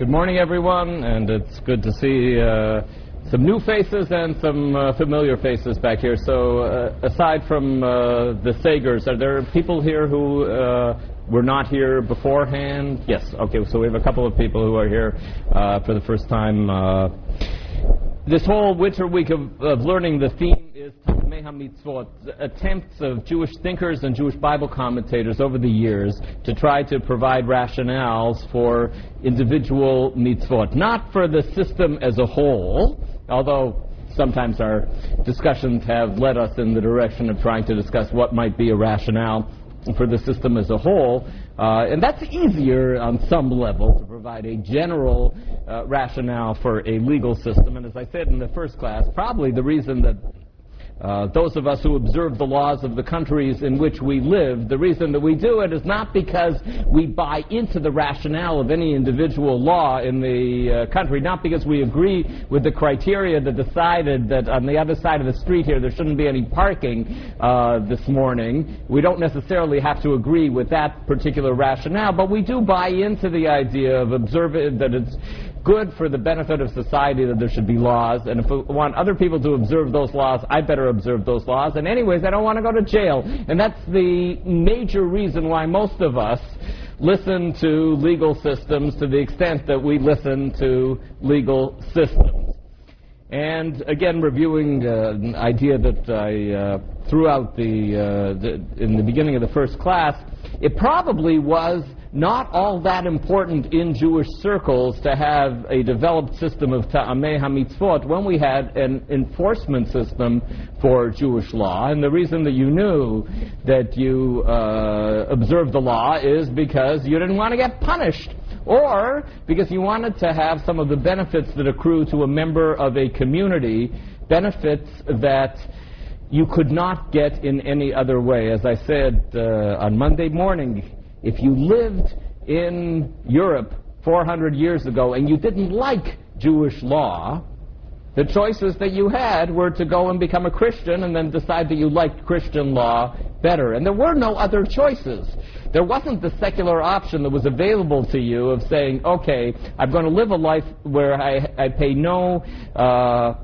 Good morning, everyone, and it's good to see uh, some new faces and some uh, familiar faces back here. So, uh, aside from uh, the Sagers, are there people here who uh, were not here beforehand? Yes. Okay. So we have a couple of people who are here uh, for the first time. This whole winter week of, of learning, the theme is HaMitzvot, attempts of Jewish thinkers and Jewish Bible commentators over the years to try to provide rationales for individual mitzvot, not for the system as a whole, although sometimes our discussions have led us in the direction of trying to discuss what might be a rationale for the system as a whole. Uh, and that's easier on some level to provide a general uh, rationale for a legal system. And as I said in the first class, probably the reason that uh, those of us who observe the laws of the countries in which we live, the reason that we do it is not because we buy into the rationale of any individual law in the uh, country, not because we agree with the criteria that decided that on the other side of the street here there shouldn't be any parking uh, this morning. We don't necessarily have to agree with that particular rationale, but we do buy into the idea of observing that it's good for the benefit of society that there should be laws, and if I want other people to observe those laws, I better observe those laws. And anyways, I don't want to go to jail. And that's the major reason why most of us listen to legal systems to the extent that we listen to legal systems. And again, reviewing uh, an idea that I uh, threw out the, uh, the, in the beginning of the first class, it probably was not all that important in Jewish circles to have a developed system of ta'amei hamitzvot when we had an enforcement system for Jewish law. And the reason that you knew that you uh, observed the law is because you didn't want to get punished or because you wanted to have some of the benefits that accrue to a member of a community, benefits that you could not get in any other way. As I said uh, on Monday morning, if you lived in Europe 400 years ago and you didn't like Jewish law, the choices that you had were to go and become a Christian and then decide that you liked Christian law better. And there were no other choices. There wasn't the secular option that was available to you of saying, okay, I'm going to live a life where I, I pay no. Uh,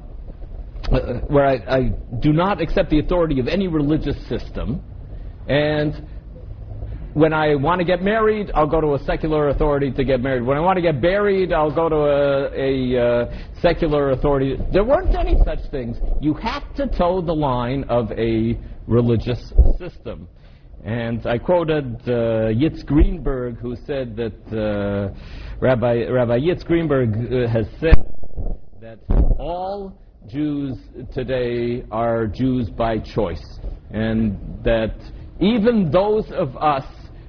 where I, I do not accept the authority of any religious system, and when I want to get married, I'll go to a secular authority to get married. When I want to get buried, I'll go to a, a uh, secular authority. There weren't any such things. You had to toe the line of a religious system. And I quoted uh, Yitz Greenberg, who said that uh, Rabbi, Rabbi Yitz Greenberg uh, has said that all Jews today are Jews by choice, and that even those of us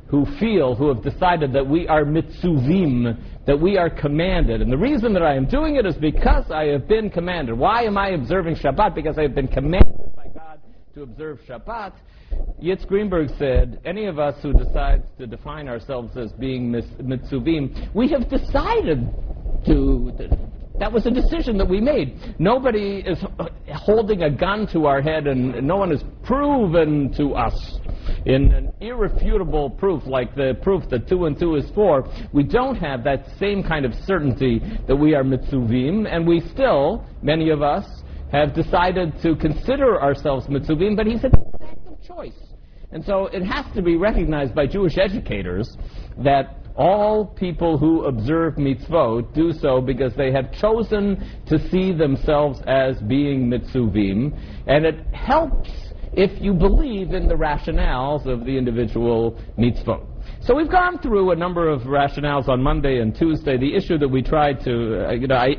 who feel, who have decided that we are mitzuvim, that we are commanded. And the reason that I am doing it is because I have been commanded. Why am I observing Shabbat? Because I have been commanded by God to observe Shabbat. Yitz Greenberg said, any of us who decides to define ourselves as being mitzuvim, we have decided to, that was a decision that we made. Nobody is holding a gun to our head and no one has proven to us in an irrefutable proof like the proof that two and two is four. We don't have that same kind of certainty that we are mitzuvim and we still, many of us, have decided to consider ourselves mitzuvim, but he said it's an act of choice. And so it has to be recognized by Jewish educators that all people who observe mitzvot do so because they have chosen to see themselves as being mitzuvim, and it helps if you believe in the rationales of the individual mitzvot. So we've gone through a number of rationales on Monday and Tuesday. The issue that we tried to, uh, you know, I,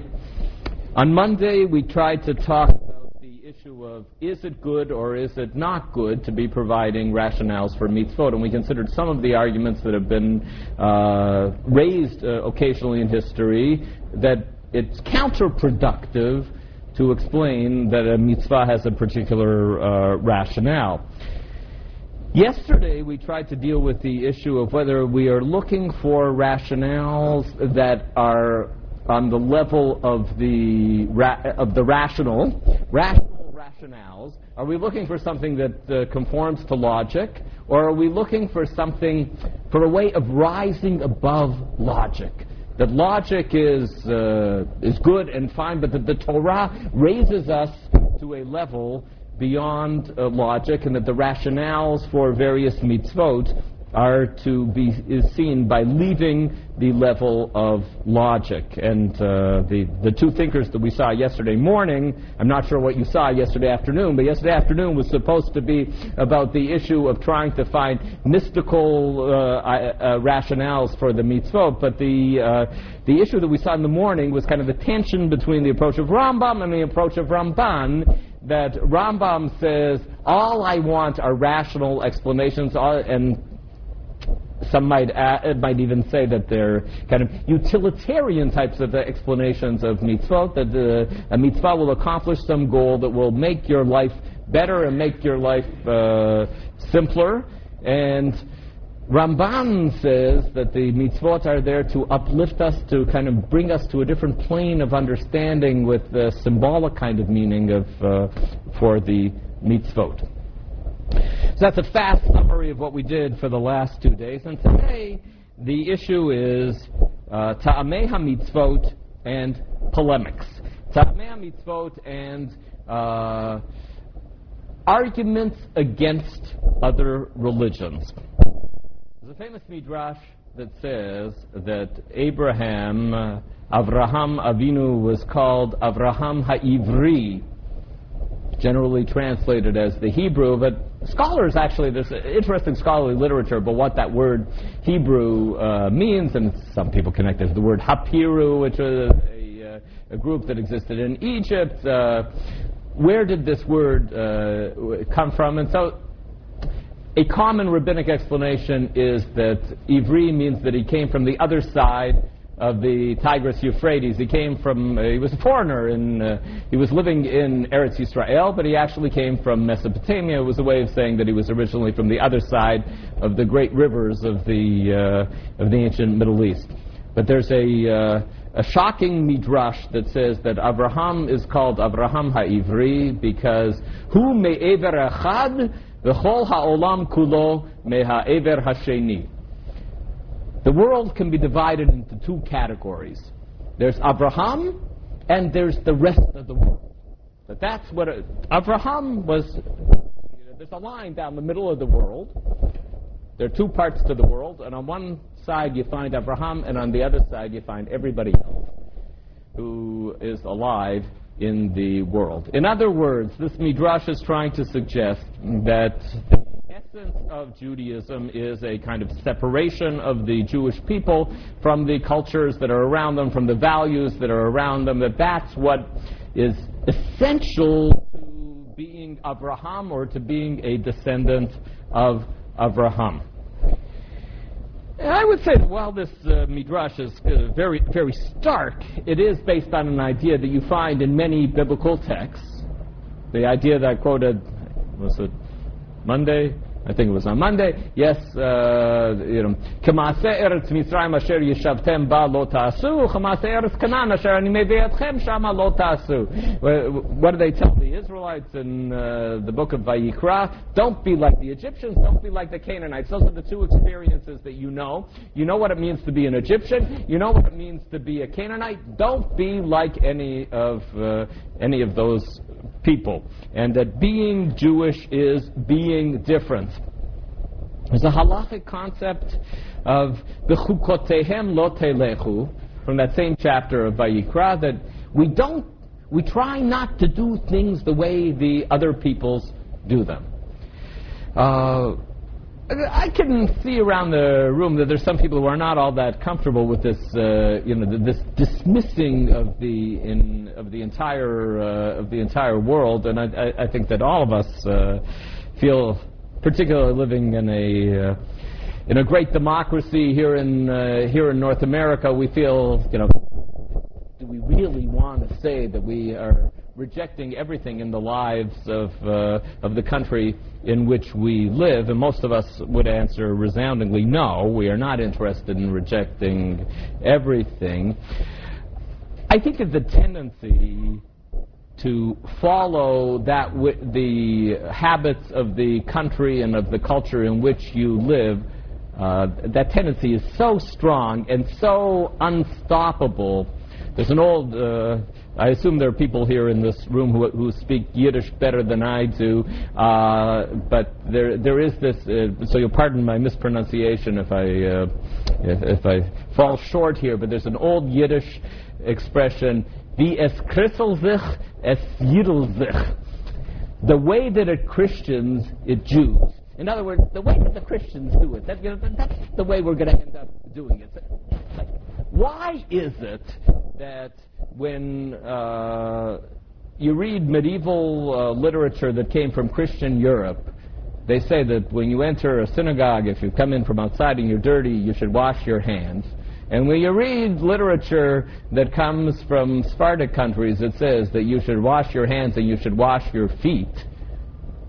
on Monday we tried to talk of is it good or is it not good to be providing rationales for mitzvot, and we considered some of the arguments that have been uh, raised uh, occasionally in history that it's counterproductive to explain that a mitzvah has a particular uh, rationale. Yesterday, we tried to deal with the issue of whether we are looking for rationales that are on the level of the ra- of the rational, rational rationales? Are we looking for something that uh, conforms to logic? Or are we looking for something, for a way of rising above logic? that logic is, uh, is good and fine, but that the Torah raises us to a level beyond uh, logic, and that the rationales for various mitzvot are to be is seen by leaving the level of logic. And uh, the the two thinkers that we saw yesterday morning, I'm not sure what you saw yesterday afternoon, but yesterday afternoon was supposed to be about the issue of trying to find mystical uh, uh, rationales for the mitzvot. But the uh, the issue that we saw in the morning was kind of the tension between the approach of Rambam and the approach of Ramban that Rambam says all I want are rational explanations, and some might add, might even say that they're kind of utilitarian types of explanations of mitzvot, that the, a mitzvah will accomplish some goal that will make your life better and make your life uh, simpler. And Ramban says that the mitzvot are there to uplift us, to kind of bring us to a different plane of understanding with the symbolic kind of meaning of, uh, for the mitzvot. So that's a fast summary of what we did for the last two days. And today, the issue is uh, Ta'amei HaMitzvot and polemics. Ta'amei HaMitzvot and uh, arguments against other religions. There's a famous midrash that says that Abraham, uh, Avraham Avinu, was called Avraham HaIvri, generally translated as the Hebrew, but scholars actually, there's interesting scholarly literature about what that word Hebrew uh, means, and some people connect it to the word Hapiru, which was a, uh, a group that existed in Egypt. Uh, where did this word uh, come from? And so a common rabbinic explanation is that Ivri means that he came from the other side of the Tigris Euphrates. He came from, uh, he was a foreigner, and uh, he was living in Eretz Yisrael, but he actually came from Mesopotamia. It was a way of saying that he was originally from the other side of the great rivers of the, uh, of the ancient Middle East. But there's a, uh, a shocking midrash that says that Abraham is called Abraham Ha'ivri because who may me'ever echad v'chol ha'olam kulo me'ha'ever ha'sheni. The world can be divided into two categories. There's Abraham, and there's the rest of the world. But that's what it, Abraham was. You know, there's a line down the middle of the world. There are two parts to the world, and on one side you find Abraham, and on the other side you find everybody else who is alive in the world. In other words, this midrash is trying to suggest that essence of Judaism is a kind of separation of the Jewish people from the cultures that are around them, from the values that are around them, that that's what is essential to being Abraham or to being a descendant of Abraham. And I would say that while this uh, midrash is uh, very, very stark, it is based on an idea that you find in many biblical texts. The idea that I quoted was it Monday, I think it was on Monday. Yes, uh, you know, Eretz Mitzrayim asher yishavtem ba lo Eretz asher ani shama lo. What do they tell the Israelites in uh, the book of Vayikra? Don't be like the Egyptians, don't be like the Canaanites. Those are the two experiences that you know. You know what it means to be an Egyptian, you know what it means to be a Canaanite. Don't be like any of, uh, any of those people. And that being Jewish is being different. There's a halachic concept of b'chukotehem lo telechu from that same chapter of Vayikra that we don't, we try not to do things the way the other peoples do them. Uh, I can see around the room that there's some people who are not all that comfortable with this, uh, you know, this dismissing of the in, of the entire uh, of the entire world, and I, I, think that all of us uh, feel, particularly living in a uh, in a great democracy here in uh, here in North America, we feel, you know, do we really want to say that we are rejecting everything in the lives of, uh, of the country in which we live, and most of us would answer resoundingly no, we are not interested in rejecting everything. I think that the tendency to follow that the habits of the country and of the culture in which you live uh, that tendency is so strong and so unstoppable. There's an old, uh, I assume there are people here in this room who, who speak Yiddish better than I do, uh, but there there is this. Uh, so you'll pardon my mispronunciation if I uh, if, if I fall short here. But there's an old Yiddish expression: "Wie es christel sich, es sich." The way that it Christians, it Jews. In other words, the way that the Christians do it, that, you know, that's the way we're going to end up doing it. Like, why is it that when uh, you read medieval uh, literature that came from Christian Europe, they say that when you enter a synagogue, if you come in from outside and you're dirty, you should wash your hands. And when you read literature that comes from Sephardi countries, it says that you should wash your hands and you should wash your feet.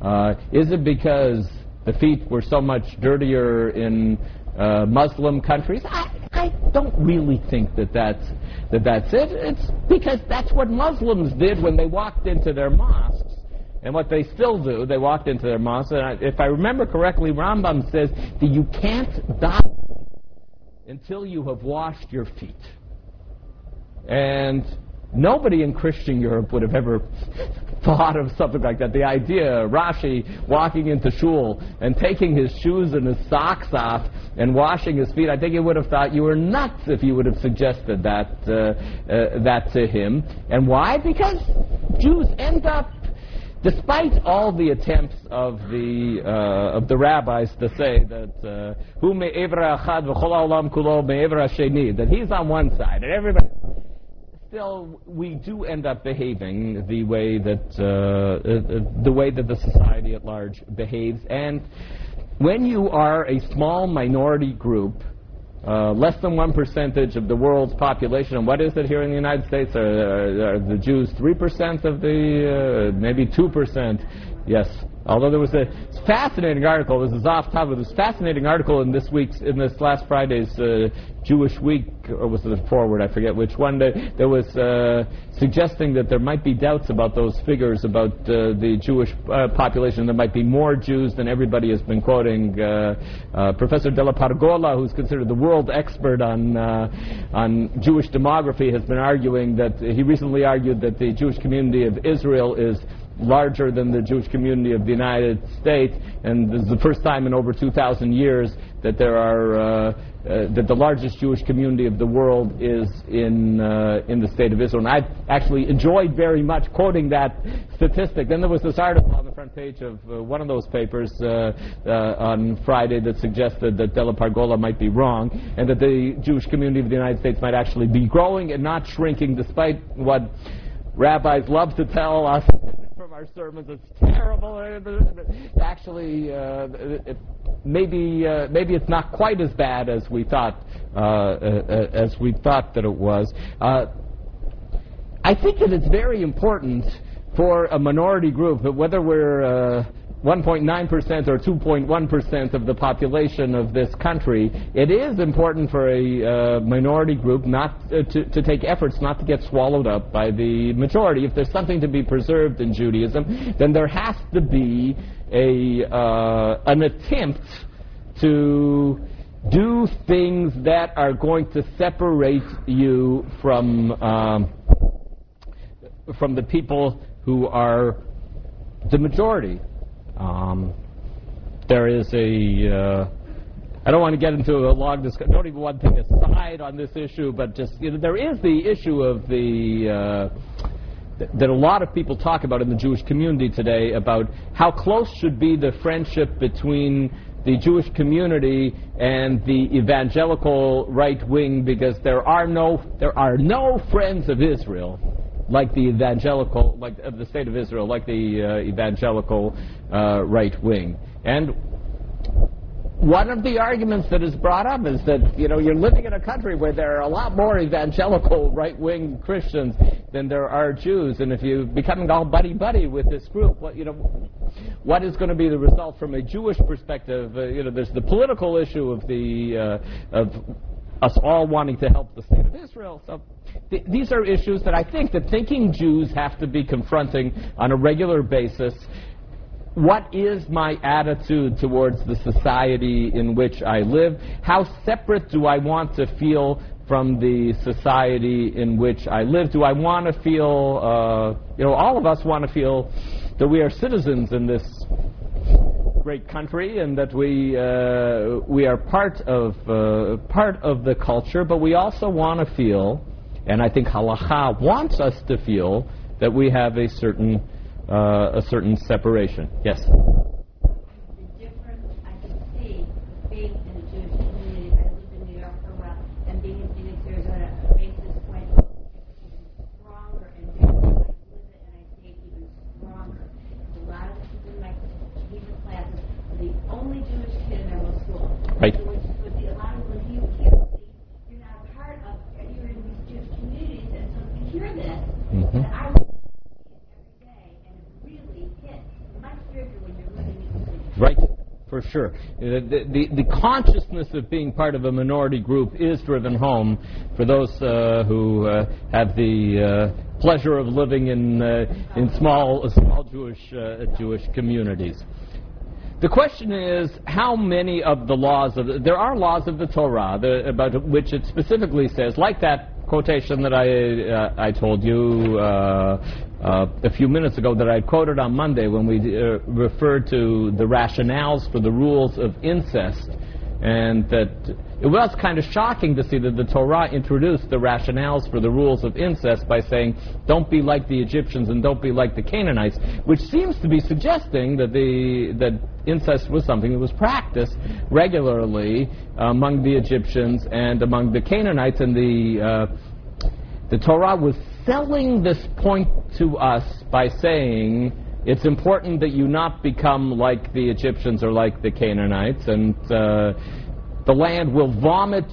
Uh, is it because the feet were so much dirtier in uh, Muslim countries? I, I don't really think that that's, that that's it. It's because that's what Muslims did when they walked into their mosques. And what they still do, they walked into their mosques. And I, if I remember correctly, Rambam says that you can't until you have washed your feet. And nobody in Christian Europe would have ever thought of something like that. The idea, Rashi walking into shul and taking his shoes and his socks off and washing his feet, I think he would have thought you were nuts if you would have suggested that, uh, uh, that to him. And why? Because Jews end up despite all the attempts of the uh, of the rabbis to say that who kulo that he's on one side and everybody still we do end up behaving the way that uh, uh, the way that the society at large behaves. And when you are a small minority group uh, less than one percentage of the world's population. And what is it here in the United States? Are, are, are the Jews three percent of the, uh, maybe two percent? Yes, Although there was a fascinating article, this is off topic, this fascinating article in this week's, in this last Friday's uh, Jewish Week, or was it a forward, I forget which one, that, was uh, suggesting that there might be doubts about those figures about uh, the Jewish uh, population. There might be more Jews than everybody has been quoting. Uh, uh, Professor DellaPergola, who's considered the world expert on, on Jewish demography, has been arguing that, he recently argued that the Jewish community of Israel is larger than the Jewish community of the United States, and this is the first time in over 2,000 years that there are uh, uh, that the largest Jewish community of the world is in uh, in the state of Israel. And I actually enjoyed very much quoting that statistic. Then there was this article on the front page of uh, one of those papers uh, uh, on Friday that suggested that DellaPergola might be wrong, and that the Jewish community of the United States might actually be growing and not shrinking, despite what rabbis love to tell us our sermons. It's terrible. Actually, uh, it, maybe uh, maybe it's not quite as bad as we thought uh, uh as we thought that it was. Uh, I think that it's very important for a minority group, whether we're uh, 1.9% or 2.1% of the population of this country, it is important for a uh, minority group not uh, to, to take efforts not to get swallowed up by the majority. If there's something to be preserved in Judaism, then there has to be a, uh, an attempt to do things that are going to separate you from, um, from the people who are the majority. Um, there is a. Uh, I don't want to get into a long discussion. Don't even want to take a side on this issue, but just you know, there is the issue of the uh, th- that a lot of people talk about in the Jewish community today about how close should be the friendship between the Jewish community and the evangelical right wing, because there are no there are no friends of Israel like the evangelical, like of the state of Israel, like the uh, evangelical uh, right wing. And one of the arguments that is brought up is that you know you're living in a country where there are a lot more evangelical right-wing Christians than there are Jews, and if you become all buddy-buddy with this group, what you know, what is going to be the result from a Jewish perspective? Uh, you know, there's the political issue of the uh, of us all wanting to help the state of Israel. So th- these are issues that I think that thinking Jews have to be confronting on a regular basis what is my attitude towards the society in which I live? How separate do I want to feel from the society in which I live? Do I want to feel, uh, you know, all of us want to feel that we are citizens in this great country and that we uh, we are part of uh, part of the culture, but we also want to feel, and I think halacha wants us to feel that we have a certain uh, a certain separation. Yes. the difference I can see being in the Jewish community. I lived in New York for a while, and being in Phoenix, Arizona, makes this point even stronger and bigger. I live it and I see it even stronger. A lot of the people in my teacher classes are the only Jewish kid in their whole school. Right. So which would be a lot of when you hear you're not a part of, you're in these Jewish communities, and so to hear this, Mhm. and I would see it every day, and it really hits much bigger when you're living in the city. Right, for sure. The, the, the consciousness of being part of a minority group is driven home for those uh, who uh, have the uh, pleasure of living in, uh, in small, small Jewish, uh, Jewish communities. The question is how many of the laws of the, there are laws of the Torah the, about which it specifically says, like that quotation that I uh, I told you uh, uh, a few minutes ago that I quoted on Monday when we uh, referred to the rationales for the rules of incest, and that it was kind of shocking to see that the Torah introduced the rationales for the rules of incest by saying, "Don't be like the Egyptians and don't be like the Canaanites," which seems to be suggesting that the that incest was something that was practiced regularly among the Egyptians and among the Canaanites, and the uh, the Torah was selling this point to us by saying it's important that you not become like the Egyptians or like the Canaanites, and uh, the land will vomit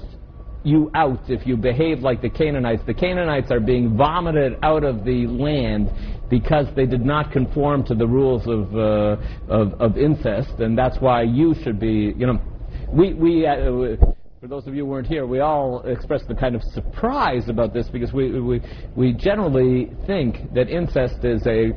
you out if you behave like the Canaanites. The Canaanites are being vomited out of the land because they did not conform to the rules of, uh, of, of incest, and that's why you should be, you know, we, we, uh, for those of you who weren't here, we all expressed the kind of surprise about this because we, we, we generally think that incest is a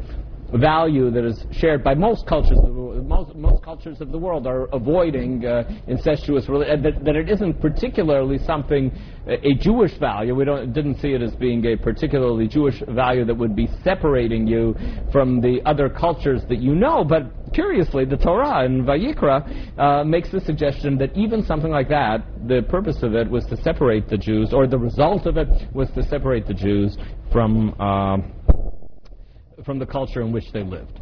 value that is shared by most cultures of the world. Most, most cultures of the world are avoiding uh, incestuous rela- uh, that, that it isn't particularly something a Jewish value. We didn't see it as being a particularly Jewish value that would be separating you from the other cultures that you know. But curiously, the Torah in Vayikra uh, makes the suggestion that even something like that, the purpose of it was to separate the Jews, or the result of it was to separate the Jews from. Um, from the culture in which they lived.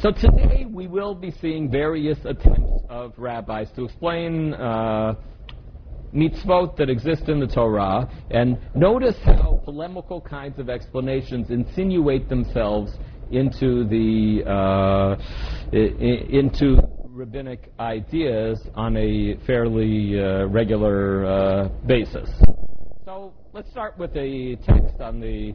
So today we will be seeing various attempts of rabbis to explain uh, mitzvot that exist in the Torah, and notice how polemical kinds of explanations insinuate themselves into the uh, into rabbinic ideas on a fairly uh, regular uh, basis. So let's start with a text on the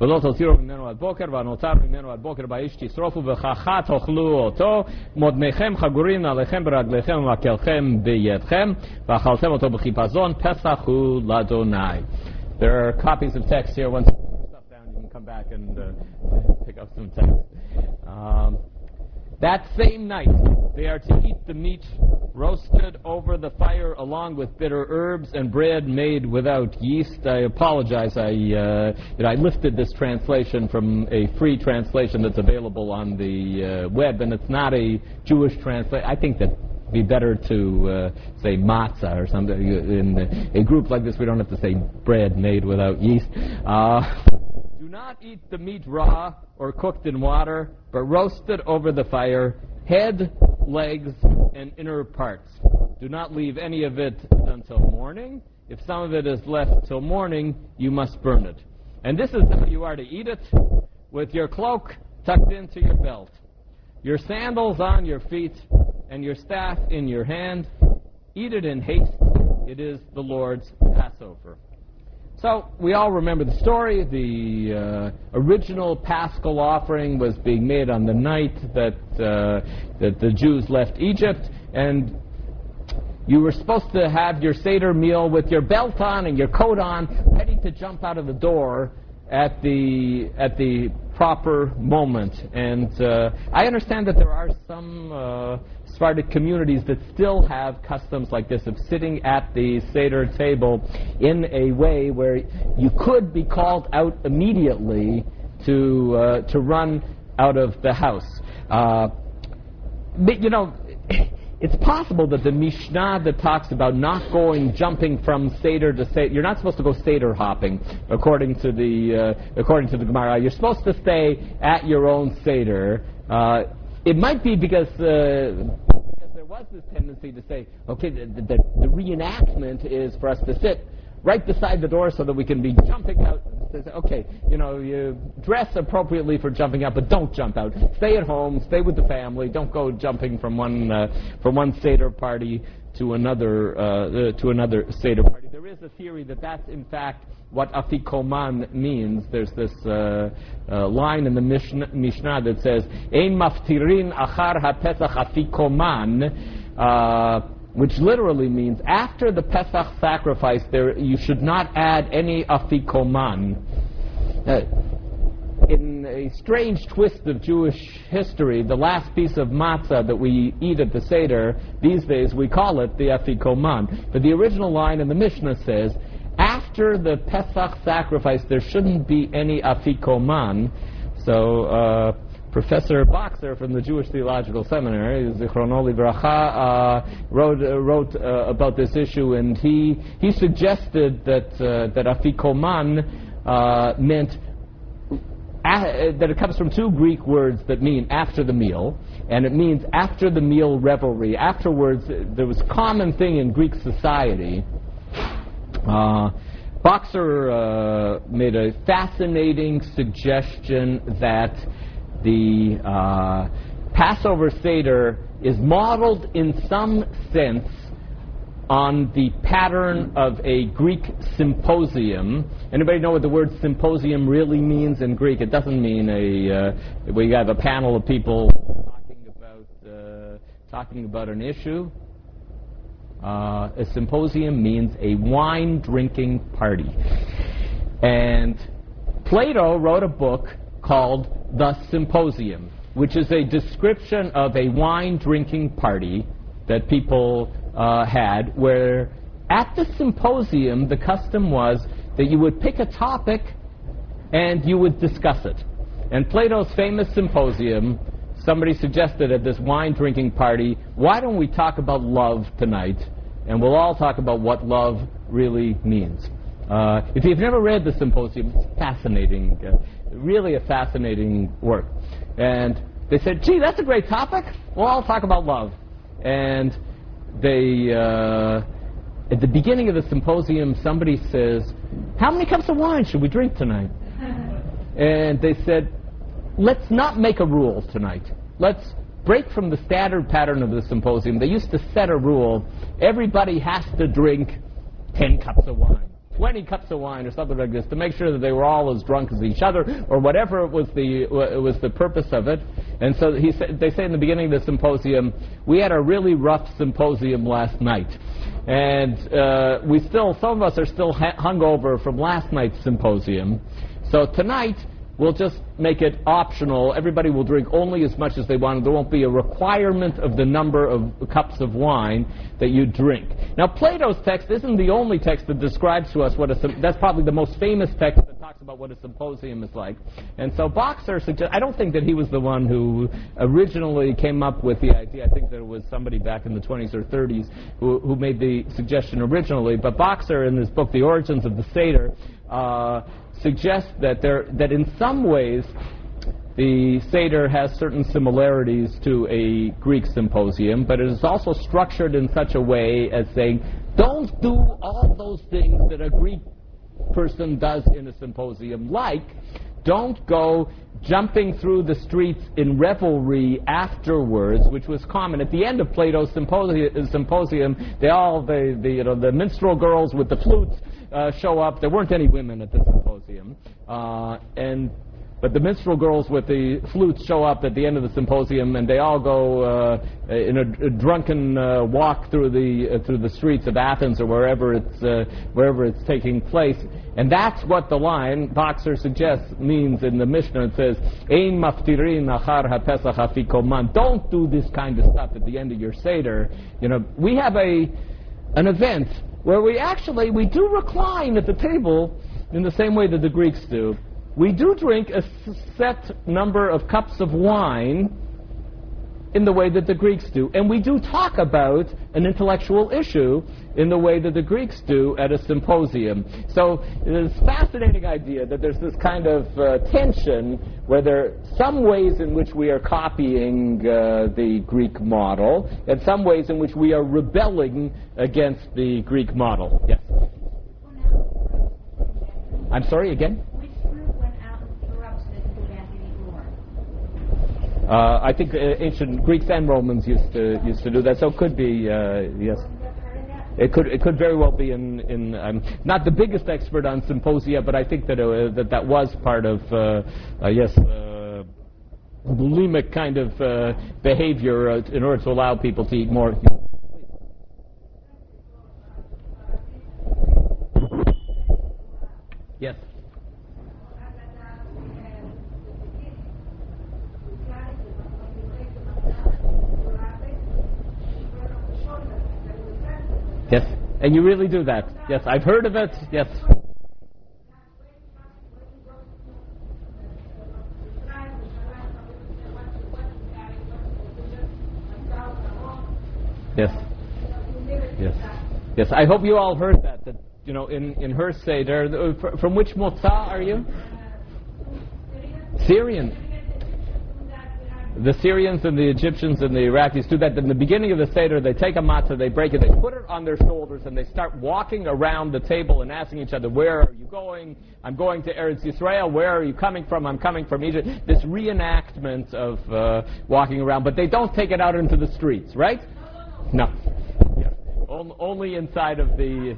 ולא תותירו ממנו עד בוקר, והנותר ממנו עד בוקר באש תשרופו, וככה תאכלו אותו, מותניכם חגורים עליכם ברגליכם ומקלכם בידכם, ואכלתם אותו בחיפזון, פסח הוא לאדוני. There are copies of text here. Once you put your stuff down, you can come back and uh, pick up some text. Um, that same night, they are to eat the meat roasted over the fire along with bitter herbs and bread made without yeast. I apologize. I, uh, I lifted this translation from a free translation that's available on the uh, web, and it's not a Jewish translation. I think that be better to uh, say matzah or something. In a group like this, we don't have to say bread made without yeast. Uh, not eat the meat raw or cooked in water, but roast it over the fire, head, legs, and inner parts. Do not leave any of it until morning. If some of it is left till morning, you must burn it. And this is how you are to eat it with your cloak tucked into your belt, your sandals on your feet, and your staff in your hand. Eat it in haste. It is the Lord's Passover. So we all remember the story. The uh, original Paschal offering was being made on the night that uh, that the Jews left Egypt, and you were supposed to have your Seder meal with your belt on and your coat on, ready to jump out of the door at the at the proper moment. And uh, I understand that there are some uh, Sephardic communities that still have customs like this of sitting at the Seder table in a way where you could be called out immediately to uh, to run out of the house. Uh, but, you know. It's possible that the Mishnah that talks about not going jumping from Seder to Seder, you're not supposed to go Seder hopping, according to the uh, according to the Gemara. You're supposed to stay at your own Seder. Uh, it might be because uh, there was this tendency to say, okay, the, the, the reenactment is for us to sit right beside the door so that we can be jumping out. Okay, you know, you dress appropriately for jumping out, but don't jump out. Stay at home, stay with the family. Don't go jumping from one uh, from one seder party to another uh, uh, to another seder party. There is a theory that that's in fact what afikoman means. There's this uh, uh, line in the Mishnah, Mishnah that says, "Ein maftirin achar hapesach afikoman." Which literally means after the Pesach sacrifice, there you should not add any afikoman. Uh, in a strange twist of Jewish history, the last piece of matzah that we eat at the Seder, these days we call it the afikoman. But the original line in the Mishnah says, after the Pesach sacrifice, there shouldn't be any afikoman. So, uh, Professor Bokser from the Jewish Theological Seminary, Zichrono Livracha, uh, wrote uh, wrote uh, about this issue, and he he suggested that uh, that afikoman uh, meant that it comes from two Greek words that mean after the meal, and it means after the meal revelry. Afterwards, there was a common thing in Greek society. Bokser made a fascinating suggestion that the uh, Passover Seder is modeled in some sense on the pattern of a Greek symposium. Anybody know what the word symposium really means in Greek? It doesn't mean a uh, we have a panel of people talking about uh, talking about an issue. Uh, a symposium means a wine drinking party. And Plato wrote a book called The Symposium, which is a description of a wine drinking party that people uh, had, where at the symposium the custom was that you would pick a topic and you would discuss it. And Plato's famous symposium, somebody suggested at this wine drinking party, why don't we talk about love tonight? And we'll all talk about what love really means. Uh, if you've never read the symposium, it's fascinating. Uh, really a fascinating work. And they said, gee, that's a great topic. Well, I'll talk about love. And they, uh, at the beginning of the symposium, somebody says, how many cups of wine should we drink tonight? and they said, let's not make a rule tonight. Let's break from the standard pattern of the symposium. They used to set a rule. Everybody has to drink 10 cups of wine. 20 cups of wine or something like this to make sure that they were all as drunk as each other or whatever was the was the purpose of it. And so he sa- they say in the beginning of the symposium, we had a really rough symposium last night. And uh, we still, some of us are still ha- hungover from last night's symposium. So tonight, We'll just make it optional. Everybody will drink only as much as they want. There won't be a requirement of the number of cups of wine that you drink. Now, Plato's text isn't the only text that describes to us what a that's probably the most famous text that talks about what a symposium is like. And so Bokser suggests I don't think that he was the one who originally came up with the idea. I think there was somebody back in the 20s or 30s who, who made the suggestion originally. But Bokser, in his book, The Origins of the Seder, uh, suggests that there that in some ways the Seder has certain similarities to a Greek symposium, but it is also structured in such a way as saying, don't do all those things that a Greek person does in a symposium, like don't go jumping through the streets in revelry afterwards, which was common. At the end of Plato's symposium, symposium they all, the, the, you know, the minstrel girls with the flutes uh, show up. There weren't any women at the symposium. Uh, and but the minstrel girls with the flutes show up at the end of the symposium, and they all go uh, in a, a drunken uh, walk through the uh, through the streets of Athens or wherever it's uh, wherever it's taking place. And that's what the line Bokser suggests means in the Mishnah. It says, "Ein maftirin achar hapesach afikoman." Don't do this kind of stuff at the end of your seder. You know, we have a an event where we actually we do recline at the table in the same way that the Greeks do. We do drink a set number of cups of wine in the way that the Greeks do. And we do talk about an intellectual issue in the way that the Greeks do at a symposium. So it's a fascinating idea that there's this kind of uh, tension where there are some ways in which we are copying uh, the Greek model and some ways in which we are rebelling against the Greek model. Yes? I'm sorry, again? Uh, I think uh, ancient Greeks and Romans used to used to do that, so it could be uh, yes. It could it could very well be in in I'm not the biggest expert on symposia, but I think that uh, that that was part of uh, uh, yes bulimic kind of behavior in order to allow people to eat more. Yes. Yes, and you really do that. Yes, I've heard of it. Yes. Yes. Yes. Yes. I hope you all heard that. That you know, in in her seder, from which motza are you? Syrian the Syrians and the Egyptians and the Iraqis do that. In the beginning of the Seder, they take a matzah, they break it, they put it on their shoulders, and they start walking around the table and asking each other, Where are you going? I'm going to Eretz Yisrael. Where are you coming from? I'm coming from Egypt. This reenactment of uh, walking around, but they don't take it out into the streets, right? No. Yeah. only inside of the.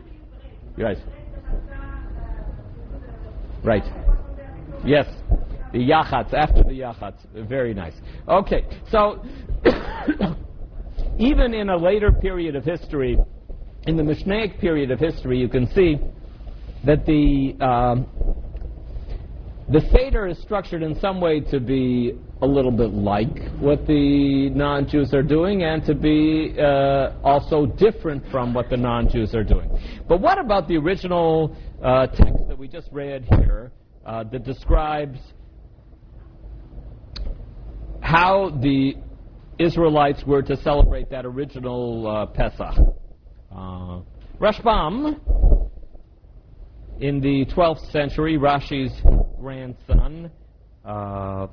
Right. Yes. The yachats, after the yachats. Very nice. Okay, so even in a later period of history, in the Mishnaic period of history, you can see that the um, the Seder is structured in some way to be a little bit like what the non-Jews are doing and to be uh, also different from what the non-Jews are doing. But what about the original uh, text that we just read here uh, that describes how the Israelites were to celebrate that original uh, Pesach. Uh, Rashbam, in the 12th century, Rashi's grandson, uh,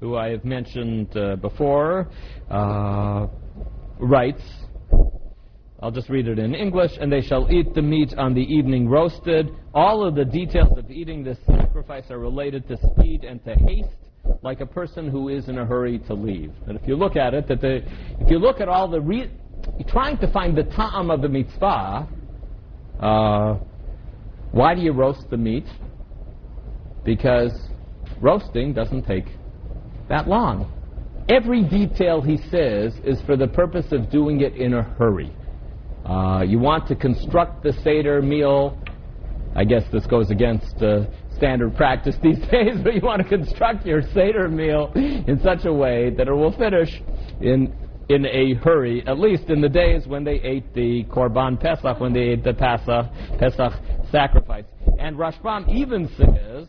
who I have mentioned uh, before, uh, writes, I'll just read it in English, and they shall eat the meat on the evening roasted. All of the details of eating this sacrifice are related to speed and to haste like a person who is in a hurry to leave. And if you look at it, that the, if you look at all the re- trying to find the ta'am of the mitzvah, uh, why do you roast the meat? Because roasting doesn't take that long. Every detail he says is for the purpose of doing it in a hurry. Uh, you want to construct the Seder meal. I guess this goes against uh, standard practice these days, but you want to construct your Seder meal in such a way that it will finish in in a hurry, at least in the days when they ate the Korban Pesach, when they ate the Pesach, Pesach sacrifice. And Rashbam even says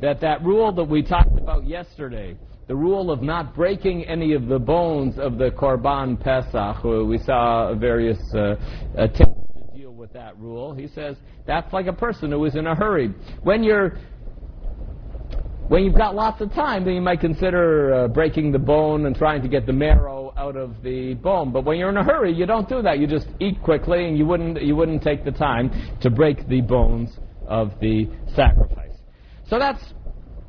that that rule that we talked about yesterday, the rule of not breaking any of the bones of the Korban Pesach, we saw various uh, attempts to deal with that rule. He says that's like a person who is in a hurry. When you're when you've got lots of time, then you might consider uh, breaking the bone and trying to get the marrow out of the bone. But when you're in a hurry, you don't do that. You just eat quickly, and you wouldn't you wouldn't take the time to break the bones of the sacrifice. So that's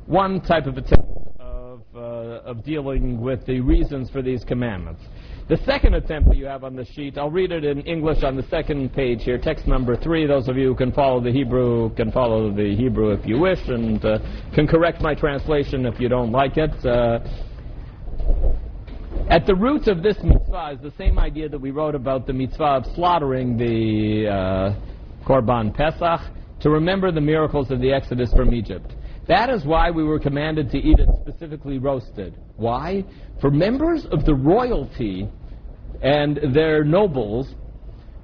one type of attempt of, uh, of dealing with the reasons for these commandments. The second attempt that you have on the sheet, I'll read it in English on the second page here, text number three. Those of you who can follow the Hebrew can follow the Hebrew if you wish, and uh, can correct my translation if you don't like it. Uh, at the root of this mitzvah is the same idea that we wrote about the mitzvah of slaughtering the uh, Korban Pesach to remember the miracles of the Exodus from Egypt. That is why we were commanded to eat it specifically roasted. Why? For members of the royalty and their nobles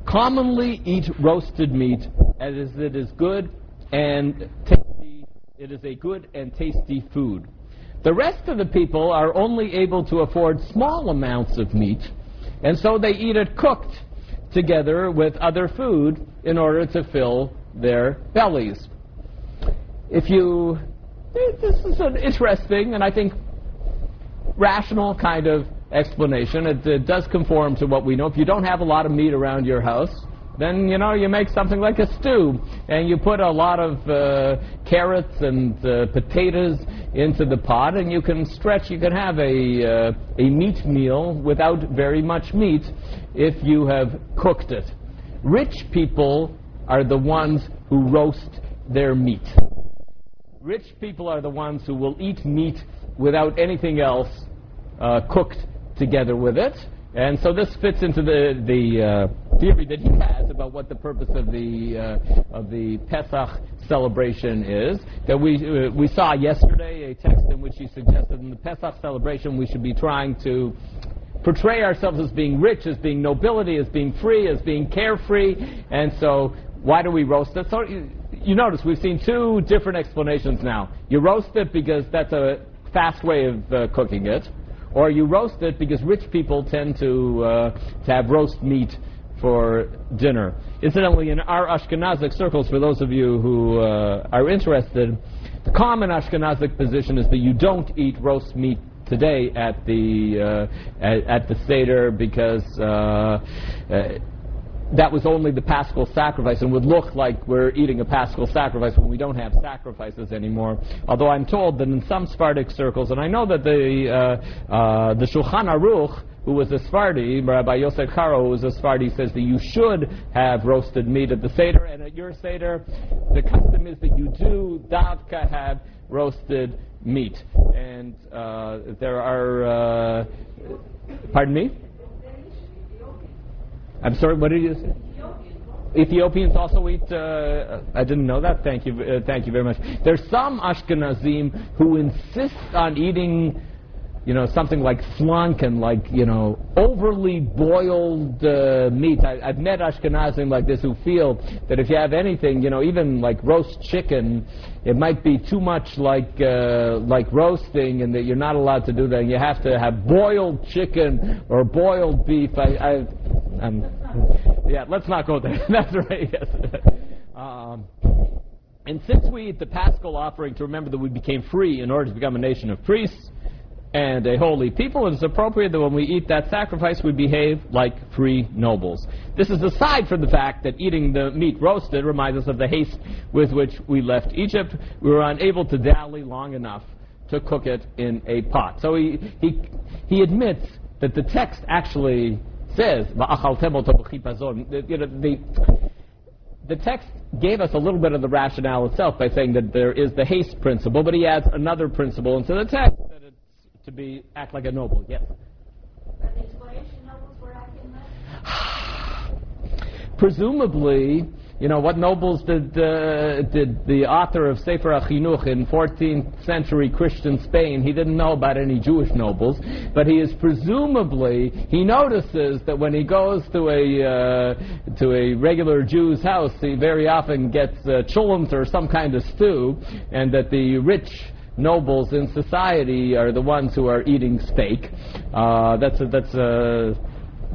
commonly eat roasted meat as it is good and tasty. It is a good and tasty food. The rest of the people are only able to afford small amounts of meat, and so they eat it cooked together with other food in order to fill their bellies. If you, this is an interesting and I think rational kind of explanation. It, it does conform to what we know. If you don't have a lot of meat around your house, then you know you make something like a stew and you put a lot of uh, carrots and uh, potatoes into the pot and you can stretch you can have a uh, a meat meal without very much meat if you have cooked it rich people are the ones who roast their meat rich people are the ones who will eat meat without anything else uh, cooked together with it and so this fits into the the uh, theory that he has about what the purpose of the uh, of the Pesach celebration is. That we uh, we saw yesterday a text in which he suggested in the Pesach celebration we should be trying to portray ourselves as being rich, as being nobility, as being free, as being carefree, and so why do we roast it? So you, you notice we've seen two different explanations now. You roast it because that's a fast way of uh, cooking it or you roast it because rich people tend to, uh, to have roast meat for dinner. Incidentally, in our Ashkenazic circles, for those of you who uh, are interested, the common Ashkenazic position is that you don't eat roast meat today at the uh, at, at, the seder because uh, uh, that was only the paschal sacrifice and would look like we're eating a paschal sacrifice when we don't have sacrifices anymore. Although I'm told that in some Sephardic circles, and I know that the uh, uh, the Shulchan Aruch, who was a Sephardi, Rabbi Yosef Karo, who was a Sephardi, says that you should have roasted meat at the Seder, and at your Seder, the custom is that you do davka have roasted meat. And uh, there are, uh, pardon me? I'm sorry, what did you say? Ethiopians also eat. Uh, I didn't know that. Thank you. Uh, thank you very much. There's some Ashkenazim who insist on eating you know, something like flanken, like, you know, overly boiled uh, meat. I, I've met Ashkenazim like this who feel that if you have anything, you know, even like roast chicken, it might be too much like uh, like roasting, and that you're not allowed to do that. You have to have boiled chicken or boiled beef. I, I I'm, yeah, let's not go there. That's right. Yes. Um, and since we eat the Paschal offering to remember that we became free in order to become a nation of priests, and a holy people, it is appropriate that when we eat that sacrifice, we behave like free nobles. This is aside from the fact that eating the meat roasted reminds us of the haste with which we left Egypt. We were unable to dally long enough to cook it in a pot. So he, he, he admits that the text actually says, you know, the, the text gave us a little bit of the rationale itself by saying that there is the haste principle, but he adds another principle into the text that it's to be act like a noble. Yes. Presumably, you know, what nobles did uh, did the author of Sefer HaChinuch in 14th century Christian Spain? He didn't know about any Jewish nobles, but he is presumably he notices that when he goes to a uh, to a regular Jew's house, he very often gets uh, cholent or some kind of stew, and that the rich nobles in society are the ones who are eating steak. Uh, that's a, that's a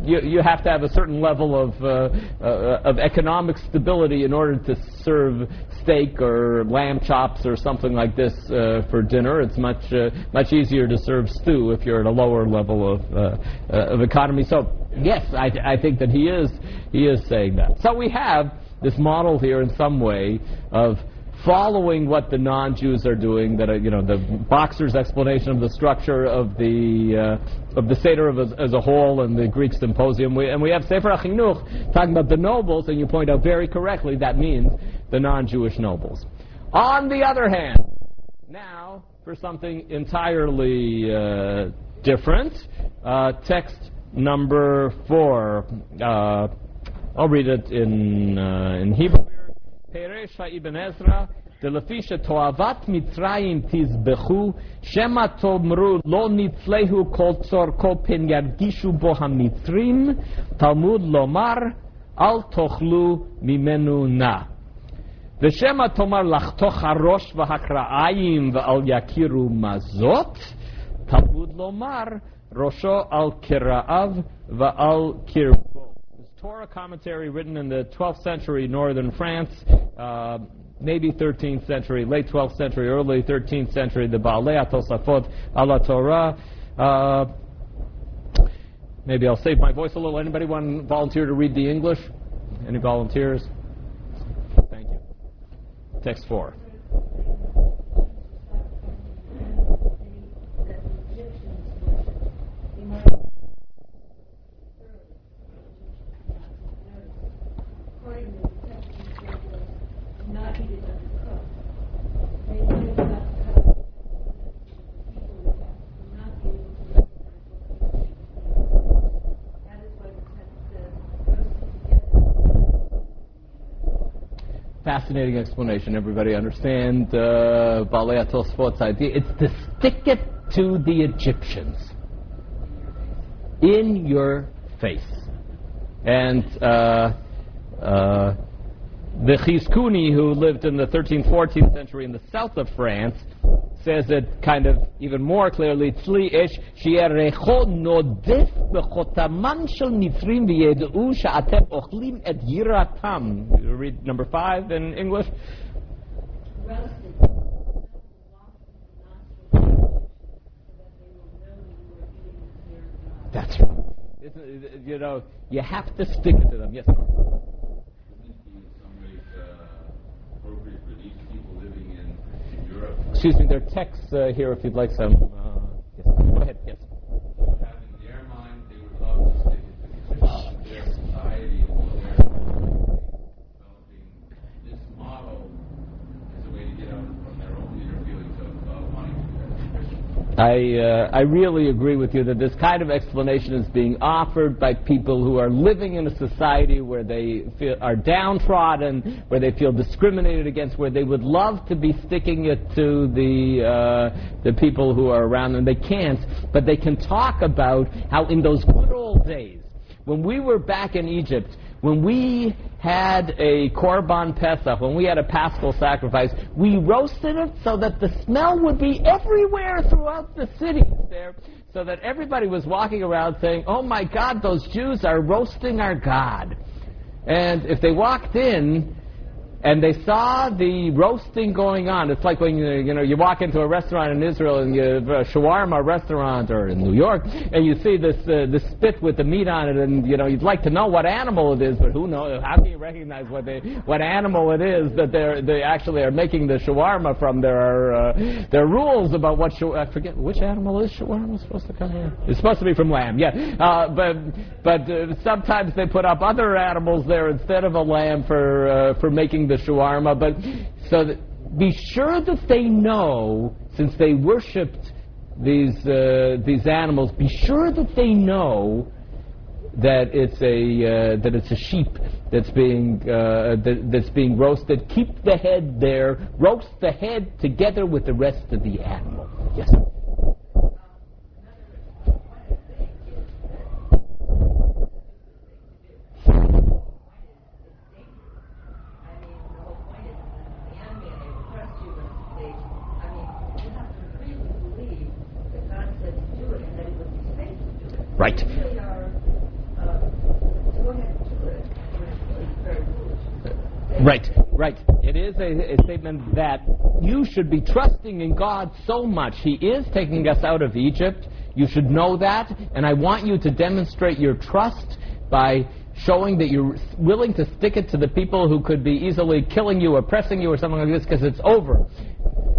you, you have to have a certain level of, uh, uh, of economic stability in order to serve steak or lamb chops or something like this uh, for dinner. It's much uh, much easier to serve stew if you're at a lower level of uh, uh, of economy. So yes, I, I think that he is he is saying that. So we have this model here in some way of following what the non-Jews are doing. That uh, you know, the Bokser's explanation of the structure of the uh, of the Seder of as, as, a whole and the Greek Symposium. We, and we have Sefer HaChinuch talking about the nobles, and you point out very correctly that means the non-Jewish nobles. On the other hand, now for something entirely uh, different, uh, text number four. Uh, I'll read it in in Hebrew. פירש האבן עזרא, דלפי שתועבת מצרים תזבחו, שמא תאמרו לא נצלהו כל צורכו פן ירגישו בו המצרים, תלמוד לומר אל תאכלו ממנו נא. ושמא תאמר לחתוך הראש והקרעיים ואל יכירו מזות, תלמוד לומר ראשו על קרעיו ועל קרבו. Torah commentary written in the 12th century northern France, uh, maybe 13th century, late 12th century, early 13th century, the Baalei Tosafot ala Torah. Uh, maybe I'll save my voice a little. Anybody want to volunteer to read the English? Any volunteers? Thank you. Text 4. Fascinating explanation. Everybody understand uh, Baalei Tosfot's idea? It's to stick it to the Egyptians in your face. And uh, uh, the Chizkuni, who lived in the 13th, 14th century in the south of France, says it kind of even more clearly. Ochlim. You read number five in English. That's right. You know, you have to stick to them. Yes. Excuse me, there are texts uh, here if you'd like some. Uh, yes. Go ahead, yes. Having their mind, they would love to stick it to their society or their developing this model as a way to get out from their own inner feelings of uh, wanting to be Christian. I, uh, I really agree with you that this kind of explanation is being offered by people who are living in a society where they feel, are downtrodden, where they feel discriminated against, where they would love to be sticking it to the, uh, the people who are around them. They can't, but they can talk about how in those good old days, when we were back in Egypt, when we had a Korban Pesach, when we had a Paschal sacrifice, we roasted it so that the smell would be everywhere throughout the city there, so that everybody was walking around saying, oh my God, those Jews are roasting our God. And if they walked in, and they saw the roasting going on. It's like when you, you know you walk into a restaurant in Israel and you a shawarma restaurant or in New York, and you see this uh, spit with the meat on it, and you know you'd like to know what animal it is, but who knows? How can you recognize what they what animal it is that they they actually are making the shawarma from? There are uh, there are rules about what I forget which animal is shawarma supposed to come from. It's supposed to be from lamb, yeah. Uh, but but uh, sometimes they put up other animals there instead of a lamb for uh, for making the shawarma, but so that, be sure that they know, since they worshipped these uh, these animals, be sure that they know that it's a uh, that it's a sheep that's being uh, that, that's being roasted. Keep the head there. Roast the head together with the rest of the animal. Yes. Right. Right, right. It is a, a, statement that you should be trusting in God so much. He is taking us out of Egypt. You should know that. And I want you to demonstrate your trust by showing that you're willing to stick it to the people who could be easily killing you, oppressing you, or something like this, because it's over.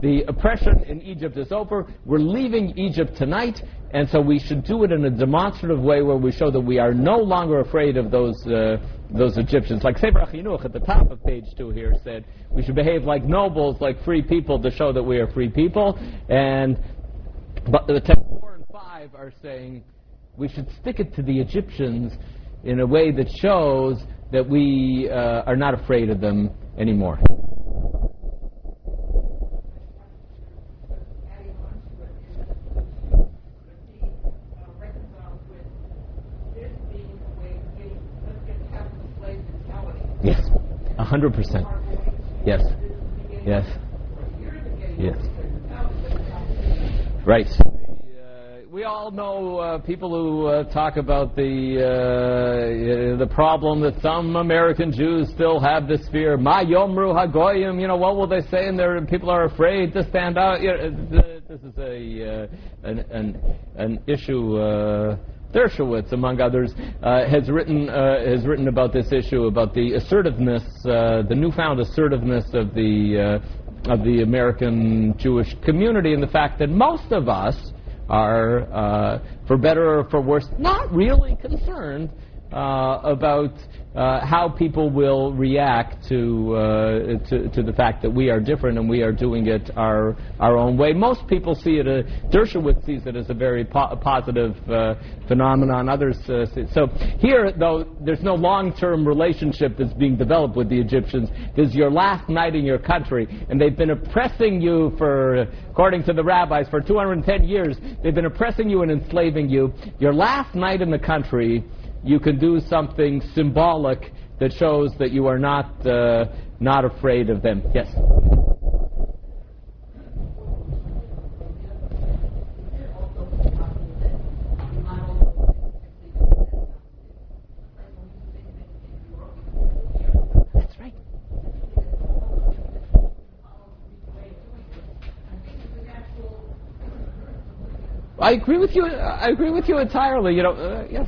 The oppression in Egypt is over. We're leaving Egypt tonight, and so we should do it in a demonstrative way where we show that we are no longer afraid of those uh, those Egyptians. Like Sefer HaChinuch at the top of page two here said, we should behave like nobles, like free people, to show that we are free people. And but the text four and five are saying we should stick it to the Egyptians in a way that shows that we uh, are not afraid of them anymore. Yes, a hundred percent. Yes, yes, Yes. right. We all know uh, people who uh, talk about the uh, the problem that some American Jews still have this fear. Ma yomru hagoyim. You know what will they say? And there people are afraid to stand out. You know, this is a uh, an, an an issue. Uh, Dershowitz, among others, uh, has written uh, has written about this issue about the assertiveness, uh, the newfound assertiveness of the uh, of the American Jewish community, and the fact that most of us are, uh, for better or for worse, not really concerned uh, about uh, how people will react to, uh, to to the fact that we are different and we are doing it our our own way. Most people see it. Uh, Dershowitz sees it as a very po- positive uh, phenomenon. Others uh, see so here, though, there's no long-term relationship that's being developed with the Egyptians. This is your last night in your country, and they've been oppressing you for, according to the rabbis, for 210 years. They've been oppressing you and enslaving you. Your last night in the country you can do something symbolic that shows that you are not uh, not afraid of them. Yes. That's right. I agree with you. I agree with you entirely. You know, uh, yes.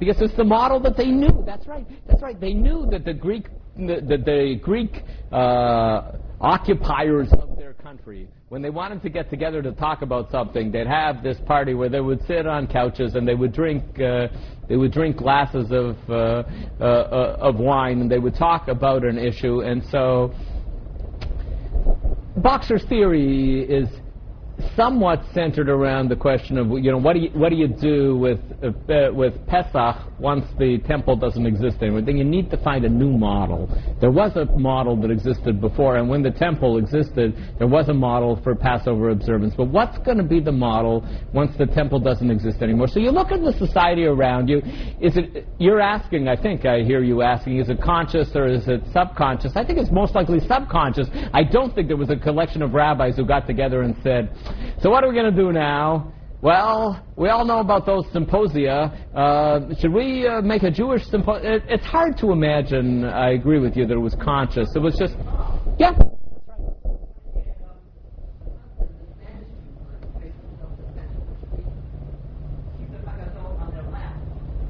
Because it's the model that they knew. That's right. That's right. They knew that the Greek, that the, the Greek uh, occupiers of their country, when they wanted to get together to talk about something, they'd have this party where they would sit on couches and they would drink, uh, they would drink glasses of uh, uh, of wine and they would talk about an issue. And so, Bokser's theory is somewhat centered around the question of you know what do you what do you do with uh, with Pesach once the temple doesn't exist anymore? Then you need to find a new model. There was a model that existed before, and when the temple existed, there was a model for Passover observance. But what's going to be the model once the temple doesn't exist anymore? So you look at the society around you. Is it you're asking? I think I hear you asking. Is it conscious or is it subconscious? I think it's most likely subconscious. I don't think there was a collection of rabbis who got together and said, "So what are we going to do now?" Well, we all know about those symposia. Uh, should we uh, make a Jewish symposium? It, it's hard to imagine. I agree with you that it was conscious. It was just, yeah.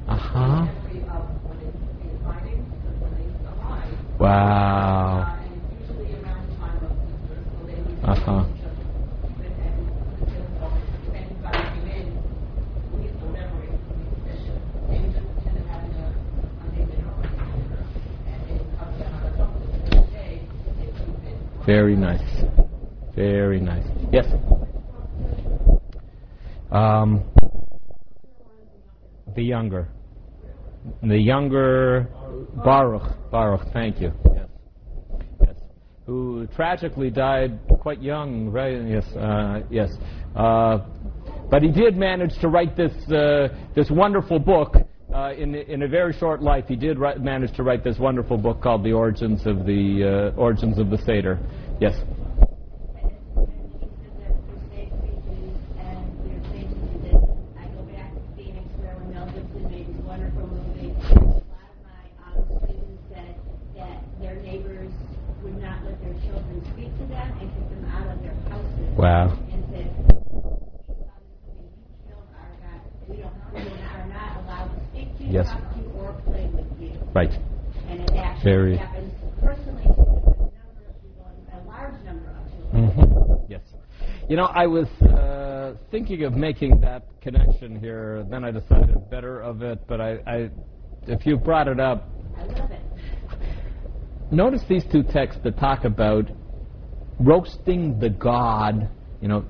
Uh huh. Wow. Uh Very nice. Very nice. Yes. Um, the younger. The younger Baruch. Baruch, thank you. Yes. Yes. Who tragically died quite young, right? Yes. Uh, yes. Uh, but he did manage to write this uh, this wonderful book. Uh, in, in a very short life, he did write, manage to write this wonderful book called "The Origins of the uh, Origins of the Seder." Yes. Wow. And said, "We saw this movie, you killed our God. We don't Right. And it actually Very- happens personally to a number of people, a large number of children. Mhm. Yes. You know, I was uh, thinking of making that connection here. Then I decided better of it. But I, I, if you brought it up, I love it. notice these two texts that talk about roasting the god, you know,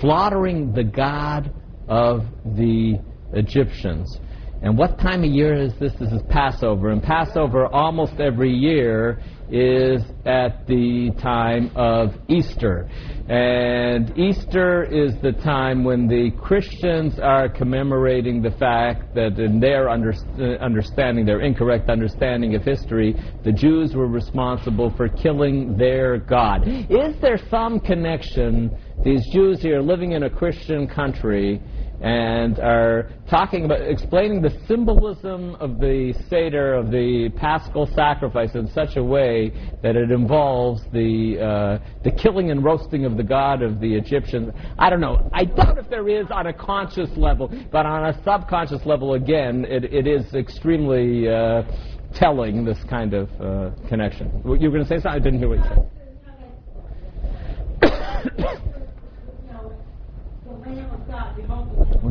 slaughtering the god of the Egyptians. And what time of year is this? This is Passover. And Passover almost every year is at the time of Easter. And Easter is the time when the Christians are commemorating the fact that in their uh, understanding, their incorrect understanding of history, the Jews were responsible for killing their God. Is there some connection? These Jews here living in a Christian country and are talking about explaining the symbolism of the Seder, of the Paschal sacrifice, in such a way that it involves the uh, the killing and roasting of the god of the Egyptians. I don't know. I doubt if there is on a conscious level, but on a subconscious level, again, it, it is extremely uh, telling this kind of uh, connection. You were going to say something? I didn't hear what you said. You know, the Lamb of God, behold the Lamb.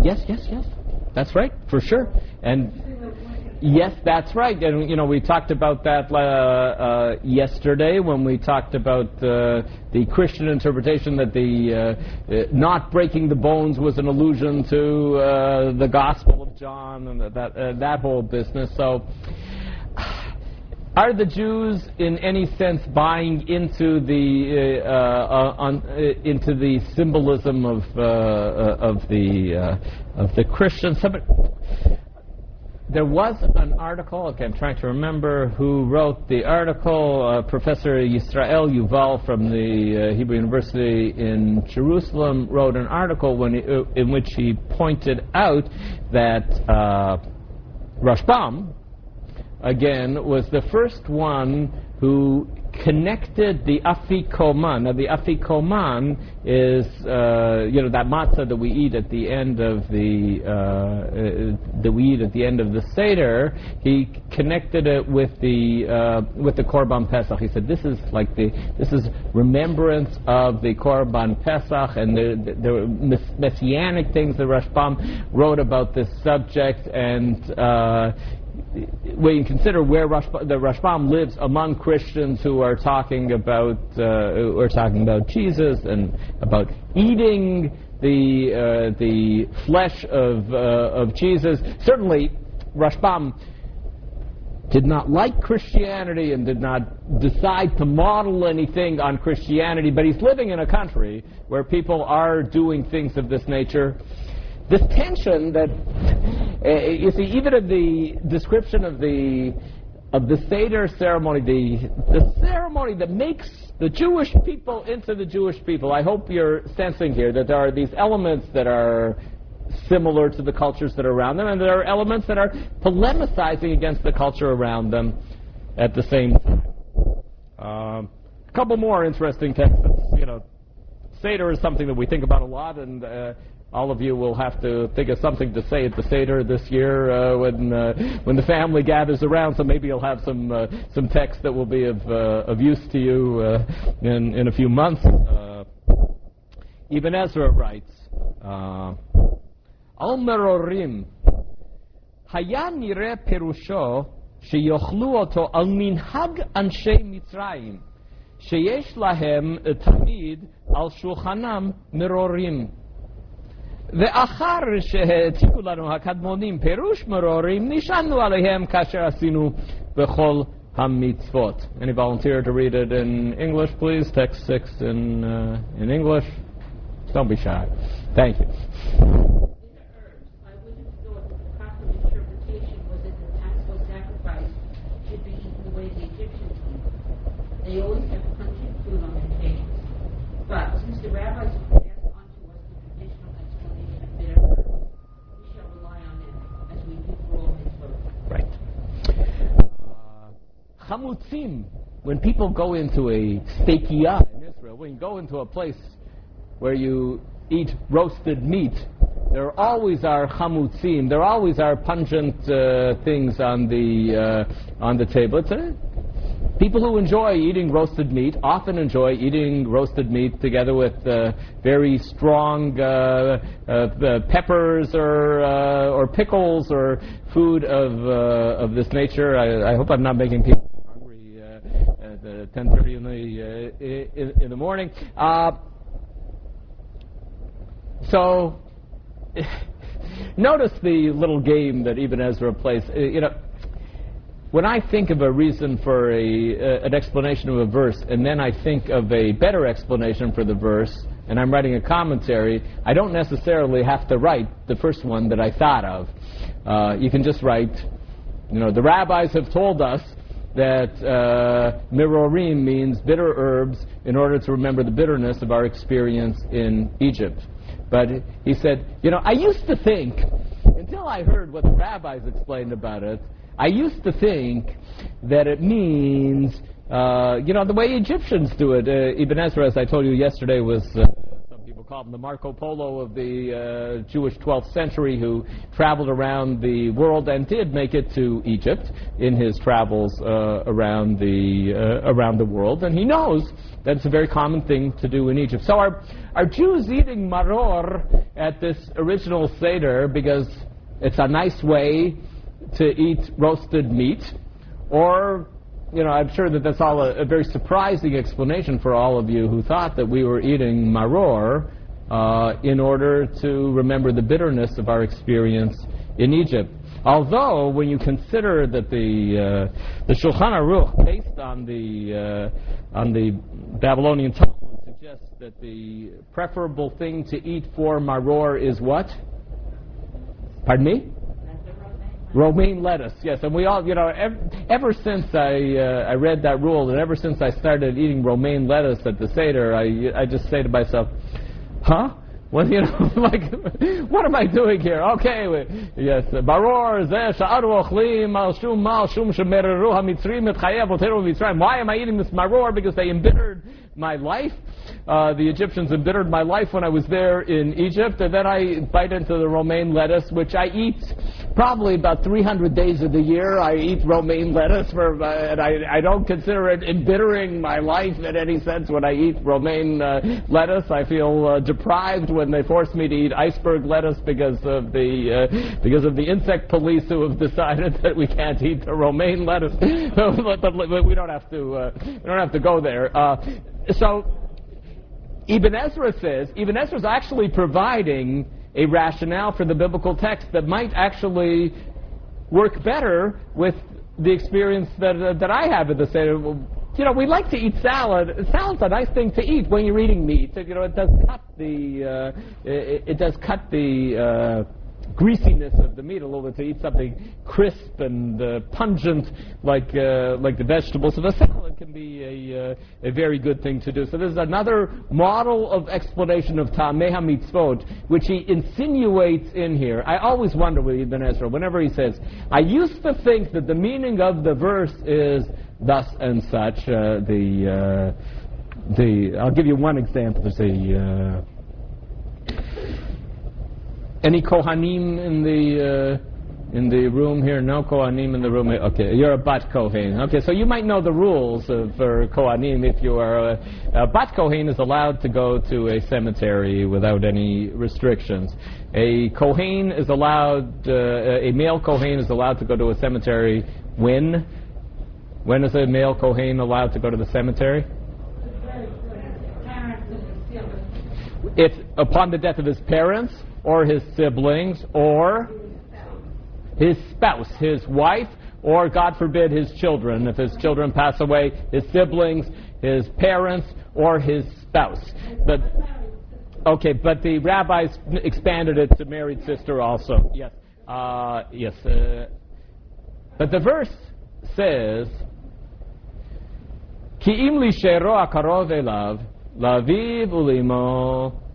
Yes, yes, yes. That's right, for sure. And yes, that's right. And you know, we talked about that uh, uh, yesterday when we talked about uh, the Christian interpretation that the uh, uh, not breaking the bones was an allusion to uh, the Gospel of John and that that whole business. So. Are the Jews, in any sense, buying into the uh, uh, on, uh, into the symbolism of uh, uh, of the uh, of the Christians? There was an article. Okay, I'm trying to remember who wrote the article. Professor Yisrael Yuval from the Hebrew University in Jerusalem wrote an article when he, in which he pointed out that Rashbam, again, was the first one who connected the afikoman. Now, the afikoman is, uh, you know, that matzah that we eat at the end of the uh, uh, that we eat at the end of the seder. He connected it with the uh, with the korban pesach. He said, "This is like the this is remembrance of the korban pesach and the, the, the messianic things that Rashbam wrote about this subject and." When you consider where the Rashbam lives among Christians who are talking about uh, who are talking about Jesus and about eating the uh, the flesh of uh, of Jesus, certainly Rashbam did not like Christianity and did not decide to model anything on Christianity, but he's living in a country where people are doing things of this nature. This tension that uh, you see, even in the description of the of the Seder ceremony, the the ceremony that makes the Jewish people into the Jewish people. I hope you're sensing here that there are these elements that are similar to the cultures that are around them, and there are elements that are polemicizing against the culture around them at the same time. Um, a couple more interesting texts. You know, Seder is something that we think about a lot, and uh, all of you will have to think of something to say at the Seder this year uh, when uh, when the family gathers around. So maybe you'll have some uh, some text that will be of uh, of use to you uh, in in a few months. Uh, Ibn Ezra writes, Al Merorim hayan nire perusho sheyochlu oto al minhag anshe Mitzrayim sheyesh lahem tamid al shulchanam merorim. ואחר שהעתיקו לנו הקדמונים פירוש מרורים, נשענו עליהם כאשר עשינו בכל המצוות. Any volunteer to read it in English, please? Text 6 in, uh, in English. Don't be shy. Thank you. In the herbs, I would have thought that the proper interpretation was that the Paschal sacrifice should be eaten the way the Egyptians eat. They always have pungent food on their tables. But since the rabbis Chamutzim. When people go into a steakiah in Israel, when you go into a place where you eat roasted meat, there always are chamutzim. There always are pungent uh, things on the uh, on the table. People who enjoy eating roasted meat often enjoy eating roasted meat together with uh, very strong uh, uh, uh, peppers or uh, or pickles or food of uh, of this nature. I, I hope I'm not making people hungry uh, at uh, 10:30 in the uh, in, in the morning. Uh, so notice the little game that Ibn Ezra plays. Uh, You know, when I think of a reason for a, uh, an explanation of a verse, and then I think of a better explanation for the verse, and I'm writing a commentary, I don't necessarily have to write the first one that I thought of. Uh, you can just write, you know, the rabbis have told us that uh, mirorim means bitter herbs in order to remember the bitterness of our experience in Egypt. But he said, you know, I used to think, until I heard what the rabbis explained about it, I used to think that it means, uh, you know, the way Egyptians do it. Uh, Ibn Ezra, as I told you yesterday, was. Uh, call him the Marco Polo of the uh, Jewish 12th century, who traveled around the world and did make it to Egypt in his travels uh, around the uh, around the world, and he knows that it's a very common thing to do in Egypt. So are are Jews eating maror at this original seder because it's a nice way to eat roasted meat, or you know, I'm sure that that's all a, a very surprising explanation for all of you who thought that we were eating maror uh, in order to remember the bitterness of our experience in Egypt. Although, when you consider that the uh, the Shulchan Aruch, based on the uh, on the Babylonian Talmud, suggests that the preferable thing to eat for maror is what? Pardon me? Romaine lettuce, yes, and we all, you know, ever, ever since I uh, I read that rule, and ever since I started eating romaine lettuce at the seder, I I just say to myself, huh? Well, you know, like, what am I doing here? Okay, we, yes, baror. Why am I eating this maror? Because they embittered my life. Uh, the Egyptians embittered my life when I was there in Egypt, and then I bite into the romaine lettuce, which I eat probably about 300 days of the year. I eat romaine lettuce, for, uh, and I, I don't consider it embittering my life in any sense when I eat romaine uh, lettuce. I feel uh, deprived when they force me to eat iceberg lettuce because of the uh, because of the insect police who have decided that we can't eat the romaine lettuce. but, but, but we don't have to we don't have to go there. So Ibn Ezra says, Ibn Ezra is actually providing a rationale for the biblical text that might actually work better with the experience that, uh, that I have at the Seder. You know, we like to eat salad. Salad's a nice thing to eat when you're eating meat. You know, it does cut the, uh, it, it does cut the, uh, greasiness of the meat a little bit to eat something crisp and uh, pungent like uh, like the vegetables. So the salad can be a, uh, a very good thing to do. So this is another model of explanation of Ta'ameh HaMitzvot, which he insinuates in here. I always wonder with Ibn Ezra, whenever he says, I used to think that the meaning of the verse is thus and such. Uh, the, uh, the, I'll give you one example. There's a... Uh, any Kohanim in the uh, in the room here? No Kohanim in the room. Here. Okay, you're a Bat Kohen. Okay, so you might know the rules of, for Kohanim. If you are a, a Bat Kohen, is allowed to go to a cemetery without any restrictions. A Kohen is allowed. Uh, a male Kohen is allowed to go to a cemetery when. When is a male Kohen allowed to go to the cemetery? If upon the death of his parents or his siblings or his spouse, his wife, or God forbid his children. If his children pass away, his siblings, his parents, or his spouse. But okay, but the rabbis expanded it to married sister also. Yes, uh, yes. Uh, but the verse says, "Ki im li shero akarov elav laviv ulimo."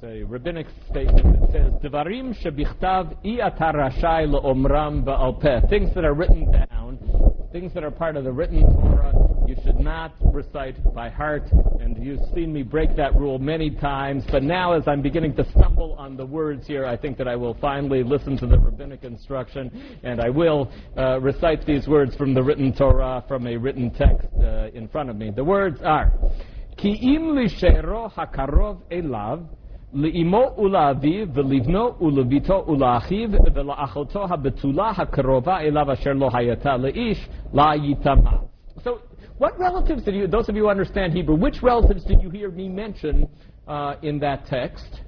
There's a rabbinic statement that says, "Devarim shebichtav i atarashai leomram ba'alpeh." Things that are written down, things that are part of the written Torah, You should not recite by heart, and you've seen me break that rule many times. But now, as I'm beginning to stumble on the words here, I think that I will finally listen to the rabbinic instruction, and I will uh, recite these words from the written Torah, from a written text uh, in front of me. The words are, Ki im lishero hakarov elav, לאמו ולאביו ולבנו ולביתו ולאחיו ולאחותו הבתולה הקרובה אליו אשר לא הייתה לאיש לה ייטמע. So, what relatives did you, those of you who understand Hebrew, which relatives did you hear me mention uh, in that text?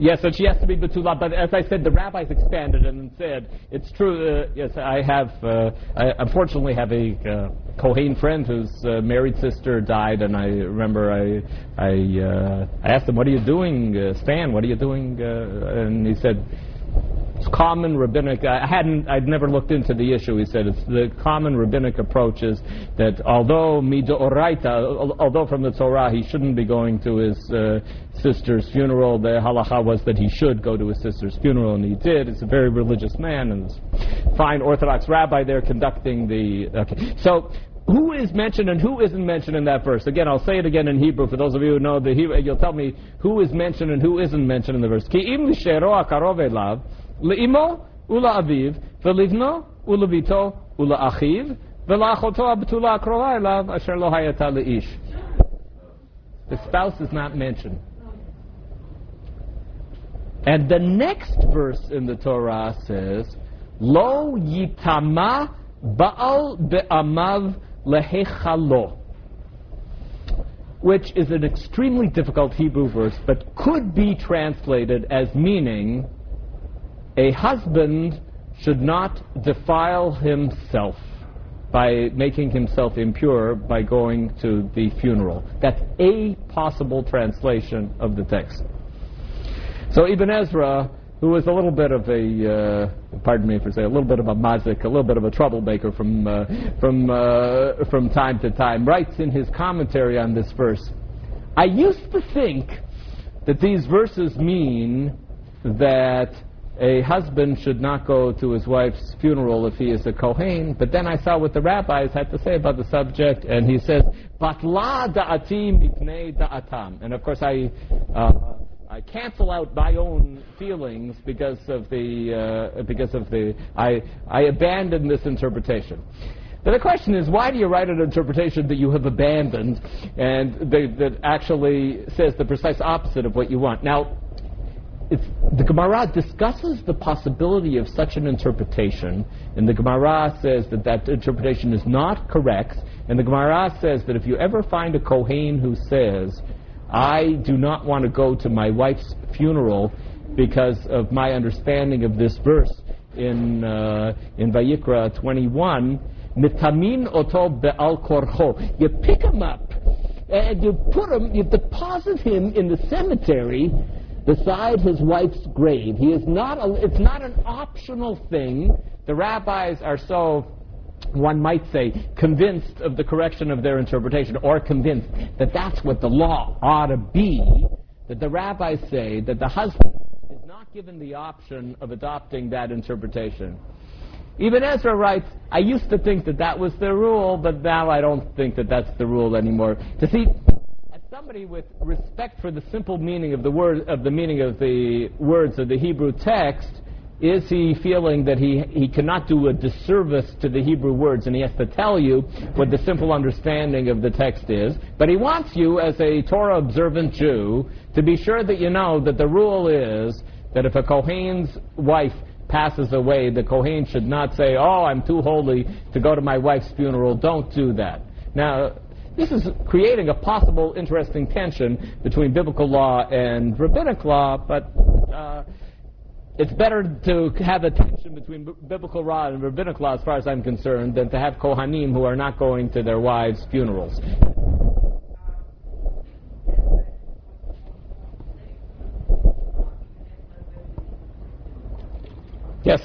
Yes, and she has to be Betula, but as I said, the rabbis expanded and said, it's true, uh, yes, I have, uh, I unfortunately have a uh, Kohen friend whose uh, married sister died, and I remember I, I, uh, I asked him, what are you doing, uh, Stan, what are you doing? Uh, and he said, it's common rabbinic. I hadn't. I'd never looked into the issue. He said it's the common rabbinic approach is that although midoraita, although from the Torah he shouldn't be going to his uh, sister's funeral, the halacha was that he should go to his sister's funeral, and he did. He's a very religious man and a fine Orthodox rabbi there conducting the. Okay, so who is mentioned and who isn't mentioned in that verse? Again, I'll say it again in Hebrew for those of you who know the Hebrew. You'll tell me who is mentioned and who isn't mentioned in the verse. לאמו ולאביו, ולבנו ולביתו ולאחיו, ולאחותו הבתולה הקרובה אליו, אשר לא הייתה לאיש. The spouse is not mentioned. And the next verse in the Torah says, Lo yitama baal be'amav lehechalo. Which is an extremely difficult Hebrew verse, but could be translated as meaning a husband should not defile himself by making himself impure by going to the funeral. That's a possible translation of the text. So Ibn Ezra, who was a little bit of a, uh, pardon me for saying, a little bit of a mazik, a little bit of a troublemaker from, uh, from, uh, from time to time, writes in his commentary on this verse, I used to think that these verses mean that a husband should not go to his wife's funeral if he is a Kohen. But then I saw what the rabbis had to say about the subject, and he says, Batla da'atim mipnei da'atam. And of course, I, uh, I cancel out my own feelings because of the, uh, because of the, I, I abandon this interpretation. But the question is, why do you write an interpretation that you have abandoned and that actually says the precise opposite of what you want? Now, the Gemara discusses the possibility of such an interpretation, and the Gemara says that that interpretation is not correct, and the Gemara says that if you ever find a Kohen who says, I do not want to go to my wife's funeral because of my understanding of this verse in, uh, in Vayikra 21, Mitamin oto be'al korcho. You pick him up, and you put him, you deposit him in the cemetery beside his wife's grave. He is not a, it's not an optional thing. The rabbis are so one might say, convinced of the correction of their interpretation, or convinced that that's what the law ought to be, that the rabbis say that the husband is not given the option of adopting that interpretation. Ibn Ezra writes, I used to think that that was the rule, but now I don't think that that's the rule anymore. To see, somebody with respect for the simple meaning of the word of the meaning of the words of the Hebrew text, is he feeling that he, he cannot do a disservice to the Hebrew words and he has to tell you what the simple understanding of the text is? But he wants you, as a Torah observant Jew, to be sure that you know that the rule is that if a Kohen's wife passes away, the Kohen should not say, Oh, I'm too holy to go to my wife's funeral. Don't do that. Now, this is creating a possible interesting tension between biblical law and rabbinic law, but uh, it's better to have a tension between b- biblical law and rabbinic law, as far as I'm concerned, than to have Kohanim who are not going to their wives' funerals. Yes.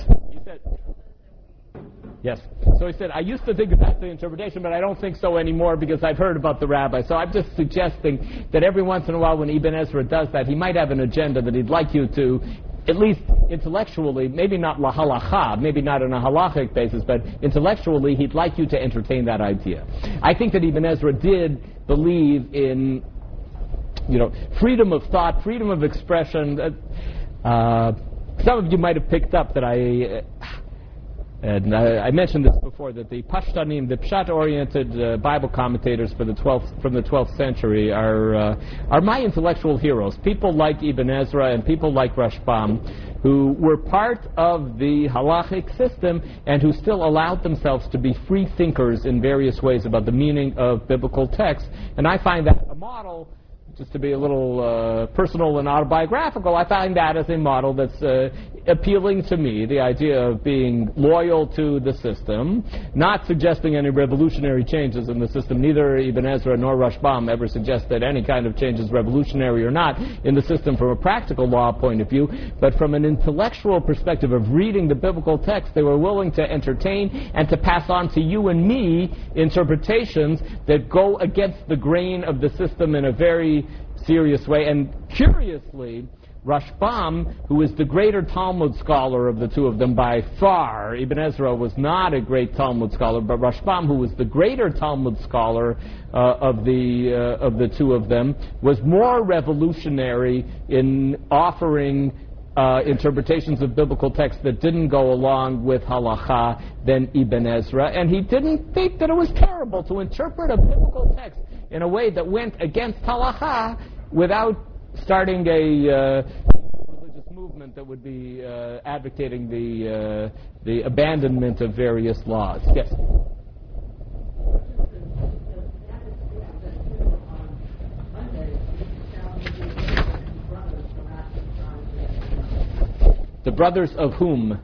Yes. So he said, I used to think that that's the interpretation, but I don't think so anymore because I've heard about the rabbi. So I'm just suggesting that every once in a while when Ibn Ezra does that, he might have an agenda that he'd like you to at least intellectually, maybe not la halacha, maybe not on a halachic basis, but intellectually, he'd like you to entertain that idea. I think that Ibn Ezra did believe in, you know, freedom of thought, freedom of expression. Uh, uh, some of you might have picked up that I. Uh, and I, I, mentioned this before that the Pashtanim, the Pshat-oriented uh, Bible commentators the 12th, from the 12th century, are uh, are my intellectual heroes. People like Ibn Ezra and people like Rashbam, who were part of the halachic system and who still allowed themselves to be free thinkers in various ways about the meaning of biblical texts. And I find that a model just to be a little uh, personal and autobiographical, I find that as a model that's uh, appealing to me, the idea of being loyal to the system, not suggesting any revolutionary changes in the system. Neither Ibn Ezra nor Rashbam ever suggest that any kind of changes, revolutionary or not in the system from a practical law point of view, but from an intellectual perspective of reading the biblical text, they were willing to entertain and to pass on to you and me interpretations that go against the grain of the system in a very serious way. And curiously, Rashbam, who is the greater Talmud scholar of the two of them by far, Ibn Ezra was not a great Talmud scholar, but Rashbam, who was the greater Talmud scholar uh, of the uh, of the two of them, was more revolutionary in offering uh, interpretations of biblical texts that didn't go along with halacha than Ibn Ezra, and he didn't think that it was terrible to interpret a biblical text in a way that went against halacha without starting a uh, religious movement that would be uh, advocating the uh, the abandonment of various laws. Yes. The brothers of whom?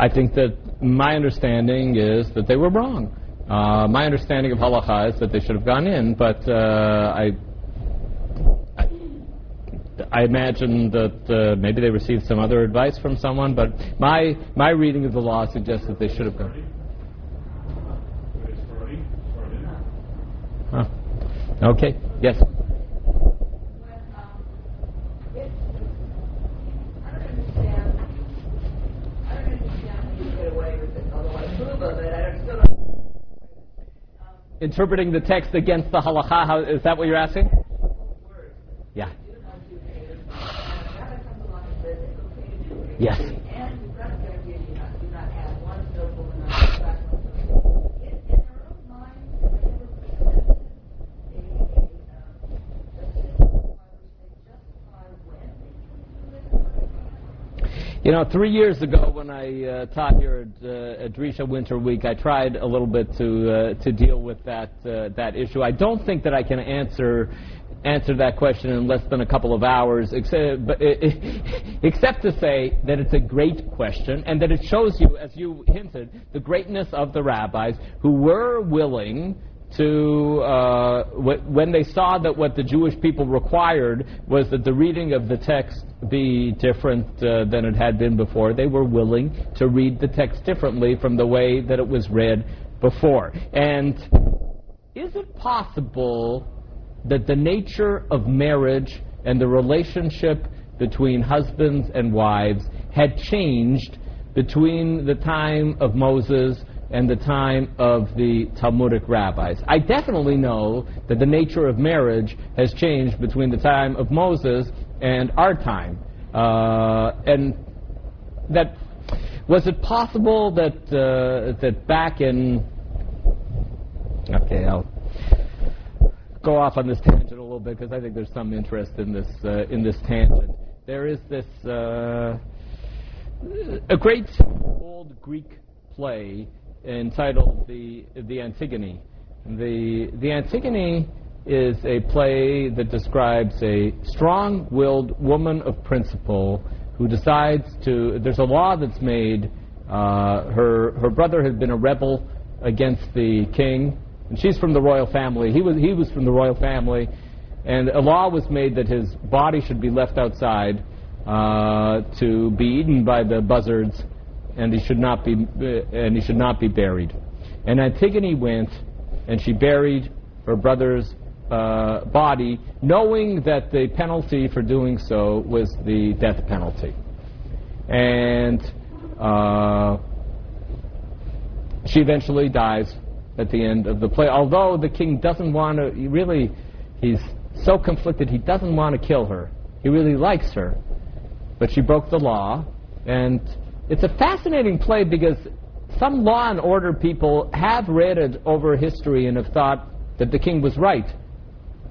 I think that my understanding is that they were wrong. Uh, my understanding of halacha is that they should have gone in, but uh, I, I, I imagine that uh, maybe they received some other advice from someone. But my my reading of the law suggests that they should have gone. Huh. Okay. Yes. Interpreting the text against the halacha. How, is that what you're asking? Yeah. Yes. You know, three years ago I uh, taught here at, uh, at Drisha Winter Week, I tried a little bit to uh, to deal with that that issue. I don't think that I can answer answer that question in less than a couple of hours, except to say that it's a great question and that it shows you, as you hinted, the greatness of the rabbis who were willing to uh, when they saw that what the Jewish people required was that the reading of the text be different uh, than it had been before, they were willing to read the text differently from the way that it was read before. And is it possible that the nature of marriage and the relationship between husbands and wives had changed between the time of Moses and the time of the Talmudic rabbis. I definitely know that the nature of marriage has changed between the time of Moses and our time. Uh, and that was it possible that uh, that back in okay, I'll go off on this tangent a little bit because I think there's some interest in this uh, in this tangent. There is this uh, a great old Greek play entitled the the Antigone. The the Antigone is a play that describes a strong-willed woman of principle who decides to. There's a law that's made. Uh, her her brother had been a rebel against the king, and she's from the royal family. He was he was from the royal family, and a law was made that his body should be left outside uh, to be eaten by the buzzards and he should not be and he should not be buried. And Antigone went and she buried her brother's uh, body, knowing that the penalty for doing so was the death penalty. And uh, she eventually dies at the end of the play. Although the king doesn't want to, he really, he's so conflicted, he doesn't want to kill her. He really likes her. But she broke the law. And it's a fascinating play because some law and order people have read it over history and have thought that the king was right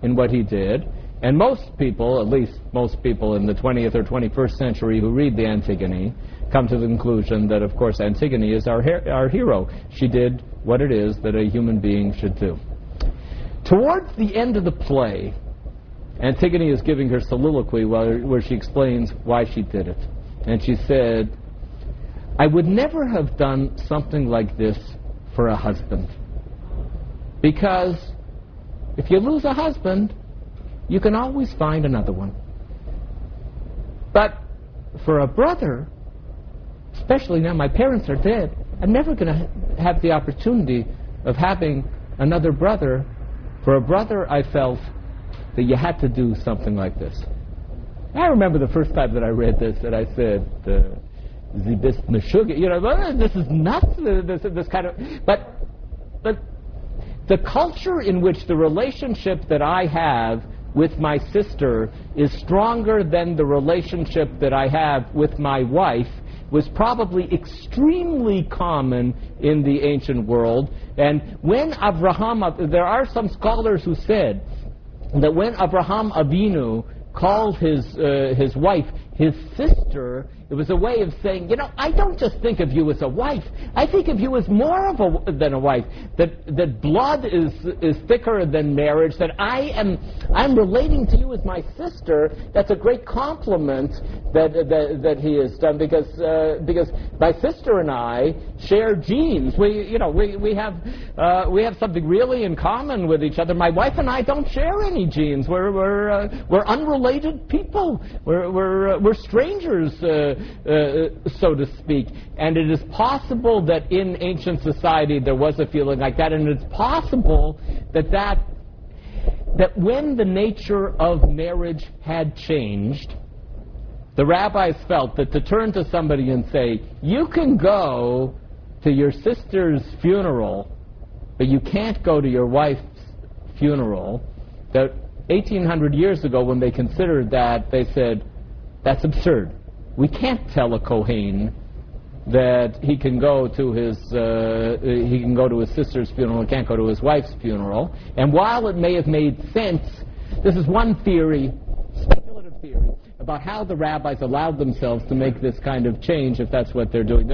in what he did. And most people, at least most people in the 20th or 21st century who read the Antigone, come to the conclusion that, of course, Antigone is our, her- our hero. She did what it is that a human being should do. Towards the end of the play, Antigone is giving her soliloquy where, where she explains why she did it. And she said, I would never have done something like this for a husband. Because if you lose a husband, you can always find another one. But for a brother, especially now my parents are dead, I'm never going to have the opportunity of having another brother. For a brother, I felt that you had to do something like this. I remember the first time that I read this that I said, uh, "The meshuggah," you know, "Oh, this is uh, This, this kind of, but, but the culture in which the relationship that I have with my sister is stronger than the relationship that I have with my wife was probably extremely common in the ancient world. And when Abraham, there are some scholars who said that when Abraham Avinu called his, uh, his wife his sister, it was a way of saying, you know, I don't just think of you as a wife. I think of you as more of a, than a wife. That that blood is is thicker than marriage. That I am I'm relating to you as my sister. That's a great compliment that that, that he has done because uh, because my sister and I share genes. We you know we we have uh, we have something really in common with each other. My wife and I don't share any genes. We're we're uh, we're unrelated people. We're we're uh, we're strangers, uh, uh, so to speak. And it is possible that in ancient society there was a feeling like that, and it's possible that that that when the nature of marriage had changed, the rabbis felt that to turn to somebody and say, "You can go to your sister's funeral, but you can't go to your wife's funeral," that 1800 years ago, when they considered that, they said, that's absurd. We can't tell a Kohen that he can go to his uh, he can go to his sister's funeral, he can't go to his wife's funeral. And while it may have made sense, this is one theory, speculative theory, about how the rabbis allowed themselves to make this kind of change, if that's what they're doing.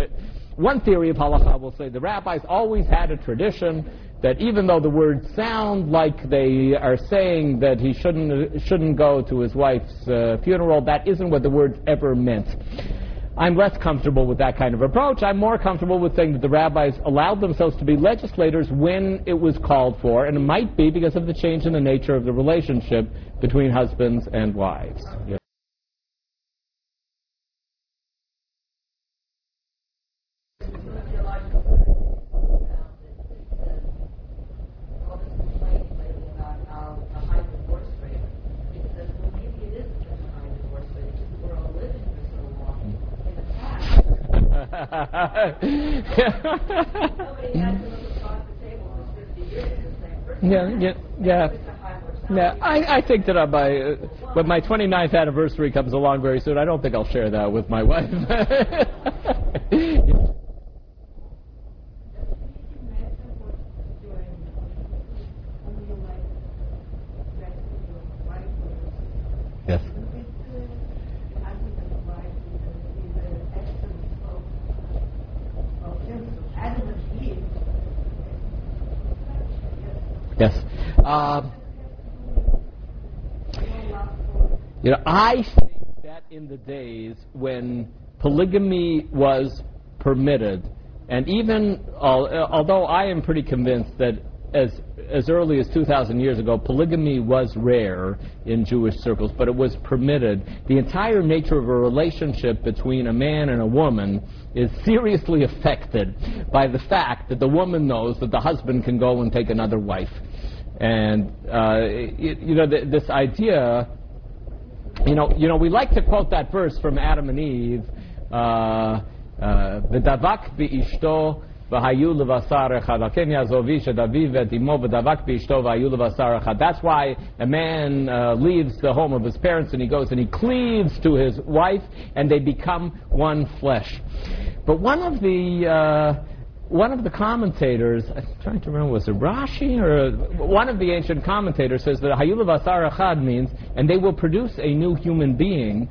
One theory of halacha will say the rabbis always had a tradition that even though the words sound like they are saying that he shouldn't shouldn't go to his wife's uh, funeral, that isn't what the words ever meant. I'm less comfortable with that kind of approach. I'm more comfortable with saying that the rabbis allowed themselves to be legislators when it was called for, and it might be because of the change in the nature of the relationship between husbands and wives. sociological studies found that uh, all this complaining lately about how the high divorce rate. It says, well, maybe it isn't such a high divorce rate because we're all living for so long. In the past, nobody had to look across the table for 50 years and say, first of Yeah, yeah, yeah. it's a high mortality. Yeah, I, I think that uh, by, uh, when my 29th anniversary comes along very soon, I don't think I'll share that with my wife. Yes. Um, you know, I think that in the days when polygamy was permitted, and even al- although I am pretty convinced that as as early as 2,000 years ago, polygamy was rare in Jewish circles, but it was permitted. The entire nature of a relationship between a man and a woman is seriously affected by the fact that the woman knows that the husband can go and take another wife. And uh, it, you know, th- this idea, you know, you know, we like to quote that verse from Adam and Eve, uh, uh, That's why a man uh, leaves the home of his parents and he goes and he cleaves to his wife, and they become one flesh. But one of the uh, one of the commentators, I'm trying to remember, was it Rashi or one of the ancient commentators says that Hayulav Asar Achad means, and they will produce a new human being.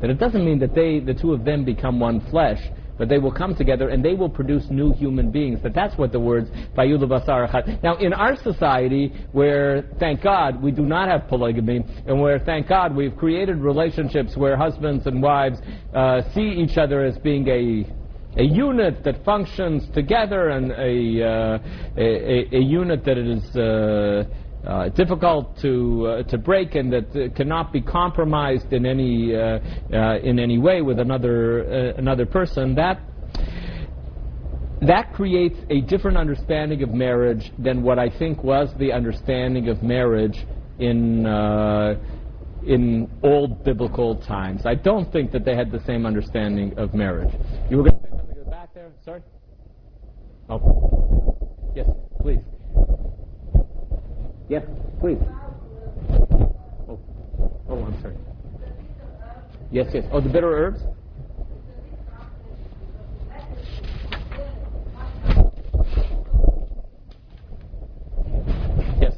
That it doesn't mean that they, the two of them, become one flesh, but they will come together and they will produce new human beings. That that's what the words Hayulav Asar Achad. Now, in our society, where thank God we do not have polygamy, and where thank God we've created relationships where husbands and wives uh, see each other as being a a unit that functions together and a, uh, a, a unit that is uh, uh, difficult to uh, to break and that uh, cannot be compromised in any uh, uh, in any way with another uh, another person that that creates a different understanding of marriage than what I think was the understanding of marriage in in old biblical times. I don't think that they had the same understanding of marriage. You were going to say something back there? Sorry? Oh. Yes, please. Yes, please. Oh, oh I'm sorry. Yes, yes. Oh, the bitter herbs? Yes.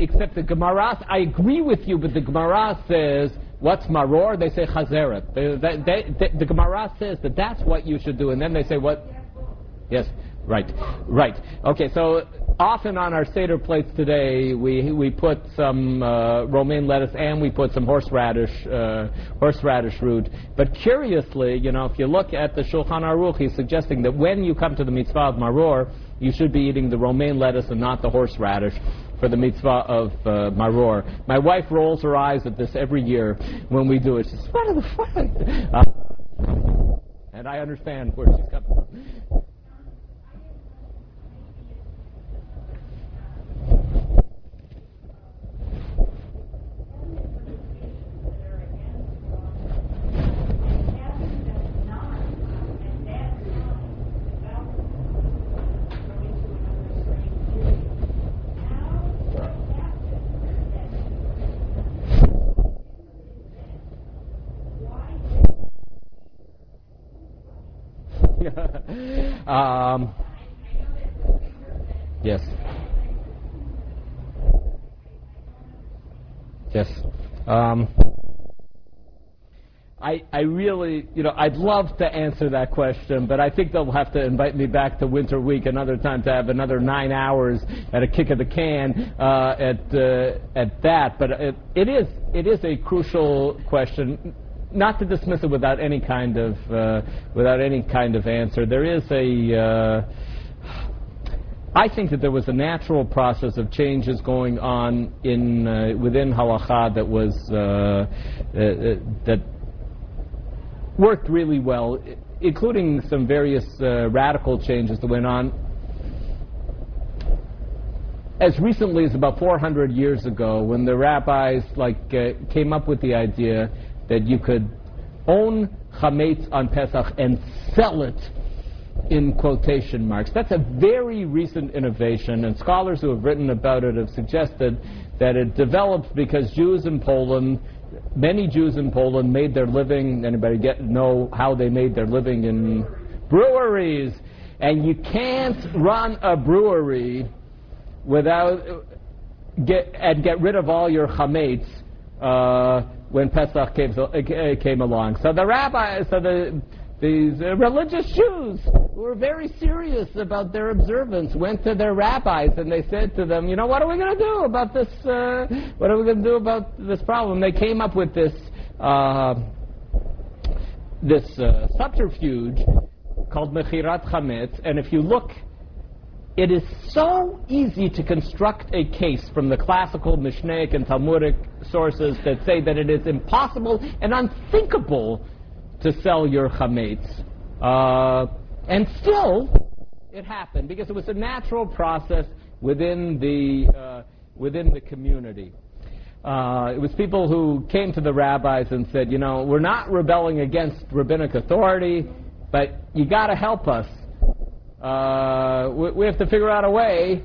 Except the Gemara, I agree with you, but the Gemara says, what's maror? They say chazeret. They, they, the Gemara says that that's what you should do, and then they say what? Yes, right, right. Okay, so often on our Seder plates today, we, we put some uh, romaine lettuce and we put some horseradish, uh, horseradish root. But curiously, you know, if you look at the Shulchan Aruch, he's suggesting that when you come to the mitzvah of maror, you should be eating the romaine lettuce and not the horseradish for the mitzvah of uh, maror. My wife rolls her eyes at this every year when we do it. She says, "What are the fuck?" Uh, and I understand where she's coming from. Um, yes. Yes. Um, I, I really, you know, I'd love to answer that question, but I think they'll have to invite me back to Winter Week another time to have another nine hours at a kick of the can uh, at uh, at that. But it, it is it is a crucial question not to dismiss it without any kind of uh, without any kind of answer. There is a uh, I think that there was a natural process of changes going on in uh, within halacha that was uh, uh, that worked really well, including some various uh, radical changes that went on. As recently as about 400 years ago, when the rabbis like came up with the idea that you could own chametz on Pesach and sell it in quotation marks. That's a very recent innovation, and scholars who have written about it have suggested that it developed because Jews in Poland, many Jews in Poland, made their living. Anybody get know how they made their living in breweries? And you can't run a brewery without get and get rid of all your chametz. Uh, when Pesach came, came along. So the rabbi, so the these uh, religious Jews who were very serious about their observance went to their rabbis and they said to them, you know, what are we going to do about this? Uh, what are we going to do about this problem? They came up with this uh, this uh, subterfuge called mechirat chametz, and if you look it is so easy to construct a case from the classical Mishnaic and Talmudic sources that say that it is impossible and unthinkable to sell your chametz. Uh, and still, it happened because it was a natural process within the uh, within the community. Uh, it was people who came to the rabbis and said, you know, we're not rebelling against rabbinic authority, but you got to help us. Uh, we, we have to figure out a way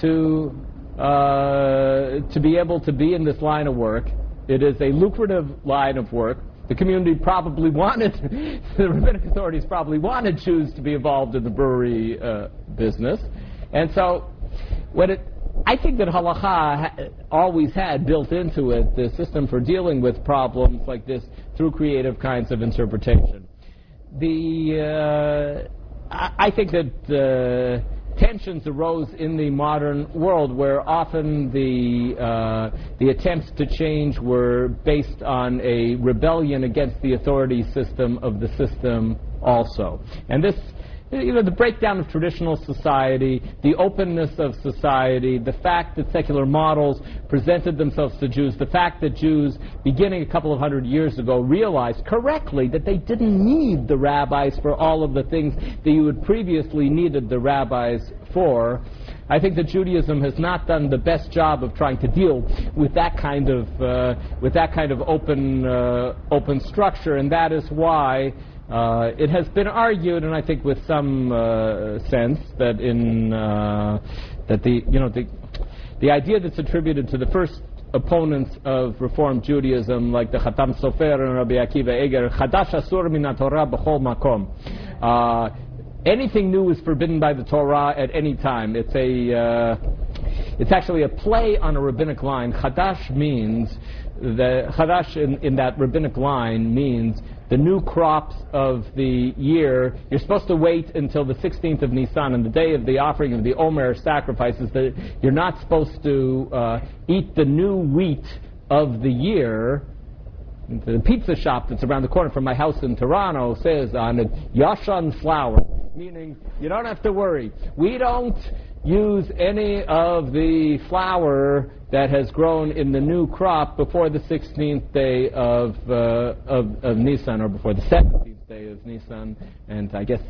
to uh, to be able to be in this line of work. It is a lucrative line of work. The community probably wanted, the rabbinic authorities probably wanted Jews to be involved in the brewery uh, business, and so what it. I think that halacha ha- always had built into it the system for dealing with problems like this through creative kinds of interpretation. The uh, I, think that uh, tensions arose in the modern world where often the uh, the attempts to change were based on a rebellion against the authority system of the system also. And this you know, the breakdown of traditional society, the openness of society, the fact that secular models presented themselves to Jews, the fact that Jews, beginning a couple of hundred years ago, realized correctly that they didn't need the rabbis for all of the things that you had previously needed the rabbis for. I think that Judaism has not done the best job of trying to deal with that kind of uh, with that kind of open uh, open structure, and that is why uh, it has been argued, and I think with some uh, sense, that in uh, that the you know the the idea that's attributed to the first opponents of Reform Judaism, like the Khatam Sofer and Rabbi Akiva Eger, Chadash Asur min Torah b'chol makom. Uh, anything new is forbidden by the Torah at any time. It's a uh, it's actually a play on a rabbinic line. Chadash means the Chadash in, in that rabbinic line means the new crops of the year, you're supposed to wait until the 16th of Nisan, and the day of the offering of the Omer sacrifices, that you're not supposed to uh, eat the new wheat of the year. The pizza shop that's around the corner from my house in Toronto says on it, Yashan flour, meaning you don't have to worry. We don't use any of the flour that has grown in the new crop before the 16th day of, uh, of, of Nisan, or before the 17th day of Nisan, and I guess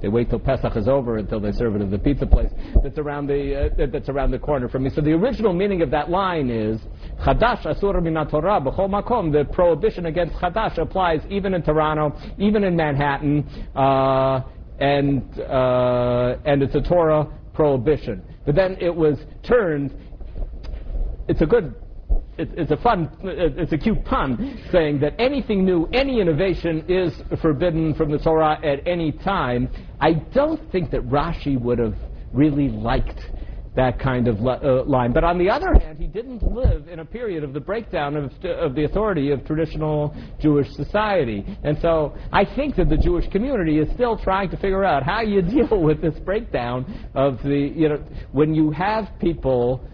they wait till Pesach is over until they serve it at the pizza place that's around the uh, that's around the corner from me. So the original meaning of that line is Chadash Asur Torah b'chol makom. The prohibition against Chadash applies even in Toronto, even in Manhattan, uh, and uh, and it's a Torah prohibition. But then it was turned. It's a good. It's, it's a fun. It's a cute pun saying that anything new, any innovation is forbidden from the Torah at any time. I don't think that Rashi would have really liked that kind of uh, line. But on the other hand, he didn't live in a period of the breakdown of, of the authority of traditional Jewish society. And so I think that the Jewish community is still trying to figure out how you deal with this breakdown of the, you know, when you have people.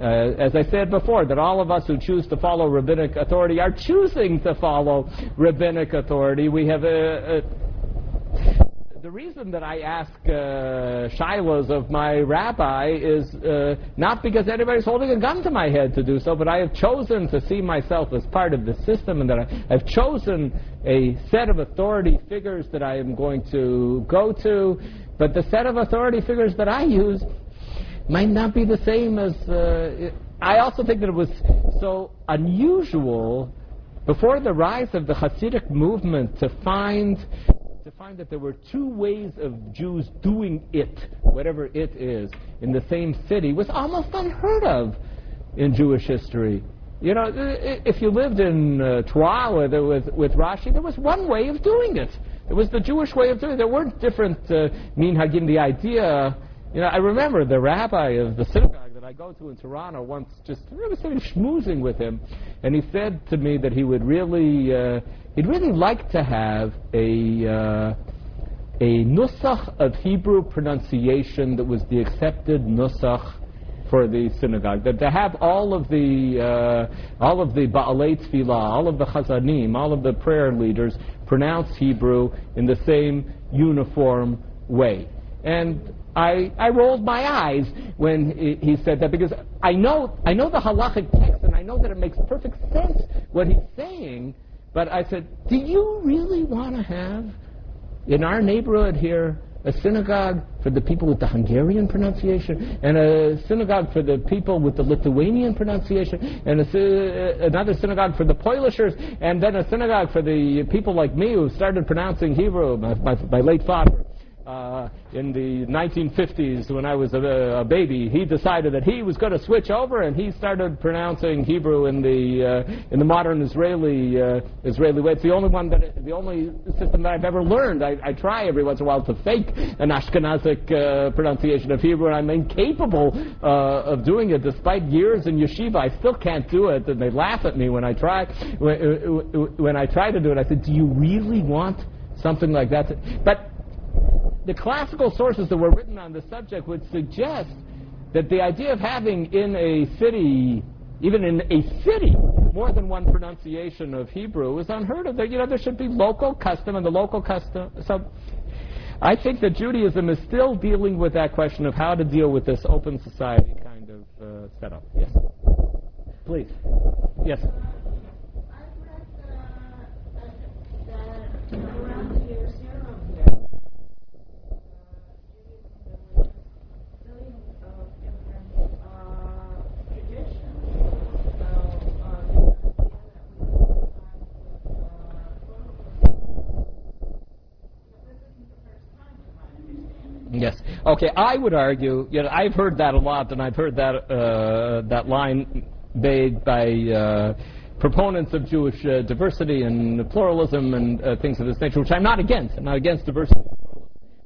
Uh, as I said before, that all of us who choose to follow rabbinic authority are choosing to follow rabbinic authority. We have a, a the reason that I ask uh, shailos of my rabbi is uh, not because anybody's holding a gun to my head to do so, but I have chosen to see myself as part of the system and that I, I've chosen a set of authority figures that I am going to go to, but the set of authority figures that I use might not be the same as. Uh, I also think that it was so unusual before the rise of the Hasidic movement to find to find that there were two ways of Jews doing it, whatever it is, in the same city was almost unheard of in Jewish history. You know, if you lived in uh, Troyes with, with Rashi, there was one way of doing it. It was the Jewish way of doing it. There weren't different uh, minhagim. The idea, you know, I remember the rabbi of the synagogue I go to in Toronto once just really sitting schmoozing with him, and he said to me that he would really, uh, he'd really like to have a uh, a nusach of Hebrew pronunciation that was the accepted nusach for the synagogue. That to have all of the uh, all of the baalei tefillah, all of the chazanim, all of the prayer leaders pronounce Hebrew in the same uniform way. And I, I rolled my eyes when he, said that because I know I know the halachic text and I know that it makes perfect sense what he's saying. But I said, do you really want to have in our neighborhood here a synagogue for the people with the Hungarian pronunciation, and a synagogue for the people with the Lithuanian pronunciation, and a, sy- uh, another synagogue for the Polishers, and then a synagogue for the people like me who started pronouncing Hebrew, my, my, my late father. Uh, in the 1950s, when I was a, a baby, he decided that he was going to switch over, and he started pronouncing Hebrew in the uh, in the modern Israeli uh, Israeli way. It's the only one that the only system that I've ever learned. I, I try every once in a while to fake an Ashkenazic uh, pronunciation of Hebrew, and I'm incapable uh, of doing it despite years in yeshiva. I still can't do it, and they laugh at me when I try when, when I try to do it. I said, "Do you really want something like that?" But the classical sources that were written on the subject would suggest that the idea of having in a city, even in a city, more than one pronunciation of Hebrew is unheard of. There, you know, there should be local custom, and the local custom. So, I think that Judaism is still dealing with that question of how to deal with this open society kind of uh, setup. Yes, please. Yes. I read uh, that around the year zero here, uh, Judaism, there was millions of different uh, traditions. So, uh, the idea that we would find with uh, pluralism, that this isn't the first time, to my understanding. Yes. Okay. I would argue. You know, I've heard that a lot, and I've heard that uh, that line made by uh, proponents of Jewish uh, diversity and pluralism and uh, things of this nature, which I'm not against. I'm not against diversity.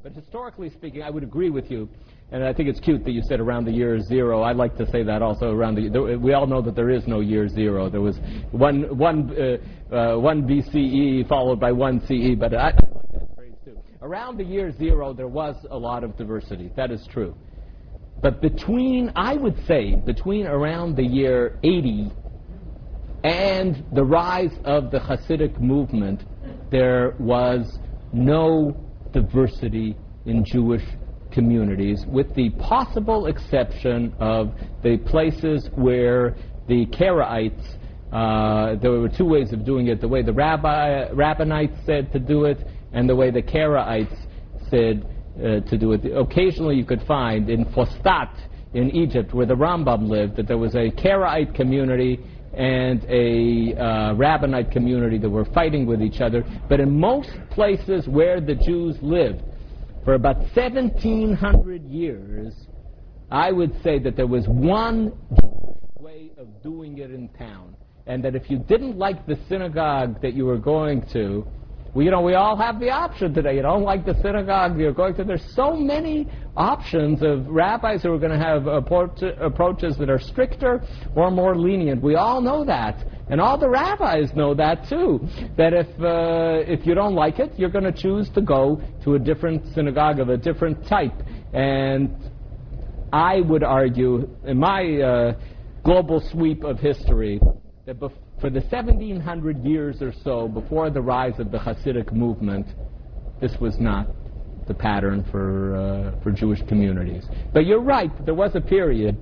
But historically speaking, I would agree with you. And I think it's cute that you said around the year zero. I like to say that also around the. There, we all know that there is no year zero. There was one one uh, uh, one BCE followed by one CE, but I, I like that phrase too. Around the year zero, there was a lot of diversity. That is true. But between, I would say, between around the year 80 and the rise of the Hasidic movement, there was no diversity in Jewish communities, with the possible exception of the places where the Karaites, uh, there were two ways of doing it, the way the rabbi, rabbinites said to do it, and the way the Karaites said uh, to do it. Occasionally you could find in Fostat in Egypt, where the Rambam lived, that there was a Karaite community and a uh, Rabbinite community that were fighting with each other. But in most places where the Jews lived, for about 1700 years, I would say that there was one way of doing it in town. And that if you didn't like the synagogue that you were going to, well, you know, we all have the option today. You don't like the synagogue you're going to. There's so many options of rabbis who are going to have approaches that are stricter or more lenient. We all know that, and all the rabbis know that too. That if uh, if you don't like it, you're going to choose to go to a different synagogue of a different type. And I would argue, in my uh, global sweep of history, that bef- for the 1700 years or so before the rise of the Hasidic movement, this was not the pattern for uh, for Jewish communities. But you're right. There was a period.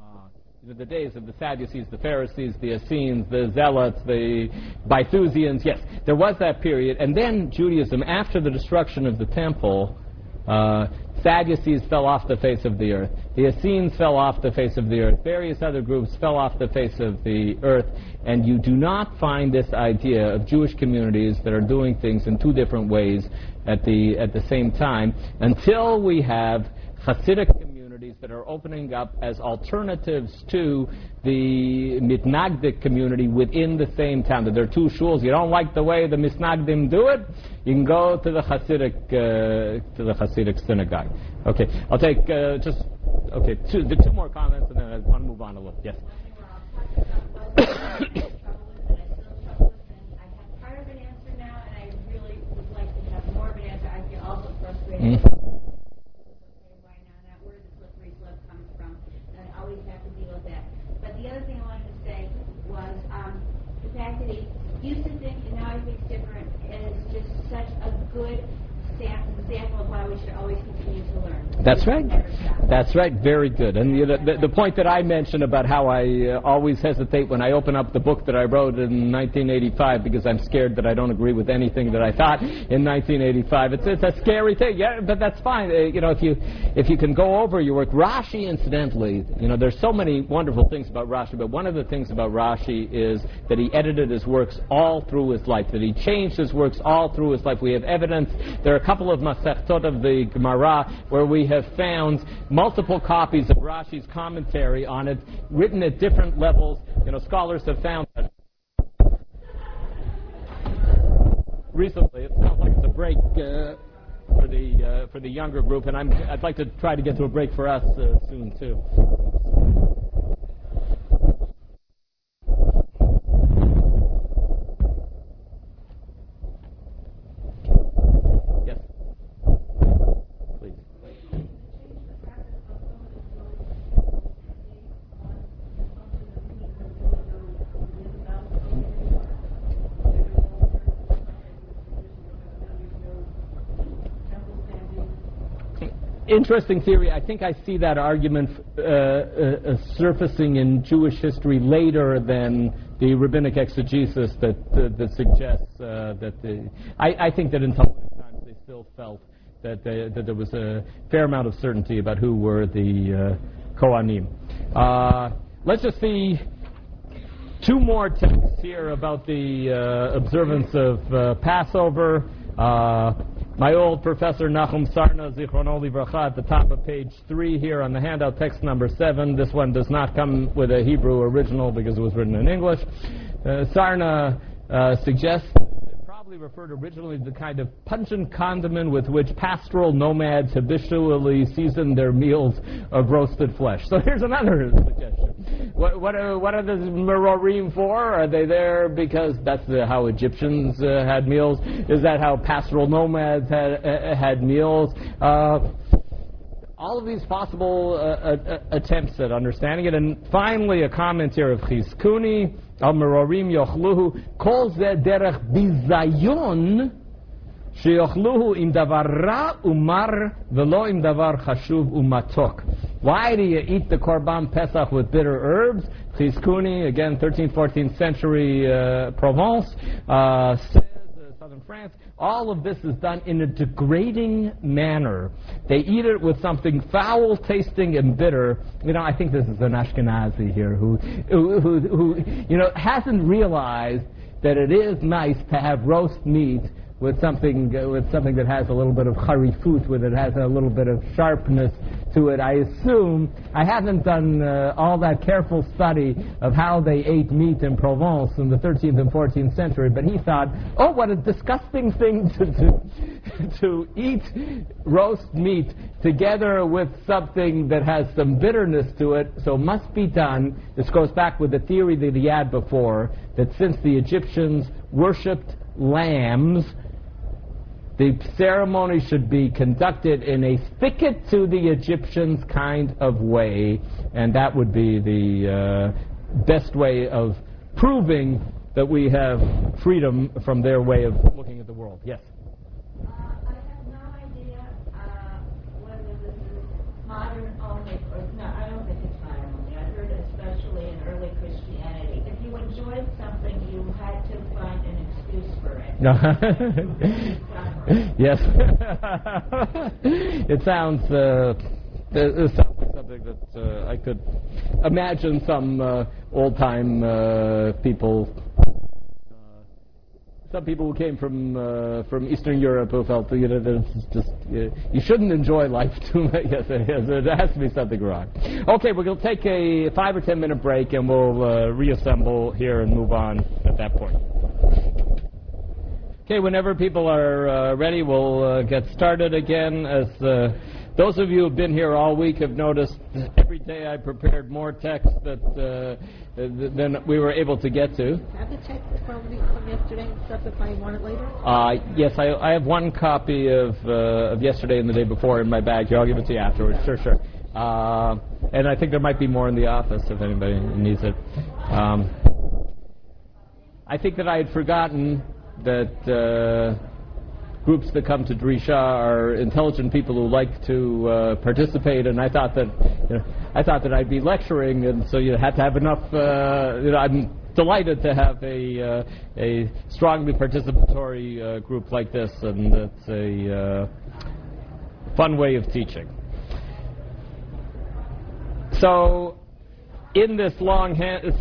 Uh, the days of the Sadducees, the Pharisees, the Essenes, the Zealots, the Boethusians. Yes, there was that period. And then Judaism, after the destruction of the temple, uh, Sadducees fell off the face of the earth. The Essenes fell off the face of the earth. Various other groups fell off the face of the earth. And you do not find this idea of Jewish communities that are doing things in two different ways at the, at the same time until we have Hasidic that are opening up as alternatives to the Mitnagdic community within the same town. That there are two shuls. You don't like the way the Misnagdim do it, you can go to the Hasidic uh, to the Hasidic synagogue. Okay, I'll take uh, just okay two the two more comments and then I want to move on a little. Yes. I have part of an answer now, and I really would like to have more of an answer. I feel also frustrated. Mm. Okay, why now? Not where the slippery slope comes from. And I always have to deal with that. But the other thing I wanted to say was um, the fact that he used to think, and now he thinks different, it's just such a good That's right. That's right. Very good. And the, the point that I mentioned about how I uh, always hesitate when I open up the book that I wrote in 1985 because I'm scared that I don't agree with anything that I thought in 1985. It's, it's a scary thing. Yeah, but that's fine. Uh, you know, if you if you can go over your work, Rashi, incidentally, you know, there's so many wonderful things about Rashi, but one of the things about Rashi is that he edited his works all through his life. That he changed his works all through his life. We have evidence. There are a couple of Masechtot of the Gemara where we have found multiple copies of Rashi's commentary on it, written at different levels. You know, scholars have found that. Recently, it sounds like it's a break uh, for the uh, for the younger group, and I'm, I'd like to try to get to a break for us uh, soon too. Yes. Please. Interesting theory. I think I see that argument uh, uh, uh, surfacing in Jewish history later than the rabbinic exegesis that uh, that suggests uh, that the. I, I think that in times they still felt that they, that there was a fair amount of certainty about who were the uh, Kohanim. Uh, let's just see two more texts here about the uh, observance of uh, Passover. My old professor Nachum Sarna, Zichrono Livracha, at the top of page three here on the handout, text number seven. This one does not come with a Hebrew original because it was written in English. Uh, Sarna uh, suggests probably referred originally to the kind of pungent condiment with which pastoral nomads habitually season their meals of roasted flesh. So here's another suggestion. What, what, are, what are the merorim for? Are they there because that's the, how Egyptians uh, had meals? Is that how pastoral nomads had, uh, had meals? Uh, all of these possible uh, uh, attempts at understanding it. And finally, a commentary of Chizkuni, Amararim Yochluhu calls their derech bizayon sheyochluhu im davar ra umar velo im davar chashuv umatok. Why do you eat the korban pesach with bitter herbs? Chizkuni, again, 13th, 14th century uh, Provence, uh, uh southern France all of this is done in a degrading manner. They eat it with something foul tasting and bitter. You know, I think this is an Ashkenazi here who, who, who, who you know, hasn't realized that it is nice to have roast meat with something with something that has a little bit of harifut, with it has a little bit of sharpness to it. I assume I haven't done uh, all that careful study of how they ate meat in Provence in the 13th and 14th century, but he thought, oh, what a disgusting thing to do, to eat roast meat together with something that has some bitterness to it, so must be done. This goes back with the theory that he had before, that since the Egyptians worshipped lambs, the ceremony should be conducted in a thicket to the Egyptians kind of way, and that would be the uh, best way of proving that we have freedom from their way of looking at the world. Yes. Uh, I have no idea uh, whether this is modern only, or no, I don't think it's modern only. I heard especially in early Christianity, if you enjoyed something, you had to find an it. yes. it sounds. Uh, it sounds like something that uh, I could imagine some uh, old-time uh, people, uh, some people who came from uh, from Eastern Europe who felt you know that it's just uh, you shouldn't enjoy life too much. Yes, yes, there has to be something wrong. Okay, we're going to take a five or ten minute break and we'll reassemble here and move on at that point. Okay, whenever people are uh, ready, we'll uh, get started again. As uh, those of you who've been here all week have noticed, every day I prepared more text that uh, th- than we were able to get to. Have the text from, from yesterday and stuff if I want it later? Uh, yes, I, I have one copy of, uh, of yesterday and the day before in my bag here. I'll give it to you afterwards. Sure, sure. Uh, and I think there might be more in the office if anybody needs it. Um, I think that I had forgotten that uh, groups that come to Drisha are intelligent people who like to uh, participate, and I thought that you know, I thought that I'd be lecturing, and so you had to have enough. Uh, you know, I'm delighted to have a uh, a strongly participatory uh, group like this, and it's a uh, fun way of teaching. So, in this long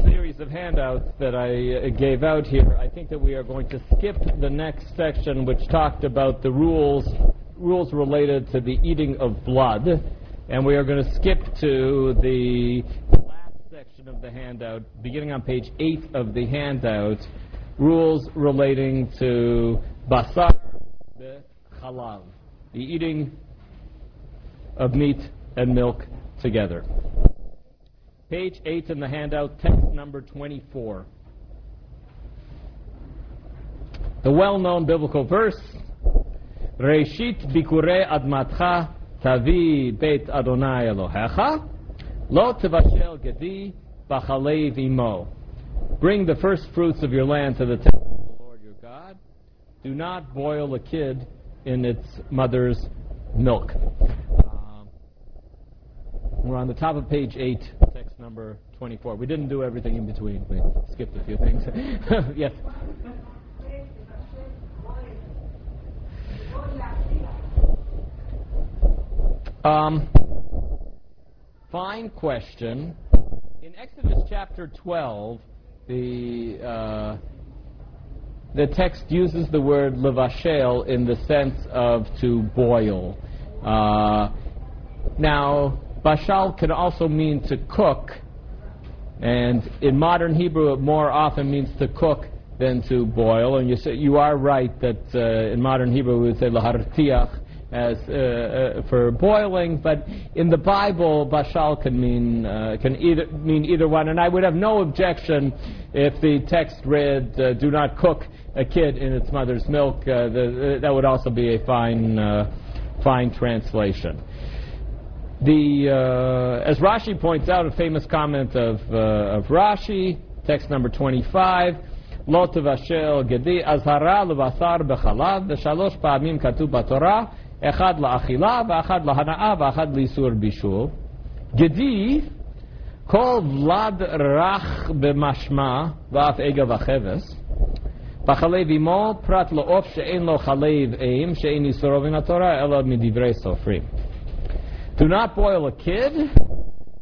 series of handouts that I uh, gave out here, I think that we are going to skip the next section, which talked about the rules rules related to the eating of blood, and we are going to skip to the last section of the handout, beginning on page eight of the handout, rules relating to basar chalav, the eating of meat and milk together. Page 8 in the handout, text number 24. The well-known biblical verse, Reishit bikure admatcha tavi beit Adonai Elohecha, lo tevashel gedi b'chalev imo. Bring the first fruits of your land to the temple of the Lord your God. Do not boil a kid in its mother's milk. Um, we're on the top of page 8, text number 24. We didn't do everything in between. We skipped a few things. yes? Um, fine question. In Exodus chapter 12, the uh, the text uses the word levashel in the sense of to boil. Uh, now, bashal can also mean to cook, and in modern Hebrew, it more often means to cook than to boil. And you say, you are right that uh, in modern Hebrew we would say lahartiach as uh, uh, for boiling, but in the Bible, bashal can mean uh, can either mean either one. And I would have no objection if the text read, uh, "Do not cook a kid in its mother's milk." Uh, the, that would also be a fine fine translation. The as Rashi points out, a famous comment of of Rashi, text number twenty-five. לא תבשל גדי אזהרה לבשר בחלב, ושלוש פעמים כתוב בתורה, אחד לאכילה, ואחד להנאה, ואחד לאיסור בישול. גדי, כל ולד רך במשמע, ואף עגל וכבש. בחלב אמו, פרט לעוף שאין לו חלב אם, שאין איסורו מן התורה, אלא מדברי סופרים. Do not boil a kid.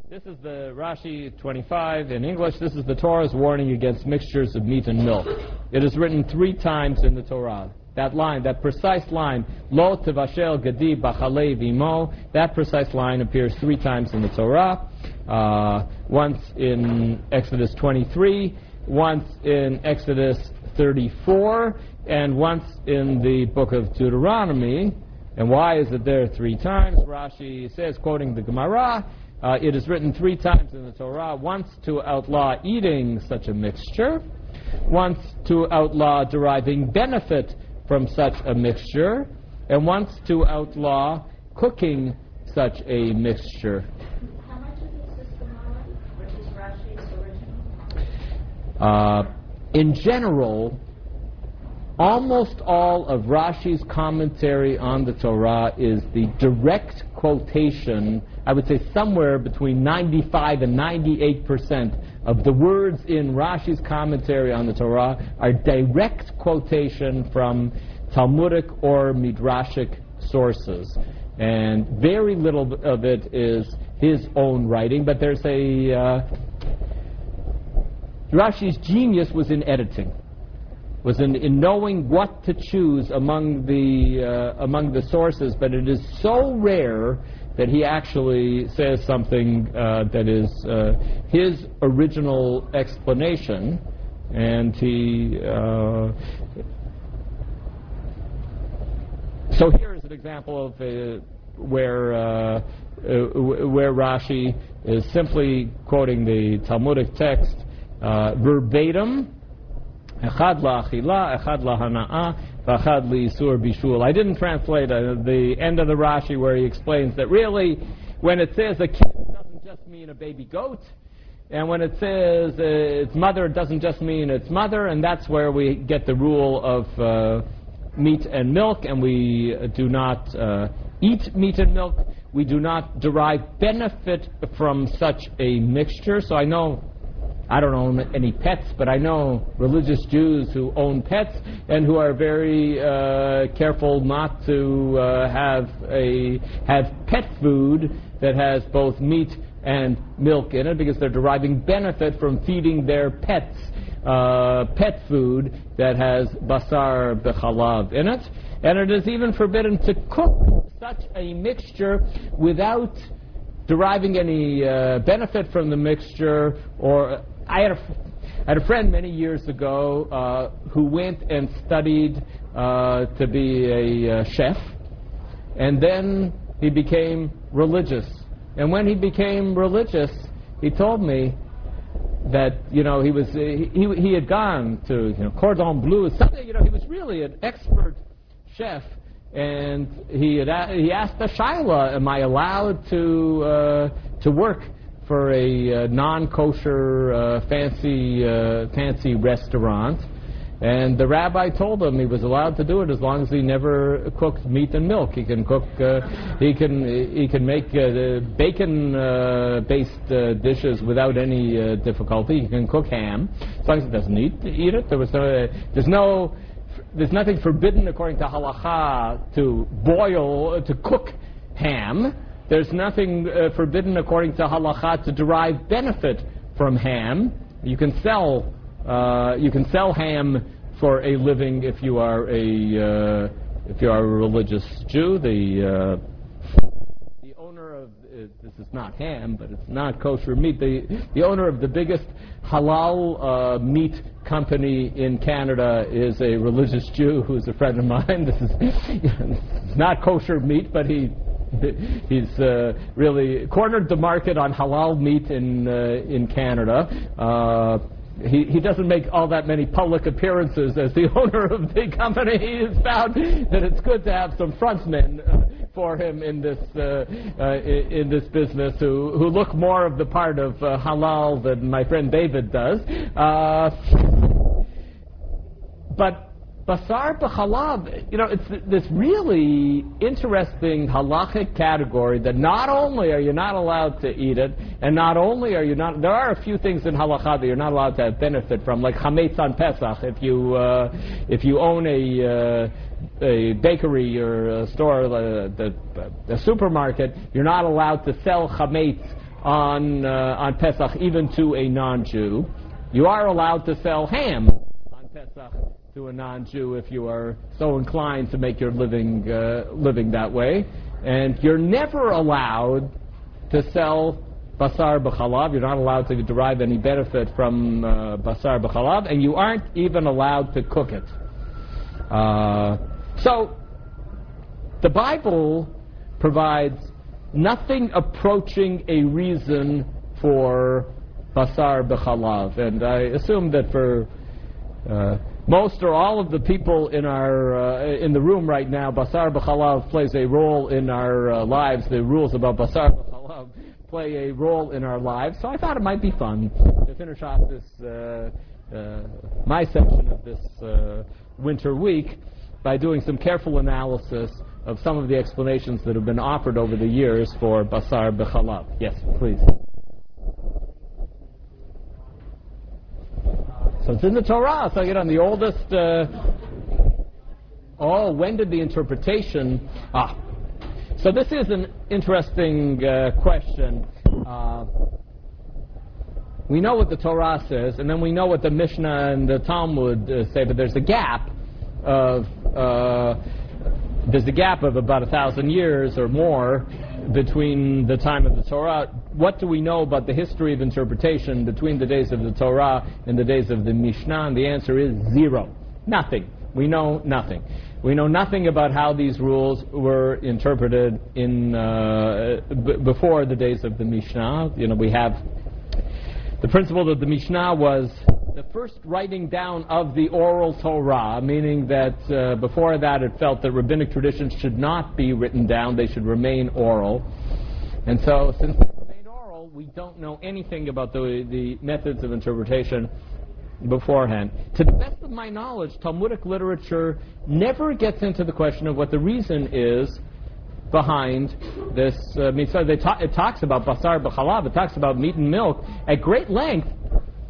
This is the Rashi 25 in English. This is the Torah's warning against mixtures of meat and milk. It is written three times in the Torah. That line, that precise line, Lo tevashel gadi b'chalev imo, that precise line appears three times in the Torah. Uh, once in Exodus 23, once in Exodus 34, and once in the book of Deuteronomy. And why is it there three times? Rashi says, quoting the Gemara, uh, it is written three times in the Torah, once to outlaw eating such a mixture, once to outlaw deriving benefit from such a mixture, and once to outlaw cooking such a mixture. How much of this is Gemara versus Rashi's original? Uh, in general, almost all of Rashi's commentary on the Torah is the direct quotation, I would say somewhere between 95 and 98 percent of the words in Rashi's commentary on the Torah are direct quotation from Talmudic or Midrashic sources. And very little of it is his own writing, but there's a. Uh, Rashi's genius was in editing was in, in knowing what to choose among the uh, among the sources, but it is so rare that he actually says something uh, that is uh, his original explanation, and he. Uh, so here is an example of uh, where uh, where Rashi is simply quoting the Talmudic text verbatim Echad la'achila, echad la'hana'a, v'echad li'isur bishul. I didn't translate uh, the end of the Rashi where he explains that really, when it says a kid, it doesn't just mean a baby goat. And when it says uh, its mother, it doesn't just mean its mother, and that's where we get the rule of uh, meat and milk, and we do not uh, eat meat and milk. We do not derive benefit from such a mixture. So I know I don't own any pets, but I know religious Jews who own pets and who are very uh, careful not to uh, have a have pet food that has both meat and milk in it because they're deriving benefit from feeding their pets uh, pet food that has basar b'chalav in it. And it is even forbidden to cook such a mixture without deriving any uh, benefit from the mixture or I had a, I had a friend many years ago uh, who went and studied uh, to be a uh, chef, and then he became religious. And when he became religious, he told me that you know he was he he had gone to you know cordon bleu something you know he was really an expert chef and he had he asked the shaila am I allowed to uh, to work for a uh, non-kosher uh, fancy uh, fancy restaurant and the rabbi told him he was allowed to do it as long as he never cooked meat and milk. He can cook, uh, he can he can make uh, bacon-based dishes without any difficulty. He can cook ham as long as he doesn't eat eat it. There was no, there's no there's nothing forbidden according to halacha to boil to cook ham. There's nothing uh, forbidden according to halacha to derive benefit from ham. You can sell uh, you can sell ham for a living if you are a uh, if you are a religious Jew. The uh, the owner of uh, this is not ham, but it's not kosher meat. The the owner of the biggest halal uh, meat company in Canada is a religious Jew who's a friend of mine. This is not kosher meat, but he. He's uh, really cornered the market on halal meat in uh, in Canada. Uh, he, he doesn't make all that many public appearances as the owner of the company. He has found that it's good to have some frontsmen uh, for him in this uh, uh, in this business who who look more of the part of uh, halal than my friend David does. But basar b'chalav, you know, it's this really interesting halachic category that not only are you not allowed to eat it, and not only are you not, there are a few things in halacha that you're not allowed to benefit from, like chametz on Pesach. If you uh, if you own a uh, a bakery or a store, uh, the, a supermarket, you're not allowed to sell chametz on uh, on Pesach even to a non-Jew. You are allowed to sell ham on Pesach to a non-Jew if you are so inclined to make your living uh, living that way, and you're never allowed to sell basar b'chalav. You're not allowed to derive any benefit from uh, basar b'chalav, and you aren't even allowed to cook it. Uh, so, the Bible provides nothing approaching a reason for basar b'chalav, and I assume that for uh, most or all of the people in our uh, in the room right now, basar b'chalav plays a role in our uh, lives. The rules about basar b'chalav play a role in our lives. So I thought it might be fun to finish off this uh, uh, my section of this uh, winter week by doing some careful analysis of some of the explanations that have been offered over the years for basar b'chalav. Yes, please. So it's in the Torah. So you know, the oldest. Uh, oh, when did the interpretation? Ah, so this is an interesting uh, question. Uh, we know what the Torah says, and then we know what the Mishnah and the Talmud uh, say, but there's a gap of uh, there's a gap of about a thousand years or more between the time of the Torah. What do we know about the history of interpretation between the days of the Torah and the days of the Mishnah? And the answer is zero. Nothing. We know nothing. We know nothing about how these rules were interpreted in uh, b- before the days of the Mishnah. You know, we have the principle of the Mishnah was the first writing down of the oral Torah, meaning that uh, before that it felt that rabbinic traditions should not be written down, they should remain oral. And so, since we don't know anything about the, the methods of interpretation beforehand. To the best of my knowledge, Talmudic literature never gets into the question of what the reason is behind this uh, mitzvah. Ta- it talks about basar b'chalav, it talks about meat and milk at great length,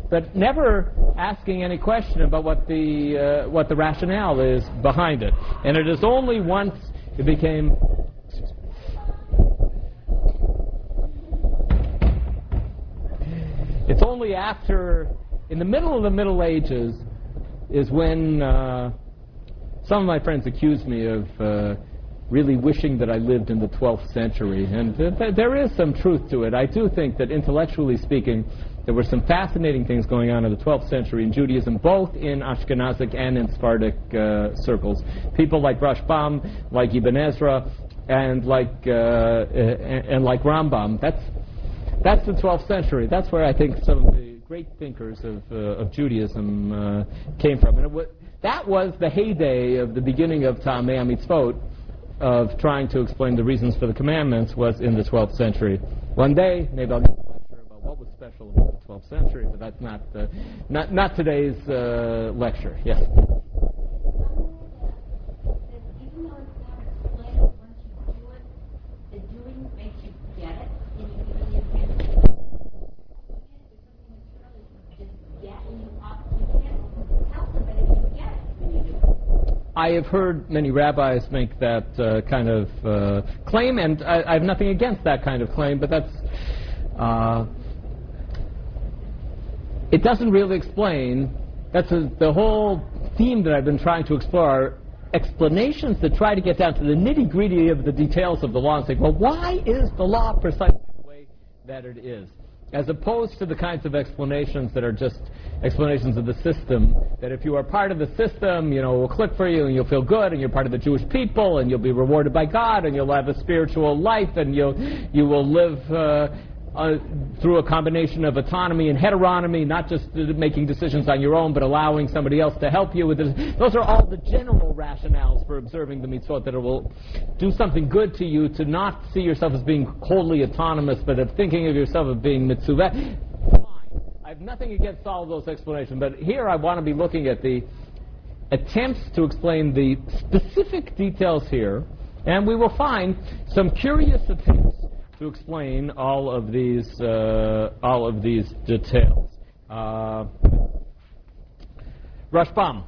but never asking any question about what the uh, what the rationale is behind it. And it is only once it became it's only after in the middle of the Middle Ages is when uh, some of my friends accuse me of uh, really wishing that I lived in the 12th century. And th- th- there is some truth to it. I do think that intellectually speaking, there were some fascinating things going on in the 12th century in Judaism, both in Ashkenazic and in Sephardic uh, circles. People like Rashbam, like Ibn Ezra, and like uh, and, and like Rambam. That's that's the 12th century. That's where I think some of the great thinkers of, uh, of Judaism uh, came from. And that was the heyday of the beginning of Ta'amei Mitzvot, of trying to explain the reasons for the commandments, was in the 12th century. One day, maybe I'll give a lecture about what was special about the 12th century, but that's not, uh, not, not today's uh, lecture. Yes? Even though it's not explained, once you do it, the doing makes you get it, and you even you can't do it. It's something that's really just getting you up. You can't tell somebody you get it when you do it. I have heard many rabbis make that uh, kind of uh, claim, and I, I have nothing against that kind of claim, but that's. Uh, it doesn't really explain. That's a, the whole theme that I've been trying to explore. Explanations that try to get down to the nitty gritty of the details of the law and say, well, why is the law precisely the way that it is? As opposed to the kinds of explanations that are just explanations of the system, that if you are part of the system, you know, it will click for you and you'll feel good and you're part of the Jewish people and you'll be rewarded by God and you'll have a spiritual life and you'll, you will live uh, uh, through a combination of autonomy and heteronomy, not just making decisions on your own, but allowing somebody else to help you with this. Those are all the general rationales for observing the mitzvot that it will do something good to you to not see yourself as being wholly autonomous, but of thinking of yourself as being mitzvah. Fine. I have nothing against all of those explanations, but here I want to be looking at the attempts to explain the specific details here, and we will find some curious attempts to explain all of these uh, all of these details. Uh, Rashbam.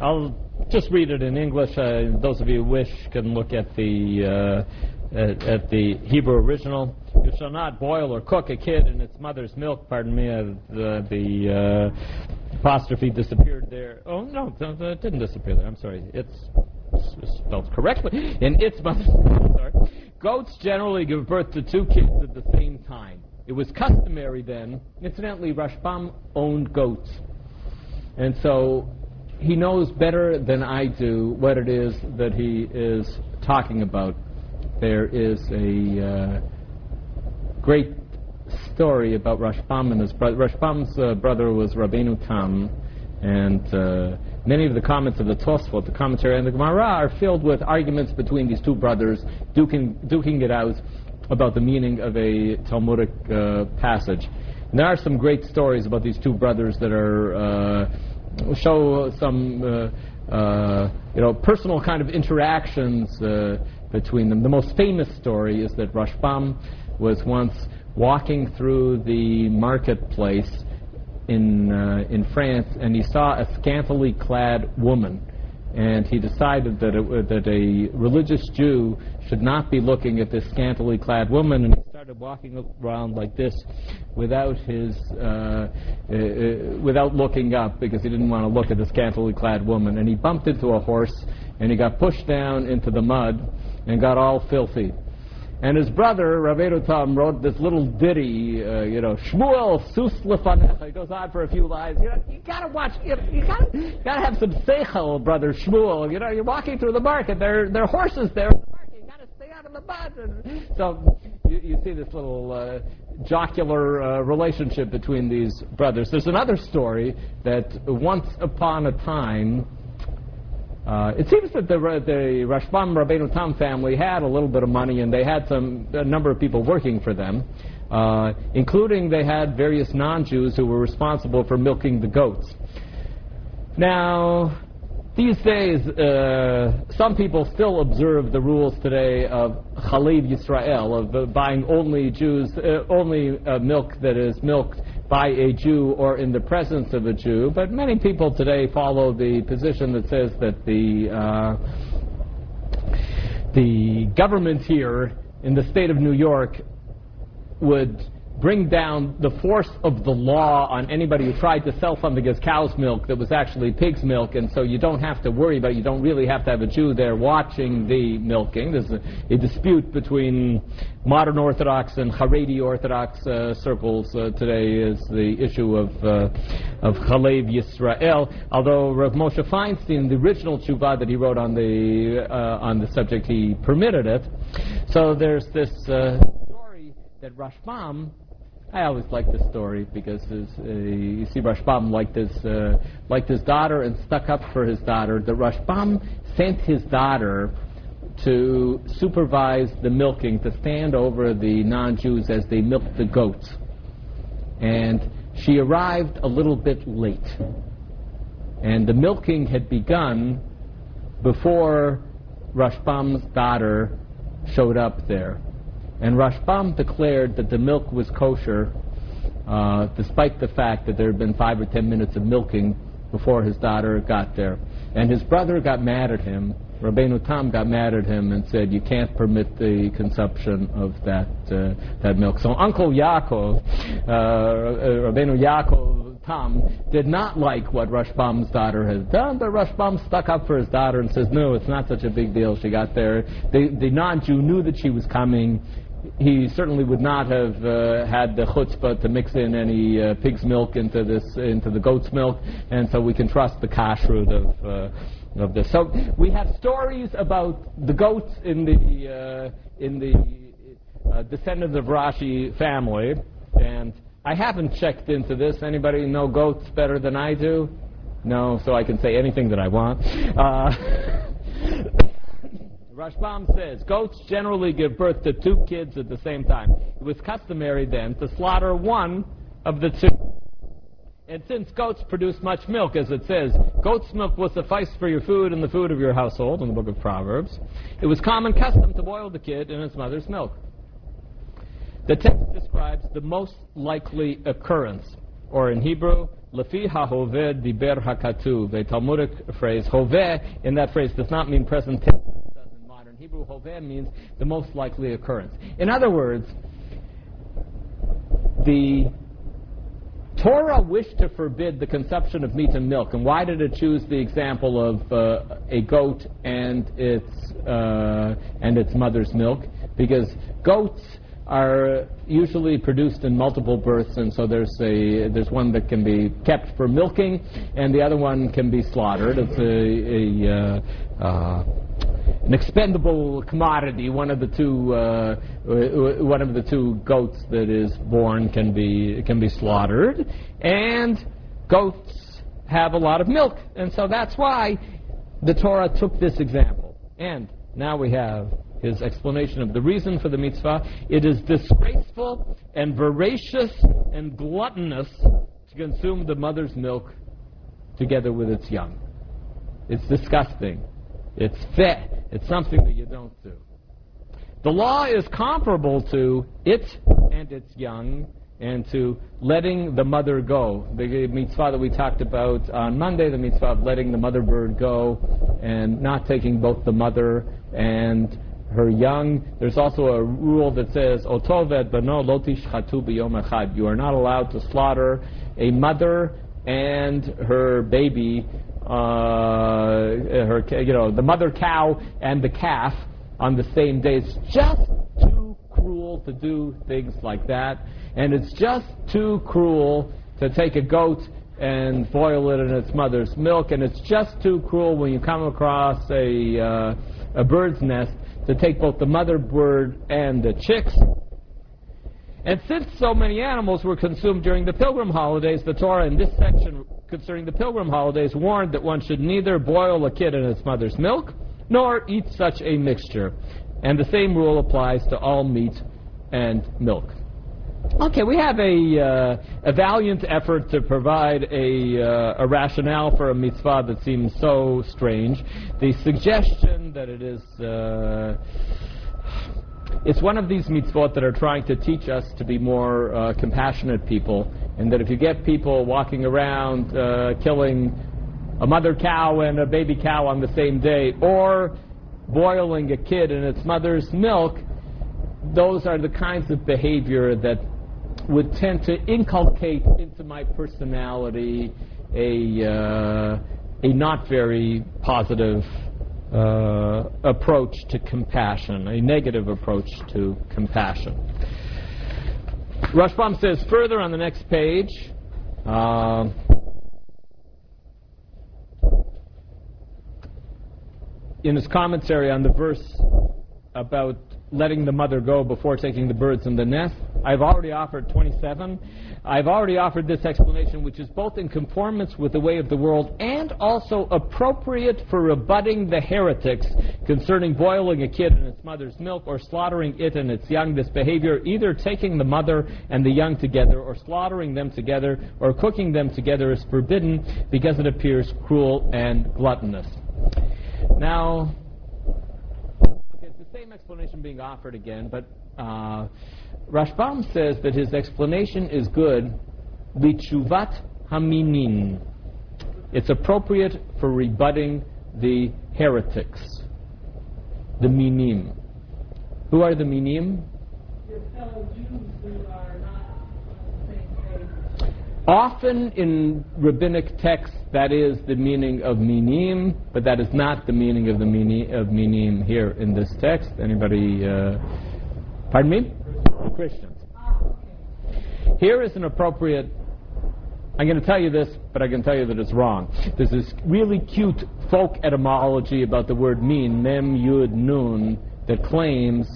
I'll just read it in English. Uh, those of you who wish can look at the uh, at, at the Hebrew original. You shall not boil or cook a kid in its mother's milk. Pardon me, uh, the, the uh, apostrophe disappeared there. Oh no, it didn't disappear there. I'm sorry. It's s- spelled correctly. In its mother's. Sorry. Goats generally give birth to two kids at the same time. It was customary then. Incidentally, Rashbam owned goats. And so he knows better than I do what it is that he is talking about. There is a uh, great story about Rashbam and his brother. Rashbam's uh, brother was Rabbeinu Tam, and uh, many of the comments of the Tosfot, the commentary, and the Gemara are filled with arguments between these two brothers, duking, duking it out about the meaning of a Talmudic uh, passage. And there are some great stories about these two brothers that are uh, show some uh, uh, you know personal kind of interactions uh, between them. The most famous story is that Rashbam was once walking through the marketplace in uh, in France, and he saw a scantily clad woman, and he decided that it, that a religious Jew should not be looking at this scantily clad woman, and he started walking around like this, without his uh, uh, uh, without looking up because he didn't want to look at the scantily clad woman, and he bumped into a horse, and he got pushed down into the mud, and got all filthy. And his brother, Rav Tam, wrote this little ditty, uh, you know, Shmuel Sus Lefanecha. It goes on for a few lines. You know, you gotta watch, you, know, you gotta, you gotta have some seichel, brother Shmuel. You know, you're walking through the market. There, there are horses there out of the mud. And so you, you see this little uh, jocular uh, relationship between these brothers. There's another story that once upon a time, uh, it seems that the, the Rashbam Rabbeinu Tam family had a little bit of money and they had some a number of people working for them, uh, including they had various non-Jews who were responsible for milking the goats. Now, these days, uh, some people still observe the rules today of Chalev Yisrael, of buying only Jews, uh, only uh, milk that is milked by a Jew or in the presence of a Jew. But many people today follow the position that says that the uh, the government here in the state of New York would bring down the force of the law on anybody who tried to sell something as cow's milk that was actually pig's milk, and so you don't have to worry about it. You don't really have to have a Jew there watching the milking. There's a, a dispute between modern Orthodox and Haredi Orthodox uh, circles uh, today is the issue of uh, of Chalev Yisrael. Although Rav Moshe Feinstein, the original tshuva that he wrote on the uh, on the subject, he permitted it. So there's this uh, story that Rashbam I always like this story because uh, you see Rashbam liked his, uh, liked his daughter and stuck up for his daughter. The Rashbam sent his daughter to supervise the milking, to stand over the non-Jews as they milked the goats. And she arrived a little bit late. And the milking had begun before Rashbam's daughter showed up there. And Rashbam declared that the milk was kosher, uh, despite the fact that there had been five or ten minutes of milking before his daughter got there. And his brother got mad at him. Rabbeinu Tam got mad at him and said, "You can't permit the consumption of that uh, that milk." So Uncle Yaakov, uh, Rabbeinu Yaakov Tam, did not like what Rashbam's daughter had done, but Rashbam stuck up for his daughter and says, "No, it's not such a big deal." She got there. The, the non-Jew knew that she was coming he certainly would not have uh, had the chutzpah to mix in any uh, pig's milk into this into the goat's milk, and so we can trust the kashrut of uh, of this. So we have stories about the goats in the uh, in the uh, descendants of Rashi family, and I haven't checked into this. Anybody know goats better than I do? No, so I can say anything that I want. Rashbam says goats generally give birth to two kids at the same time. It was customary then to slaughter one of the two. And since goats produce much milk, as it says, goat's milk will suffice for your food and the food of your household, in the book of Proverbs, it was common custom to boil the kid in its mother's milk. The text describes the most likely occurrence, or in Hebrew, Lefi hahoveh diber hakatuv. A Talmudic phrase, hoveh, in that phrase does not mean present tense Hebrew hoveh means the most likely occurrence. In other words, the Torah wished to forbid the consumption of meat and milk. And why did it choose the example of uh, a goat and its, uh, and its mother's milk? Because goats are usually produced in multiple births, and so there's a there's one that can be kept for milking, and the other one can be slaughtered. It's a, a uh, uh an expendable commodity. One of the two, uh, one of the two goats that is born can be can be slaughtered, and goats have a lot of milk, and so that's why the Torah took this example. And now we have his explanation of the reason for the mitzvah. It is disgraceful and voracious and gluttonous to consume the mother's milk together with its young. It's disgusting. It's fit. It's something that you don't do. The law is comparable to it and its young and to letting the mother go. The mitzvah that we talked about on Monday, the mitzvah of letting the mother bird go and not taking both the mother and her young. There's also a rule that says, echad. You are not allowed to slaughter a mother and her baby uh, her, you know, the mother cow and the calf on the same day. It's just too cruel to do things like that. And it's just too cruel to take a goat and boil it in its mother's milk. And it's just too cruel when you come across a, uh, a bird's nest to take both the mother bird and the chicks. And since so many animals were consumed during the pilgrim holidays, the Torah in this section concerning the pilgrim holidays warned that one should neither boil a kid in its mother's milk nor eat such a mixture. And the same rule applies to all meat and milk. Okay, we have a, uh, a valiant effort to provide a, uh, a rationale for a mitzvah that seems so strange. The suggestion that it is. Uh, it's one of these mitzvot that are trying to teach us to be more uh, compassionate people, and that if you get people walking around uh, killing a mother cow and a baby cow on the same day, or boiling a kid in its mother's milk, those are the kinds of behavior that would tend to inculcate into my personality a, uh, a not very positive uh, approach to compassion, a negative approach to compassion. Rashbam says further on the next page. Uh, in his commentary on the verse about letting the mother go before taking the birds in the nest. I've already offered 27. I've already offered this explanation, which is both in conformance with the way of the world and also appropriate for rebutting the heretics concerning boiling a kid in its mother's milk or slaughtering it and its young. This behavior, either taking the mother and the young together or slaughtering them together or cooking them together, is forbidden because it appears cruel and gluttonous. Now, explanation being offered again, but uh, Rashbam says that his explanation is good. Lichuvat haminin. It's appropriate for rebutting the heretics, the minim. Who are the minim? Fellow Jews who are not on the same page. Often in rabbinic texts, that is the meaning of minim, but that is not the meaning of the meaning of minim here in this text. Anybody? Uh, pardon me? Christians. Here is an appropriate. I'm going to tell you this, but I can tell you that it's wrong. There's this really cute folk etymology about the word min, mem yud nun, that claims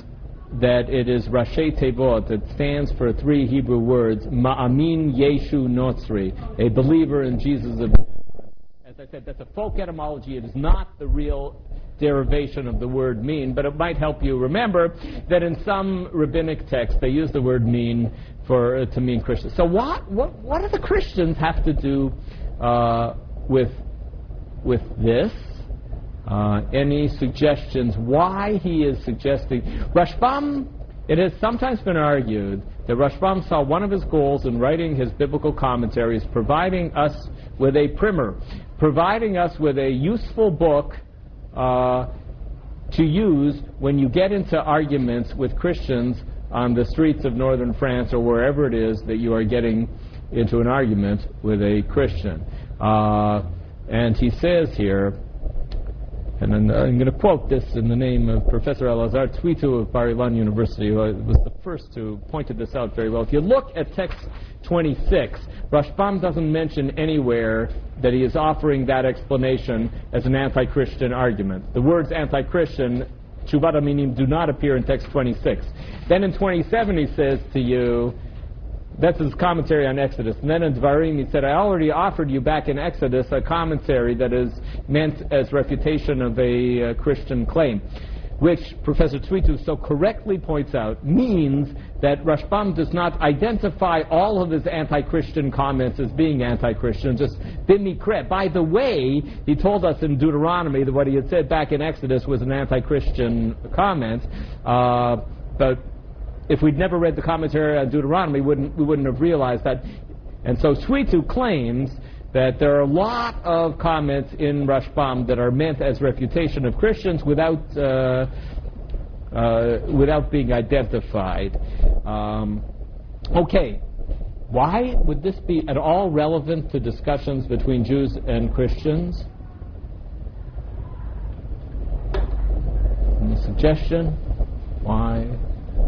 that it is Rashei Tevot. It stands for three Hebrew words: Ma'amin Yeshu Notzri, a believer in Jesus of as I said, that's a folk etymology. It is not the real derivation of the word min, but it might help you remember that in some rabbinic texts they use the word min for uh, to mean Christian. So what what what do the Christians have to do uh, with with this? Uh, any suggestions why he is suggesting Rashbam? It has sometimes been argued that Rashbam saw one of his goals in writing his biblical commentaries, providing us with a primer, providing us with a useful book uh, to use when you get into arguments with Christians on the streets of northern France or wherever it is that you are getting into an argument with a Christian. Uh, and he says here, and uh, I'm, I'm going to quote this in the name of Professor Elazar Touitou of Bar Ilan University, who was the first to pointed this out very well. If you look at text 26, Rashbam doesn't mention anywhere that he is offering that explanation as an anti-Christian argument. The words anti-Christian, Chuvat Aminim, do not appear in text 26. Then in 27 he says to you, that's his commentary on Exodus. And then in Dvarim, he said, I already offered you back in Exodus a commentary that is meant as refutation of a uh, Christian claim, which Professor Touitou so correctly points out means that Rashbam does not identify all of his anti-Christian comments as being anti-Christian, just bimikre. By the way, he told us in Deuteronomy that what he had said back in Exodus was an anti-Christian comment, uh, but if we'd never read the commentary on Deuteronomy, we wouldn't, we wouldn't have realized that. And so Touitou claims that there are a lot of comments in Rashbam that are meant as refutation of Christians without, uh, uh, without being identified. Um, okay, why would this be at all relevant to discussions between Jews and Christians? Any suggestion? Why?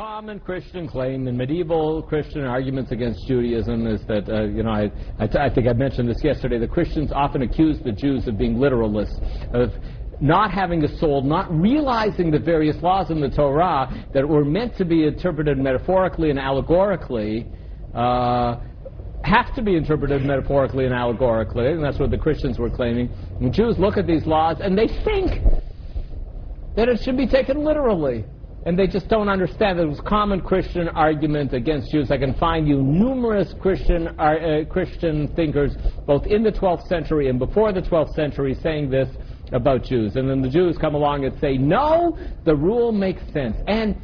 Common Christian claim in medieval Christian arguments against Judaism is that, uh, you know, I, I, I think I mentioned this yesterday, the Christians often accuse the Jews of being literalists, of not having a soul, not realizing the various laws in the Torah that were meant to be interpreted metaphorically and allegorically. Uh, have to be interpreted metaphorically and allegorically, and that's what the Christians were claiming. And Jews look at these laws and they think that it should be taken literally. And they just don't understand it was common Christian argument against Jews. I can find you numerous Christian uh, Christian thinkers, both in the 12th century and before the 12th century, saying this about Jews. And then the Jews come along and say, no, the rule makes sense. And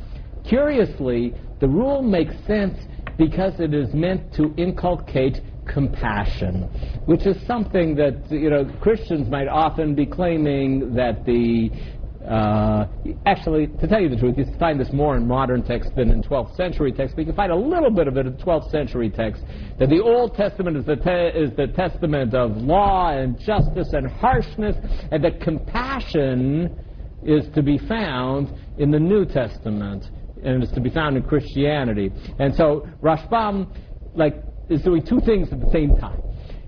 curiously, the rule makes sense because it is meant to inculcate compassion, which is something that you know Christians might often be claiming that the uh, actually, to tell you the truth, you find this more in modern texts than in 12th century texts, but you can find a little bit of it in 12th century texts. That the Old Testament is the, te- is the testament of law and justice and harshness, and that compassion is to be found in the New Testament and is to be found in Christianity. And so Rashbam, like, is doing two things at the same time.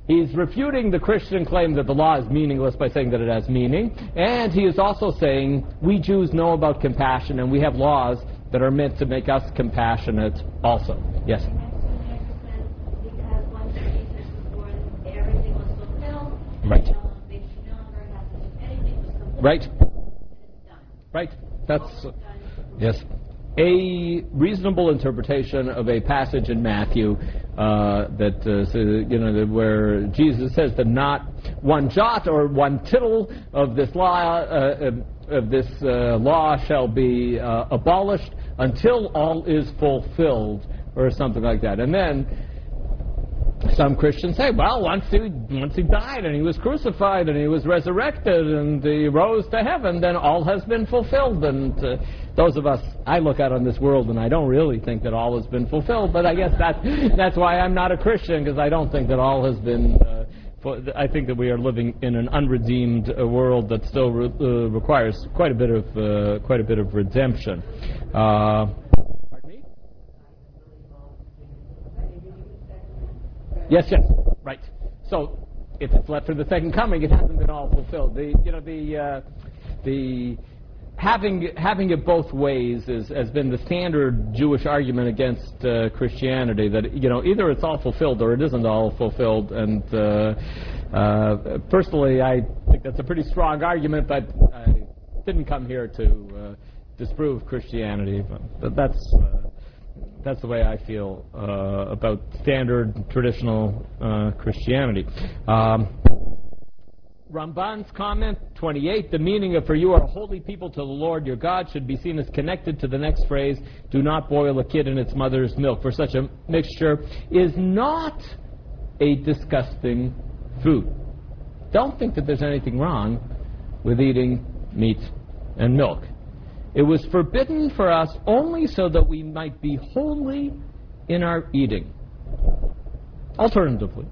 He's refuting the Christian claim that the law is meaningless by saying that it has meaning, and he is also saying we Jews know about compassion and we have laws that are meant to make us compassionate also. Yes? And that makes sense because once Jesus was born, everything was fulfilled. and Right. No one makes you younger, has to do anything was complete. Right. And it's done. Right. That's yes. A reasonable interpretation of a passage in Matthew uh, that uh, you know where Jesus says that not one jot or one tittle of this law uh, of this uh, law shall be uh, abolished until all is fulfilled, or something like that. And then some Christians say, well, once he, once he died and he was crucified and he was resurrected and he rose to heaven, then all has been fulfilled. And uh, those of us, I look out on this world and I don't really think that all has been fulfilled, but I guess that, that's why I'm not a Christian, because I don't think that all has been. Uh, I think that we are living in an unredeemed uh, world that still re- uh, requires quite a bit of uh, quite a bit of redemption. Uh? Yes, yes, right. So if it's left for the second coming, it hasn't been all fulfilled. The you know the uh, the having having it both ways is, has been the standard Jewish argument against uh, Christianity. That you know either it's all fulfilled or it isn't all fulfilled. And uh, uh, personally, I think that's a pretty strong argument, but I didn't come here to uh, disprove Christianity. But, that's. Uh, that's the way I feel uh, about standard traditional Christianity. Um, Ramban's comment 28 the meaning of for you are a holy people to the Lord your God should be seen as connected to the next phrase do not boil a kid in its mother's milk for such a mixture is not a disgusting food. Don't think that there's anything wrong with eating meat and milk. It was forbidden for us only so that we might be holy in our eating. Alternatively,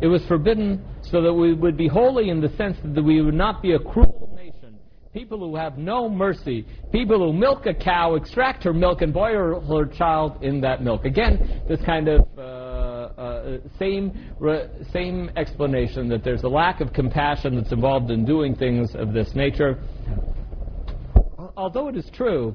it was forbidden so that we would be holy in the sense that we would not be a cruel nation. People who have no mercy. People who milk a cow, extract her milk, and boil her child in that milk. Again, this kind of uh, uh, same, re- same explanation that there's a lack of compassion that's involved in doing things of this nature although it is true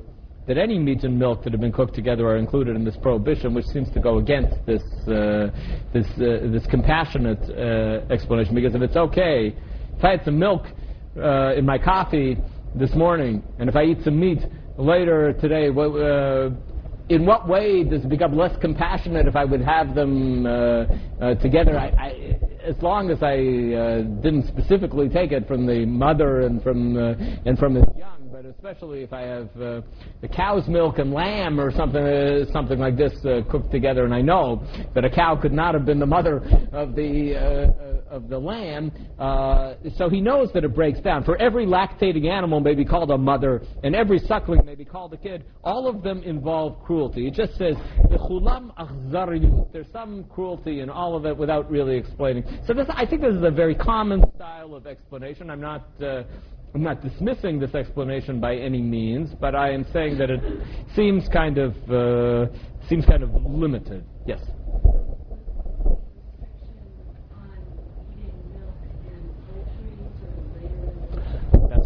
that any meat and milk that have been cooked together are included in this prohibition, which seems to go against this uh, this uh, this compassionate uh, explanation. Because if it's okay, if I had some milk uh, in my coffee this morning, and if I eat some meat later today, what, uh, in what way does it become less compassionate if I would have them uh, together? I, I, as long as I didn't specifically take it from the mother and from and from but especially if I have uh, the cow's milk and lamb or something uh, something like this uh, cooked together, and I know that a cow could not have been the mother of the uh, uh, of the lamb, uh, so he knows that it breaks down. For every lactating animal may be called a mother, and every suckling may be called a kid. All of them involve cruelty. It just says There's some cruelty in all of it without really explaining. So this, I think, this is a very common style of explanation. I'm not. I'm not dismissing this explanation by any means, but I am saying that it seems kind of uh, seems kind of limited. Yes.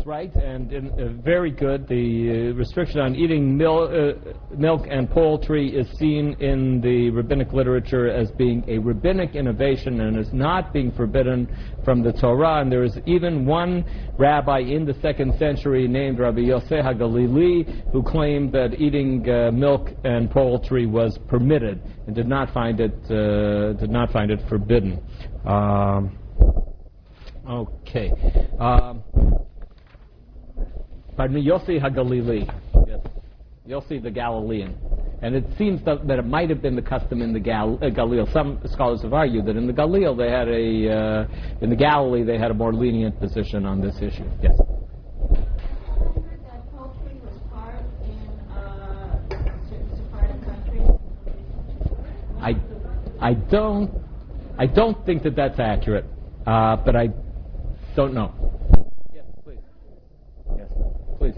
That's right, and in, uh, very good. The uh, restriction on eating mil- uh, milk and poultry is seen in the rabbinic literature as being a rabbinic innovation and is not being forbidden from the Torah. And there is even one rabbi in the second century named Rabbi Yosef HaGalili who claimed that eating uh, milk and poultry was permitted and did not find it uh, did not find it forbidden. Um, okay. Um, Pardon me, Yossi HaGalili. Yes. Yossi the Galilean. And it seems that, that it might have been the custom in the Gal- uh. Some scholars have argued that in the Galil they had a, uh, in the Galilee they had a more lenient position on this issue. Yes. I, I don't, I don't think that that's accurate, uh, but I don't know. Please.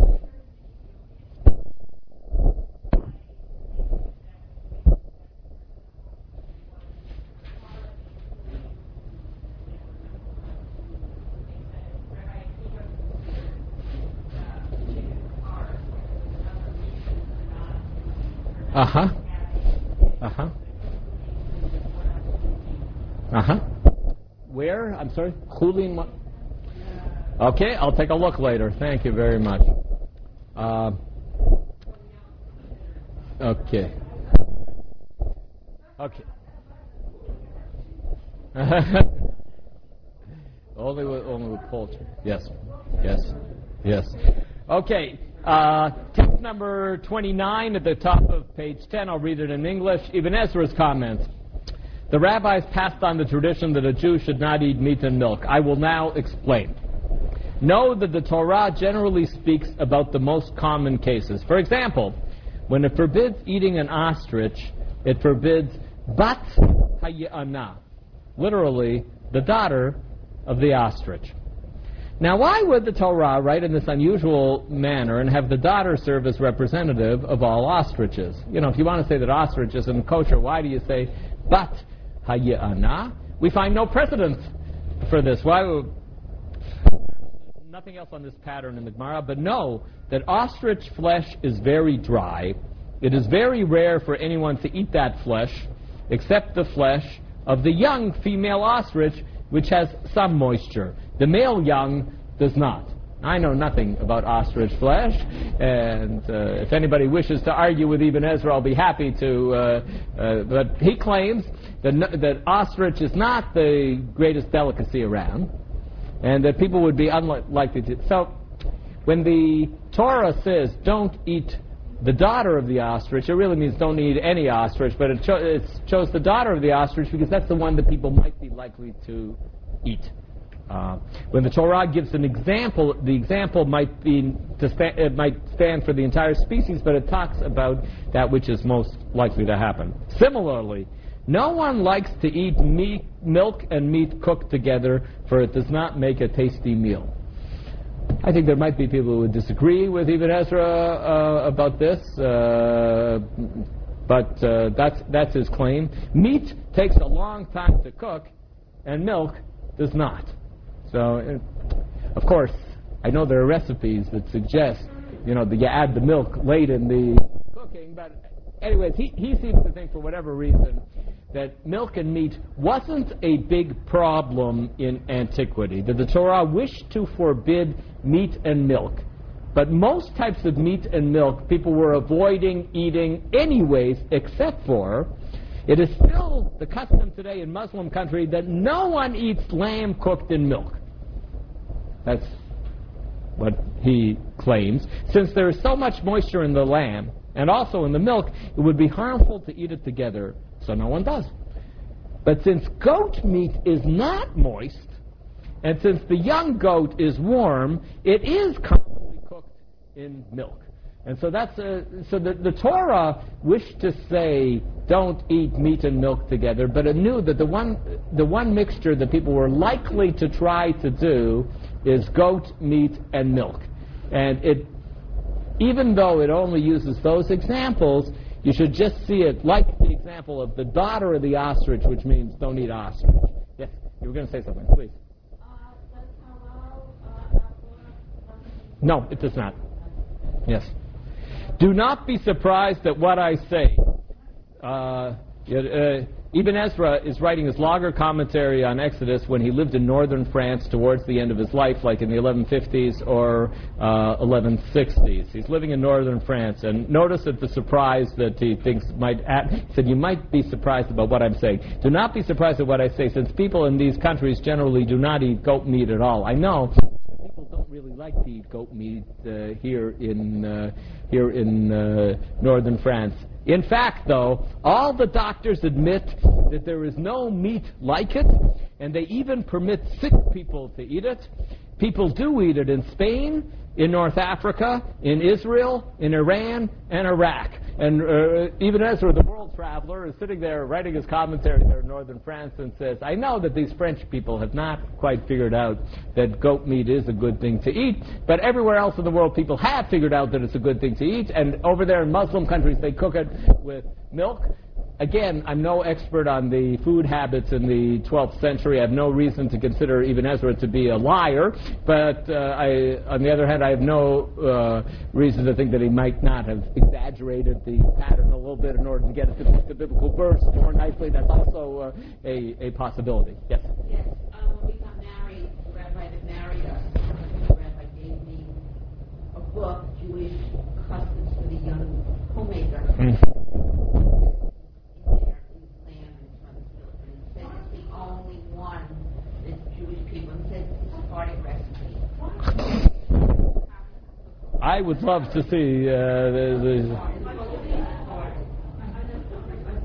Huh. Uh huh. Where? I'm sorry. Chulin. Okay, I'll take a look later. Thank you very much. Uh, okay. Okay. only with only with poultry. Yes. Yes. Yes. Okay. Uh, text number 29 at the top of page 10. I'll read it in English. Ibn Ezra's comments. The rabbis passed on the tradition that a Jew should not eat meat and milk. I will now explain. Know that the Torah generally speaks about the most common cases. For example, when it forbids eating an ostrich, it forbids bat hayana, literally the daughter of the ostrich. Now, why would the Torah write in this unusual manner and have the daughter serve as representative of all ostriches? You know, if you want to say that ostrich isn't kosher, why do you say bat hayana? We find no precedent for this. Why nothing else on this pattern in the Gemara, but know that ostrich flesh is very dry. It is very rare for anyone to eat that flesh, except the flesh of the young female ostrich, which has some moisture. The male young does not. I know nothing about ostrich flesh, and uh, if anybody wishes to argue with Ibn Ezra, I'll be happy to. Uh, uh, but he claims that, that ostrich is not the greatest delicacy around and that people would be unlikely to. So, when the Torah says don't eat the daughter of the ostrich, it really means don't eat any ostrich, but it, cho- it chose the daughter of the ostrich because that's the one that people might be likely to eat. Uh, when the Torah gives an example, the example might be sta- it might stand for the entire species, but it talks about that which is most likely to happen. Similarly, no one likes to eat meat, milk and meat cooked together, for it does not make a tasty meal. I think there might be people who would disagree with Ibn Ezra uh, about this, uh, but uh, that's that's his claim. Meat takes a long time to cook, and milk does not. So, uh, of course, I know there are recipes that suggest, you know, that you add the milk late in the cooking, but anyways, he, he seems to think for whatever reason that milk and meat wasn't a big problem in antiquity, that the Torah wished to forbid meat and milk. But most types of meat and milk people were avoiding eating anyways, except for it is still the custom today in Muslim country that no one eats lamb cooked in milk. That's what he claims. Since there is so much moisture in the lamb and also in the milk, it would be harmful to eat it together, so no one does. But since goat meat is not moist, and since the young goat is warm, it is commonly cooked in milk. And so that's a, so the, the Torah wished to say don't eat meat and milk together, but it knew that the one the one mixture that people were likely to try to do is goat meat and milk. And it even though it only uses those examples, you should just see it like the example of the daughter of the ostrich, which means don't eat ostrich. Yes, you were going to say something, please. No, it does not. Yes. Do not be surprised at what I say. Uh, uh, Ibn Ezra is writing his Lager commentary on Exodus when he lived in northern France towards the end of his life, like in the 1150s or uh, 1160s. He's living in northern France, and notice at the surprise that he thinks might. Add, said, "You might be surprised about what I'm saying. Do not be surprised at what I say, since people in these countries generally do not eat goat meat at all. I know." People don't really like to eat goat meat uh, here in uh, here in uh, northern France. In fact, though, all the doctors admit that there is no meat like it, and they even permit sick people to eat it. People do eat it in Spain, in North Africa, in Israel, in Iran, and Iraq. And uh, Ibn Ezra, the world traveler, is sitting there writing his commentary there in northern France and says, I know that these French people have not quite figured out that goat meat is a good thing to eat, but everywhere else in the world people have figured out that it's a good thing to eat, and over there in Muslim countries they cook it with milk. Again, I'm no expert on the food habits in the 12th century. I have no reason to consider Ibn Ezra to be a liar, but uh, I, on the other hand, I have no uh, reason to think that he might not have exaggerated the pattern a little bit in order to get it to the biblical verse more nicely. That's also uh, a, a possibility. Yes. Yes, uh, when we got married, the rabbi that married us, the rabbi gave me a book, Jewish Customs for the Young Homemaker. Mm. In there is lamb and some milk, and it says it's the only one that Jewish people, and it says it's a Sephardic recipe. I would love to see uh, the, the I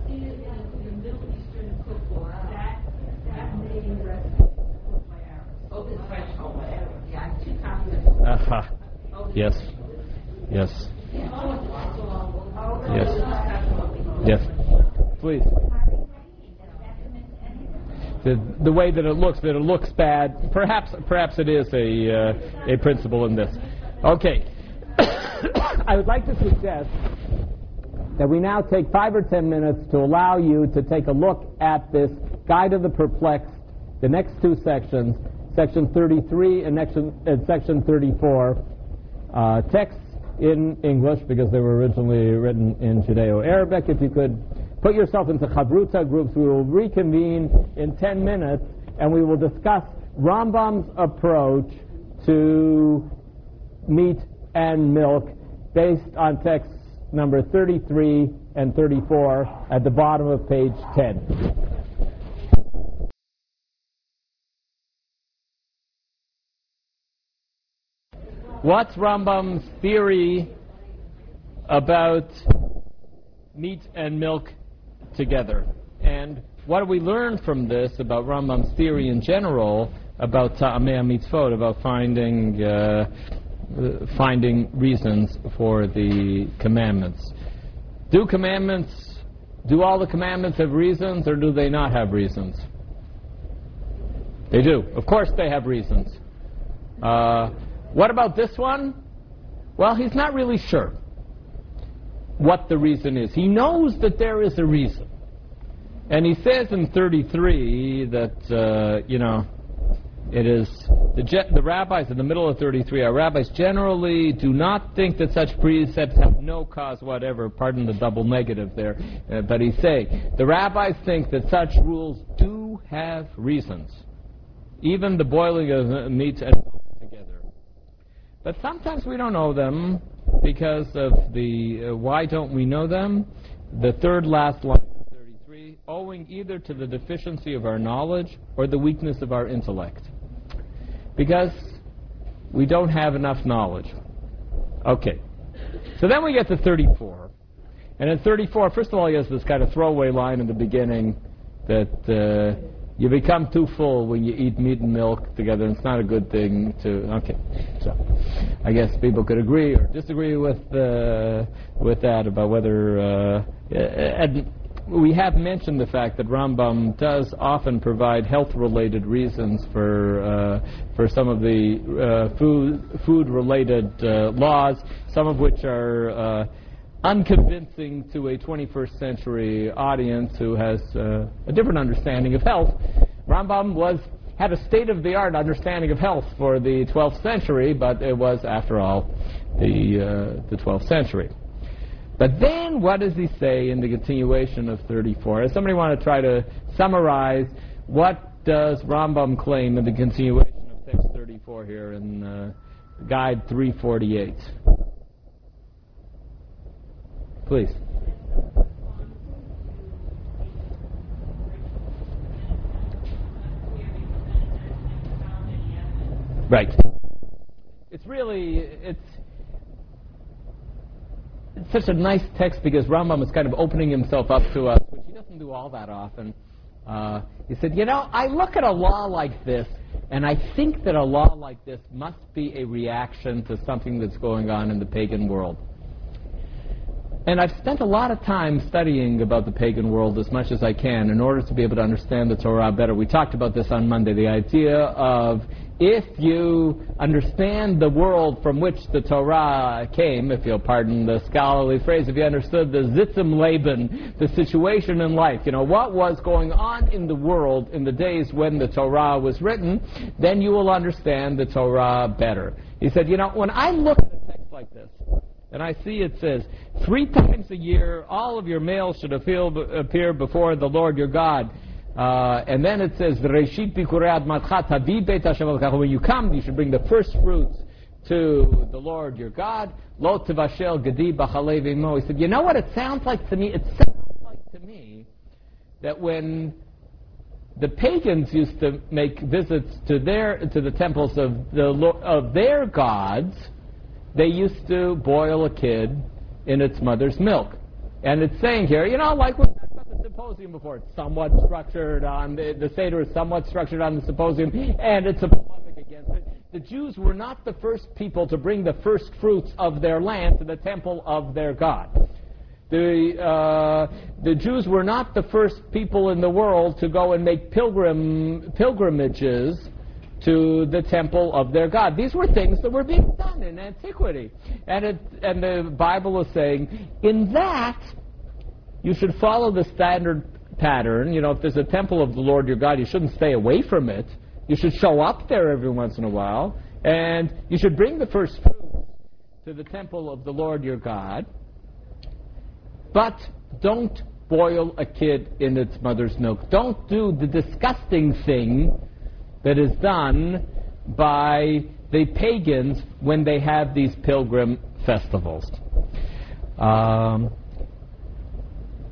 see it in the Middle Eastern cookbook, that, that main recipe is cooked by Arabs. Open fresh, oh, whatever, yeah, I have two copies of it. uh Yes. Yes. Yes. Yes. Please. The, the way that it looks, that it looks bad, perhaps perhaps it is a uh, a principle in this. Okay. I would like to suggest that we now take five or ten minutes to allow you to take a look at this Guide of the Perplexed, the next two sections, section 33 and, next, and section 34, uh, texts in English because they were originally written in Judeo-Arabic. If you could put yourself into chavruta groups, we will reconvene in 10 minutes and we will discuss Rambam's approach to meat and milk based on texts number 33 and 34 at the bottom of page 10. What's Rambam's theory about meat and milk together? And what do we learn from this about Rambam's theory in general about Ta'amei mitzvot, about finding, uh, finding reasons for the commandments? Do commandments, do all the commandments have reasons or do they not have reasons? They do. Of course they have reasons. Uh, what about this one? Well, he's not really sure what the reason is. He knows that there is a reason. And he says in 33 that, uh, you know, it is the, the rabbis in the middle of 33 our rabbis generally do not think that such precepts have no cause whatever. Pardon the double negative there uh, but he's saying the rabbis think that such rules do have reasons even the boiling of uh, meat and together. But sometimes we don't know them because of the uh, why don't we know them? The third last line of 33 owing either to the deficiency of our knowledge or the weakness of our intellect because we don't have enough knowledge. Okay. So then we get to 34. And in 34, first of all, he has this kind of throwaway line in the beginning. that uh, you become too full when you eat meat and milk together. And it's not a good thing to. Okay, so I guess people could agree or disagree with uh, with that about whether. Uh, and we have mentioned the fact that Rambam does often provide health-related reasons for uh, for some of the uh, food food-related uh, laws, some of which are uh, unconvincing to a 21st century audience who has uh, a different understanding of health. Rambam was had a state-of-the-art understanding of health for the 12th century, but it was, after all, the uh, the 12th century. But then, what does he say in the continuation of 34? Does somebody want to try to summarize what does Rambam claim in the continuation of text 34 here in uh, Guide 348? Please. Right. It's really it's it's such a nice text because Rambam is kind of opening himself up to us, which he doesn't do all that often. Uh, he said, you know, I look at a law like this, and I think that a law like this must be a reaction to something that's going on in the pagan world. And I've spent a lot of time studying about the pagan world as much as I can in order to be able to understand the Torah better. We talked about this on Monday, the idea of if you understand the world from which the Torah came, if you'll pardon the scholarly phrase, if you understood the Sitz im Leben, the situation in life, you know, what was going on in the world in the days when the Torah was written, then you will understand the Torah better. He said, you know, when I look at a text like this, and I see it says, three times a year, all of your males should appear before the Lord your God. Uh, and then it says, Reshit When you come, you should bring the first fruits to the Lord your God. Lo tevashel gedi He said, you know what it sounds like to me? It sounds like to me that when the pagans used to make visits to their to the temples of the of their gods, they used to boil a kid in its mother's milk. And it's saying here, you know, like the symposium before, it's somewhat structured on, the, the Seder is somewhat structured on the symposium, and it's a polemic against it. The Jews were not the first people to bring the first fruits of their land to the temple of their God. The, uh, the Jews were not the first people in the world to go and make pilgrim, pilgrimages to the temple of their God. These were things that were being done in antiquity. And, it, and the Bible is saying, in that, you should follow the standard pattern. You know, if there's a temple of the Lord your God, you shouldn't stay away from it. You should show up there every once in a while. And you should bring the first fruits to the temple of the Lord your God. But don't boil a kid in its mother's milk. Don't do the disgusting thing that is done by the pagans when they have these pilgrim festivals. Um,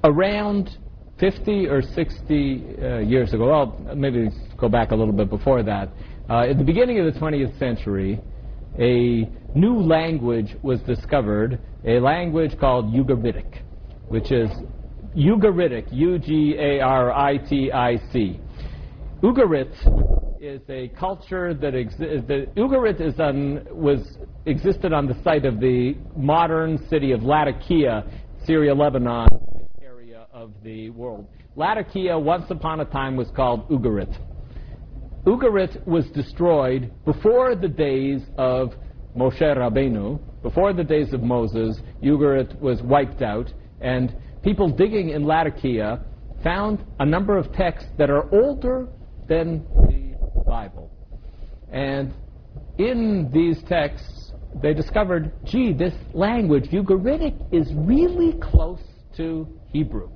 around 50 or 60 uh, years ago, well, maybe go back a little bit before that, uh, at the beginning of the 20th century, a new language was discovered, a language called Ugaritic, which is Ugaritic, U-G-A-R-I-T-I-C. Ugarit is a culture that exists. Ugarit is on, was existed on the site of the modern city of Latakia, Syria, Lebanon of the world. Latakia, once upon a time, was called Ugarit. Ugarit was destroyed before the days of Moshe Rabbeinu, before the days of Moses. Ugarit was wiped out, and people digging in Latakia found a number of texts that are older than the Bible. And in these texts, they discovered, gee, this language, Ugaritic, is really close to Hebrew.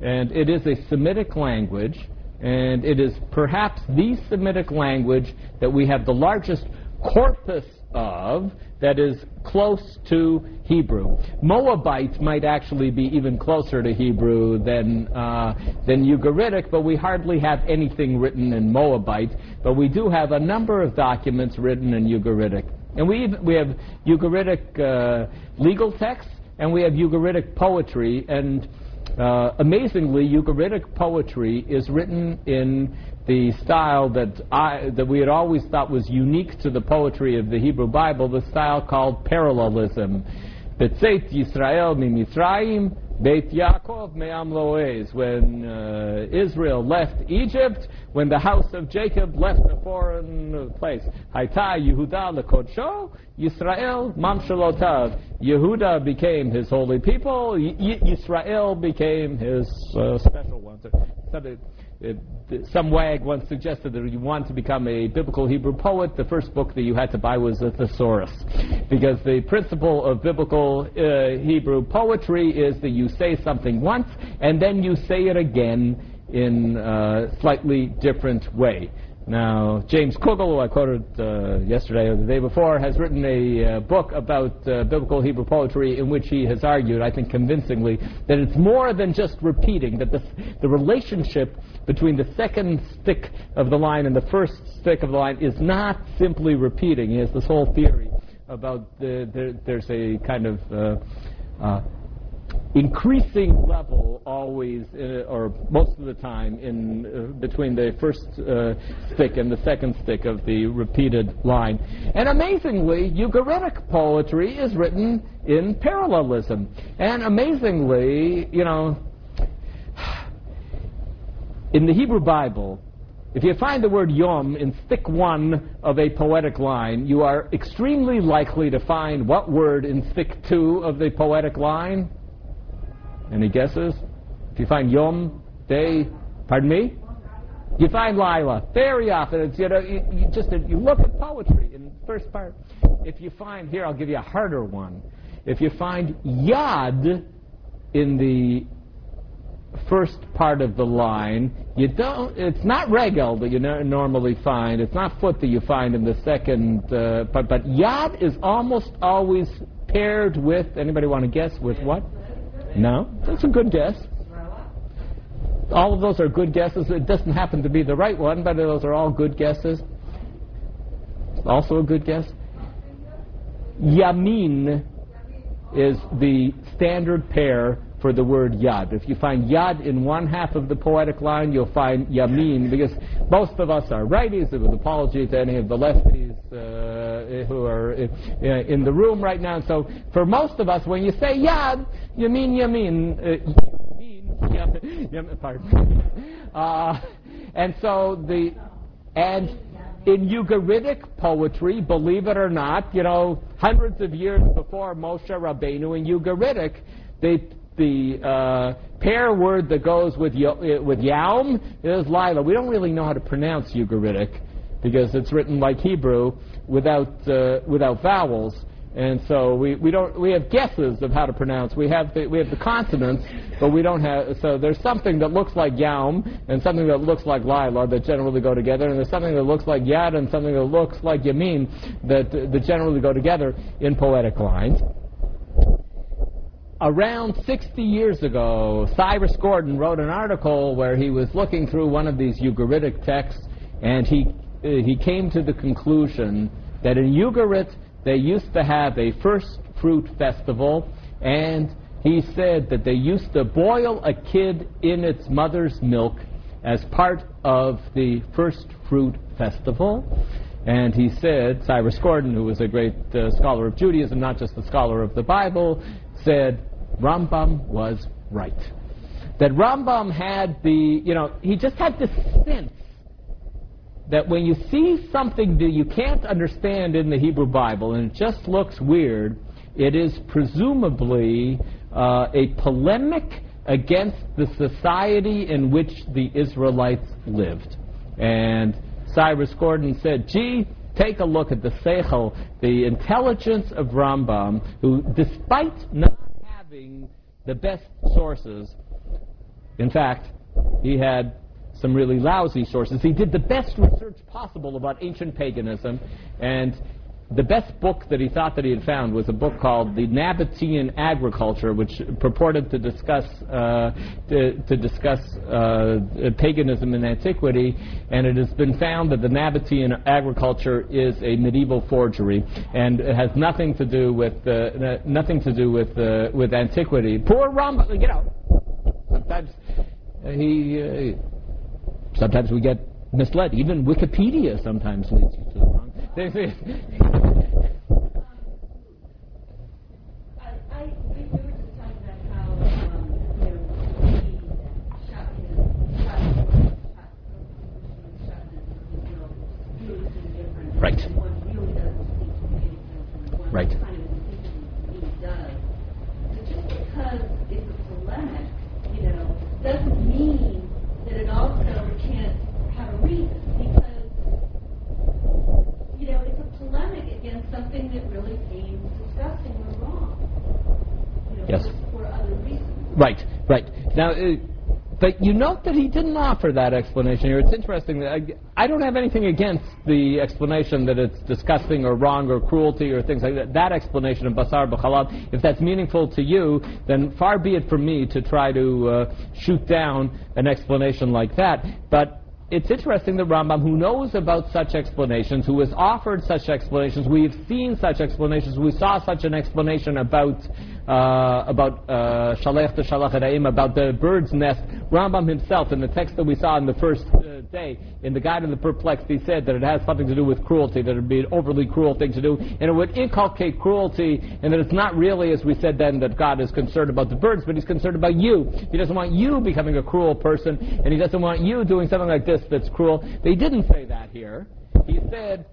And it is a Semitic language, and it is perhaps the Semitic language that we have the largest corpus of that is close to Hebrew. Moabite might actually be even closer to Hebrew than, uh, than Ugaritic, but we hardly have anything written in Moabite. But we do have a number of documents written in Ugaritic. And we, we have Ugaritic uh, legal texts, and we have Ugaritic poetry. And Uh, amazingly, Ugaritic poetry is written in the style that I that we had always thought was unique to the poetry of the Hebrew Bible, the style called parallelism. Betzeit Yisrael mimitzrayim, Beit Yaakov me'am loez. When uh, Israel left Egypt, when the house of Jacob left a foreign place. Haita Yehuda lekodsho, Yisrael mamshalotav. Yehuda became his holy people. Y- Yisrael became his uh, special ones. Some wag once suggested that if you want to become a biblical Hebrew poet, the first book that you had to buy was a thesaurus. Because the principle of biblical uh, Hebrew poetry is that you say something once and then you say it again in a slightly different way. Now, James Kugel, who I quoted uh, yesterday or the day before, has written a uh, book about uh, biblical Hebrew poetry in which he has argued, I think convincingly, that it's more than just repeating, that the, the relationship between the second stick of the line and the first stick of the line is not simply repeating. He has this whole theory about the, there, there's a kind of uh, uh, increasing level always, uh, or most of the time, in uh, between the first uh, stick and the second stick of the repeated line. And amazingly, Ugaritic poetry is written in parallelism. And amazingly, you know, in the Hebrew Bible, if you find the word yom in stick one of a poetic line, you are extremely likely to find what word in stick two of the poetic line? Any guesses? If you find Yom, Day, pardon me? You find Lila. Very often, it's, you know, you, you just, you look at poetry in the first part. If you find, here, I'll give you a harder one. If you find Yad in the first part of the line, you don't, it's not regel that you no- normally find, it's not foot that you find in the second, uh, but, but Yad is almost always paired with, anybody want to guess with what? No? That's a good guess. All of those are good guesses. It doesn't happen to be the right one, but those are all good guesses. Also a good guess. Yamin is the standard pair for the word yad. If you find yad in one half of the poetic line, you'll find yamin, because most of us are righties, with apology to any of the lefties uh, who are uh, in the room right now. So for most of us, when you say yad, you mean yamin. Uh. Uh, and so the, and in Ugaritic poetry, believe it or not, you know, hundreds of years before Moshe Rabbeinu in Ugaritic, they, the uh, pair word that goes with yo, uh, with Yaum is Lila. We don't really know how to pronounce Ugaritic because it's written like Hebrew without uh, without vowels. And so we, we don't we have guesses of how to pronounce. We have the we have the consonants, but we don't have so there's something that looks like Yaum and something that looks like Lila that generally go together, and there's something that looks like Yad and something that looks like Yamin that that generally go together in poetic lines. Around 60 years ago, Cyrus Gordon wrote an article where he was looking through one of these Ugaritic texts, and he he came to the conclusion that in Ugarit they used to have a first fruit festival, and he said that they used to boil a kid in its mother's milk as part of the first fruit festival. And he said, Cyrus Gordon, who was a great uh, scholar of Judaism, not just a scholar of the Bible, said Rambam was right. That Rambam had the, you know, he just had this sense that when you see something that you can't understand in the Hebrew Bible and it just looks weird, it is presumably uh, a polemic against the society in which the Israelites lived. And Cyrus Gordon said, gee, take a look at the Seichel, the intelligence of Rambam, who, despite not having the best sources, in fact, he had some really lousy sources. He did the best research possible about ancient paganism, and the best book that he thought that he had found was a book called The Nabatean Agriculture, which purported to discuss uh, to, to, discuss uh, paganism in antiquity, and it has been found that the Nabatean agriculture is a medieval forgery, and it has nothing to do with uh, nothing to do with uh, with antiquity. Poor Rambam, you know. sometimes uh, he. Uh, sometimes we get misled. Even Wikipedia sometimes leads you to the wrong. Um. Right. And one really doesn't seem to pay attention, and one Right. kind of instinctively does. But just because it's a polemic, you know, doesn't mean it also can't have a reason, because you know, it's a polemic against something that really seems disgusting or wrong. You know, Yes. for, for other reasons. Right, right. Now, uh, but you note that he didn't offer that explanation here. It's interesting that I, I don't have anything against the explanation that it's disgusting or wrong or cruelty or things like that. That explanation of basar b'chalav, if that's meaningful to you, then far be it from me to try to uh, shoot down an explanation like that. But it's interesting that Rambam, who knows about such explanations, who has offered such explanations, we've seen such explanations, we saw such an explanation about uh, about uh, Shalech to Shalach about the bird's nest. Rambam himself, in the text that we saw in the first uh, day, in the Guide of the Perplexed, he said that it has something to do with cruelty, that it would be an overly cruel thing to do, and it would inculcate cruelty, and that it's not really, as we said then, that God is concerned about the birds, but he's concerned about you. He doesn't want you becoming a cruel person, and he doesn't want you doing something like this that's cruel. They didn't say that here. He said,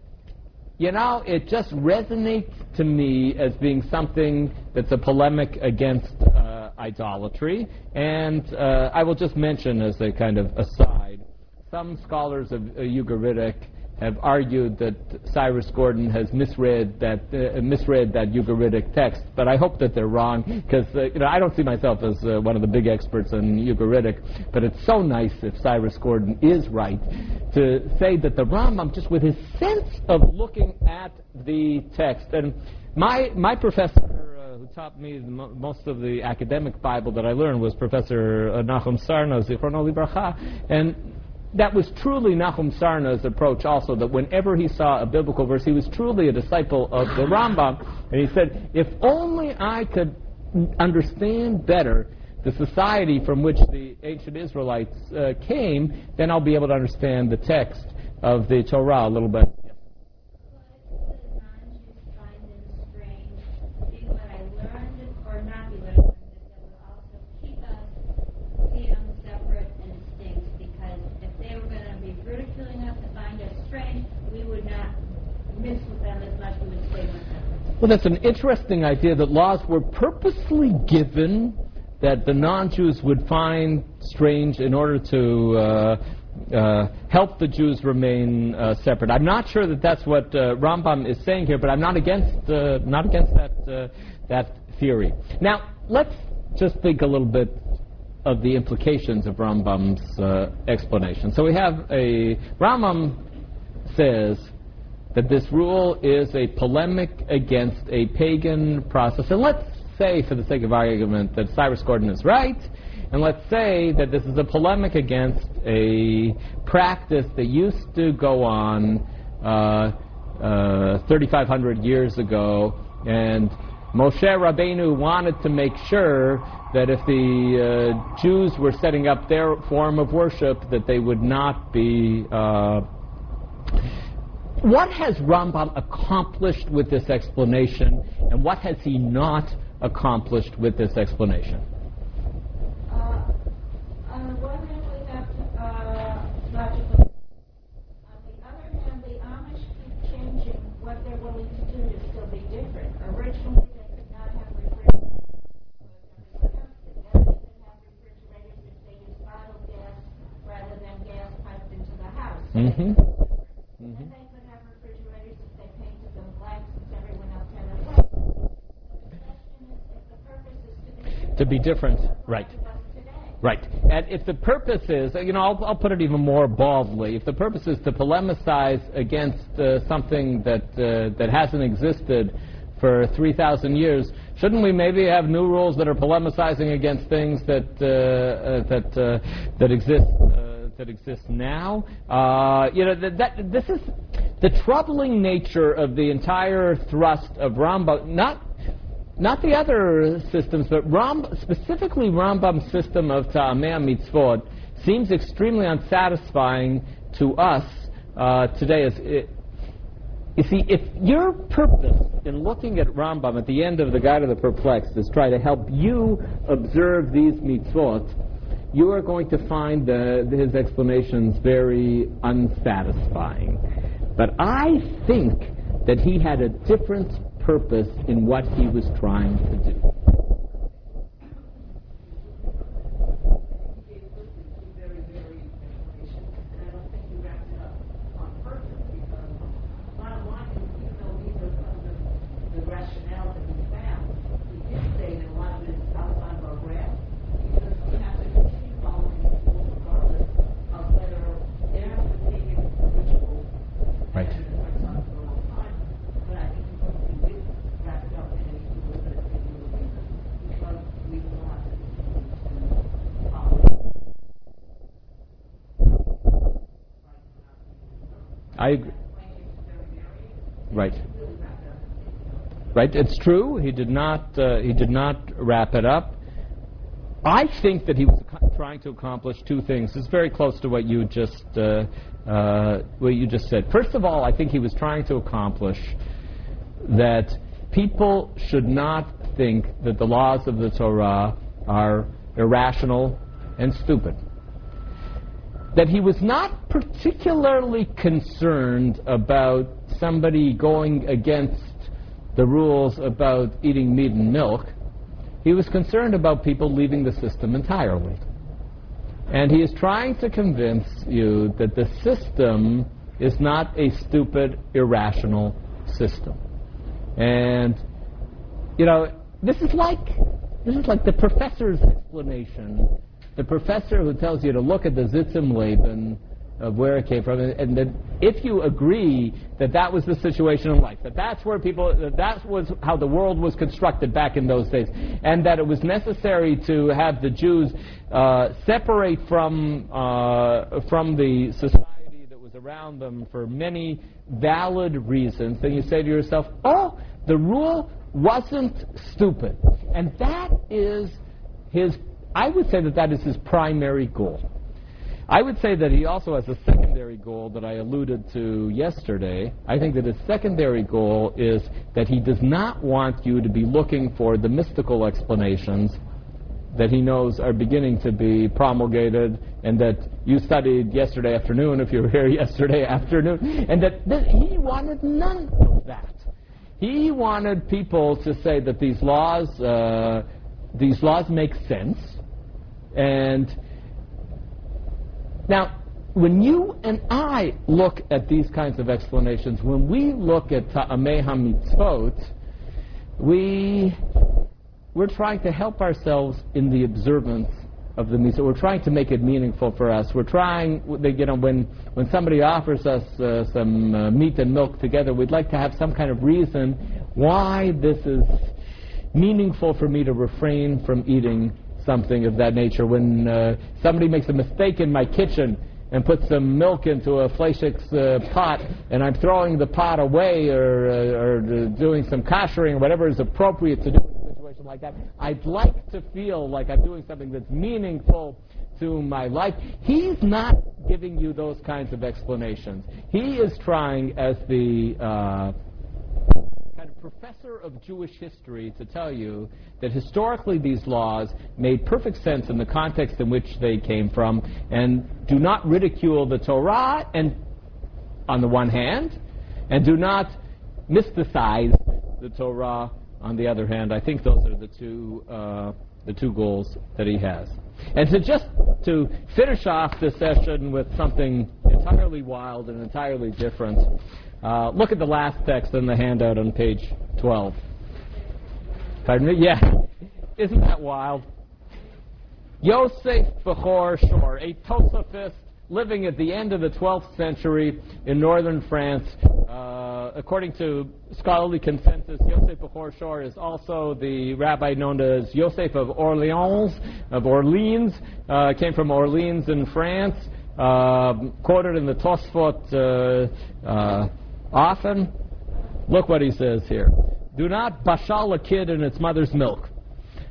you know, it just resonates to me as being something that's a polemic against uh, idolatry. And uh, I will just mention as a kind of aside, some scholars of uh, Ugaritic have argued that Cyrus Gordon has misread that uh, misread that Ugaritic text, but I hope that they're wrong because uh, you know I don't see myself as uh, one of the big experts in Ugaritic, but it's so nice if Cyrus Gordon is right to say that the Rambam, just with his sense of looking at the text, and my my professor uh, who taught me most of the academic Bible that I learned was Professor uh, Nachum Sarna, Zichrono Libracha, and that was truly Nahum Sarna's approach also, that whenever he saw a biblical verse, he was truly a disciple of the Rambam. And he said, if only I could understand better the society from which the ancient Israelites uh, came, then I'll be able to understand the text of the Torah a little bit. Well, if the non-Jews find them strange, be what I learned or not be what I learned, that they will also keep us, see them separate and distinct, because if they were going to be ridiculing us and find us strange, we would not mix with them as much, we would stay with them. Well, that's an interesting idea that laws were purposely given that the non-Jews would find strange in order to uh, uh, help the Jews remain uh, separate. I'm not sure that that's what uh, Rambam is saying here, but I'm not against uh, not against that uh, that theory. Now, let's just think a little bit of the implications of Rambam's explanation. So we have a Rambam says that this rule is a polemic against a pagan process. And let's say, for the sake of argument, that Cyrus Gordon is right, and let's say that this is a polemic against a practice that used to go on uh, uh, 3,500 years ago, and Moshe Rabbeinu wanted to make sure that if the uh, Jews were setting up their form of worship, that they would not be uh, what has Rambam accomplished with this explanation, and what has he not accomplished with this explanation? Uh, to be different, right. Right. And if the purpose is, you know, I'll, I'll put it even more baldly, if the purpose is to polemicize against uh, something that, uh, that hasn't existed for 3,000 years, shouldn't we maybe have new rules that are polemicizing against things that, uh, uh, that, uh, that exist? Uh, that exist now, you know that, that this is the troubling nature of the entire thrust of Rambam. Not not the other systems, but Ram, specifically Rambam's system of Ta'ameh Mitzvot seems extremely unsatisfying to us uh, today. As it, you see, if your purpose in looking at Rambam at the end of the Guide of the Perplexed is try to help you observe these mitzvot, you are going to find the, his explanations very unsatisfying. But I think that he had a different purpose in what he was trying to do. gave Listen two very, very explanations, and I don't think you wrapped it up on purpose, because bottom line is, even though these are some of the, the rationale that we found, we did say that a lot of it is outside of our grasp, because we have to continue following these rules regardless of whether there have been taken rituals. Right. And it's been done for a long time, but I think because we did wrap it up in a little bit of a reason, because we will have to continue to follow. I agree. Right. Right. It's true. He did not. Uh, he did not wrap it up. I think that he was trying to accomplish two things. It's very close to what you just uh, uh, what you just said. First of all, I think he was trying to accomplish that people should not think that the laws of the Torah are irrational and stupid that he was not particularly concerned about somebody going against the rules about eating meat and milk. He was concerned about people leaving the system entirely. And he is trying to convince you that the system is not a stupid, irrational system. And, you know, this is like, this is like the professor's explanation the professor who tells you to look at the Sitz im Leben of where it came from, and, and that if you agree that that was the situation in life, that that's where people, that that was how the world was constructed back in those days, and that it was necessary to have the Jews uh, separate from uh, from the society that was around them for many valid reasons, then you say to yourself, "Oh, the rule wasn't stupid," and that is his I would say that that is his primary goal. I would say that he also has a secondary goal that I alluded to yesterday. I think that his secondary goal is that he does not want you to be looking for the mystical explanations that he knows are beginning to be promulgated and that you studied yesterday afternoon, if you were here yesterday afternoon, and that, he wanted none of that. He wanted people to say that these laws, uh, these laws make sense, and now, when you and I look at these kinds of explanations, when we look at Ta'ameh HaMitzvot, we, we're trying to help ourselves in the observance of the mitzvah. We're trying to make it meaningful for us. We're trying, you know, when, when somebody offers us uh, some uh, meat and milk together, we'd like to have some kind of reason why this is meaningful for me to refrain from eating something of that nature. When uh, somebody makes a mistake in my kitchen and puts some milk into a Fleishik's uh, pot, and I'm throwing the pot away or, uh, or doing some koshering or whatever is appropriate to do in a situation like that, I'd like to feel like I'm doing something that's meaningful to my life. He's not giving you those kinds of explanations. He is trying, as the uh, professor of Jewish history to tell you that historically these laws made perfect sense in the context in which they came from and do not ridicule the Torah and on the one hand and do not mysticize the Torah on the other hand. I think those are the two uh, the two goals that he has. And to just to finish off this session with something entirely wild and entirely different, uh, look at the last text in the handout on page 12. Pardon me? Yeah. Isn't that wild? Yosef Bechor Shor, a Tosafist living at the end of the 12th century in northern France. Uh, according to scholarly consensus, Yosef Bechor Shor is also the rabbi known as Yosef of Orleans, of Orleans, uh, came from Orleans in France, uh, quoted in the Tosfot uh, uh, often. Look what he says here. do not bashal a kid in its mother's milk.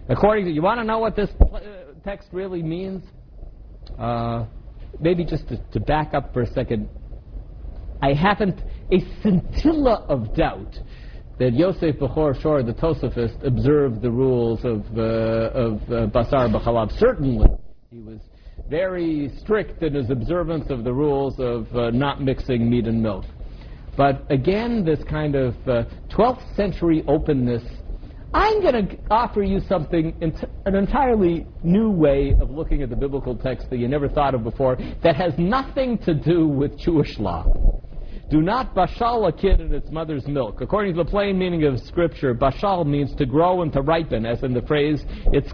According to, you want to know what this uh, text really means? Uh, maybe just to, to back up for a second. I haven't a scintilla of doubt that Yosef Bechor Shor, the Tosafist, observed the rules of, uh, of uh, Basar B'Chalav. Certainly, he was very strict in his observance of the rules of uh, not mixing meat and milk. But again, this kind of uh, 12th century openness. I'm going to offer you something, ent- an entirely new way of looking at the biblical text that you never thought of before that has nothing to do with Jewish law. Do not bashal a kid in its mother's milk. According to the plain meaning of Scripture, bashal means to grow and to ripen, as in the phrase, its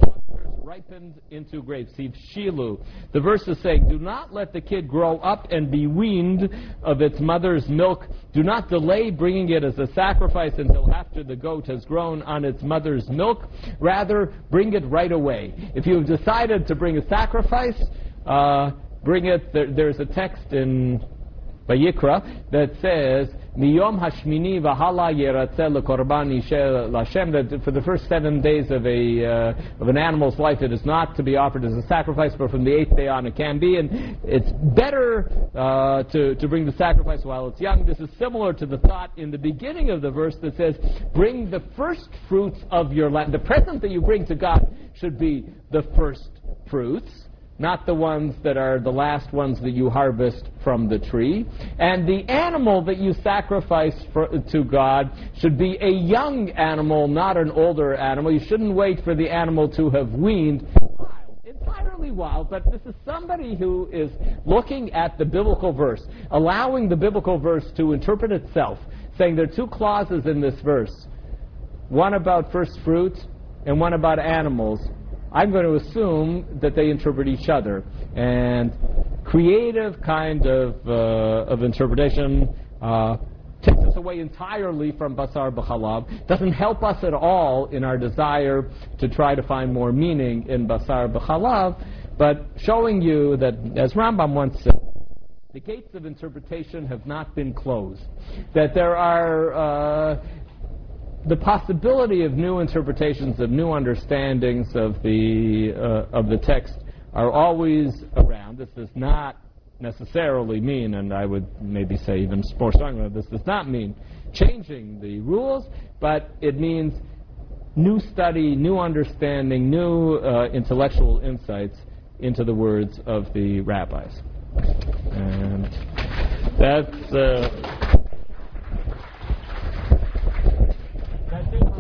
into grapes. See Shilu. The verse is saying, Do not let the kid grow up and be weaned of its mother's milk. Do not delay bringing it as a sacrifice until after the goat has grown on its mother's milk. Rather, bring it right away. If you have decided to bring a sacrifice, uh, bring it. There, there's a text in Vayikra that says, Miyom Hashmini Vahala Yeratzel Korban Lashem, that for the first seven days of, a, uh, of an animal's life it is not to be offered as a sacrifice, but from the eighth day on it can be. And it's better uh, to, to bring the sacrifice while it's young. This is similar to the thought in the beginning of the verse that says, Bring the first fruits of your land. The present that you bring to God should be the first fruits not the ones that are the last ones that you harvest from the tree. And the animal that you sacrifice for, to God should be a young animal, not an older animal. You shouldn't wait for the animal to have weaned. Entirely wild, but this is somebody who is looking at the biblical verse, allowing the biblical verse to interpret itself, saying there are two clauses in this verse one about first fruits and one about animals I'm going to assume that they interpret each other. And creative kind of, uh, of interpretation uh, takes us away entirely from Basar B'Chalav, doesn't help us at all in our desire to try to find more meaning in Basar B'Chalav, but showing you that, as Rambam once said, the gates of interpretation have not been closed. That there are uh, the possibility of new interpretations, of new understandings of the, uh, of the text are always around. This does not necessarily mean, and I would maybe say even more strongly, this does not mean changing the rules, but it means new study, new understanding, new uh, intellectual insights into the words of the rabbis. And that's. Uh,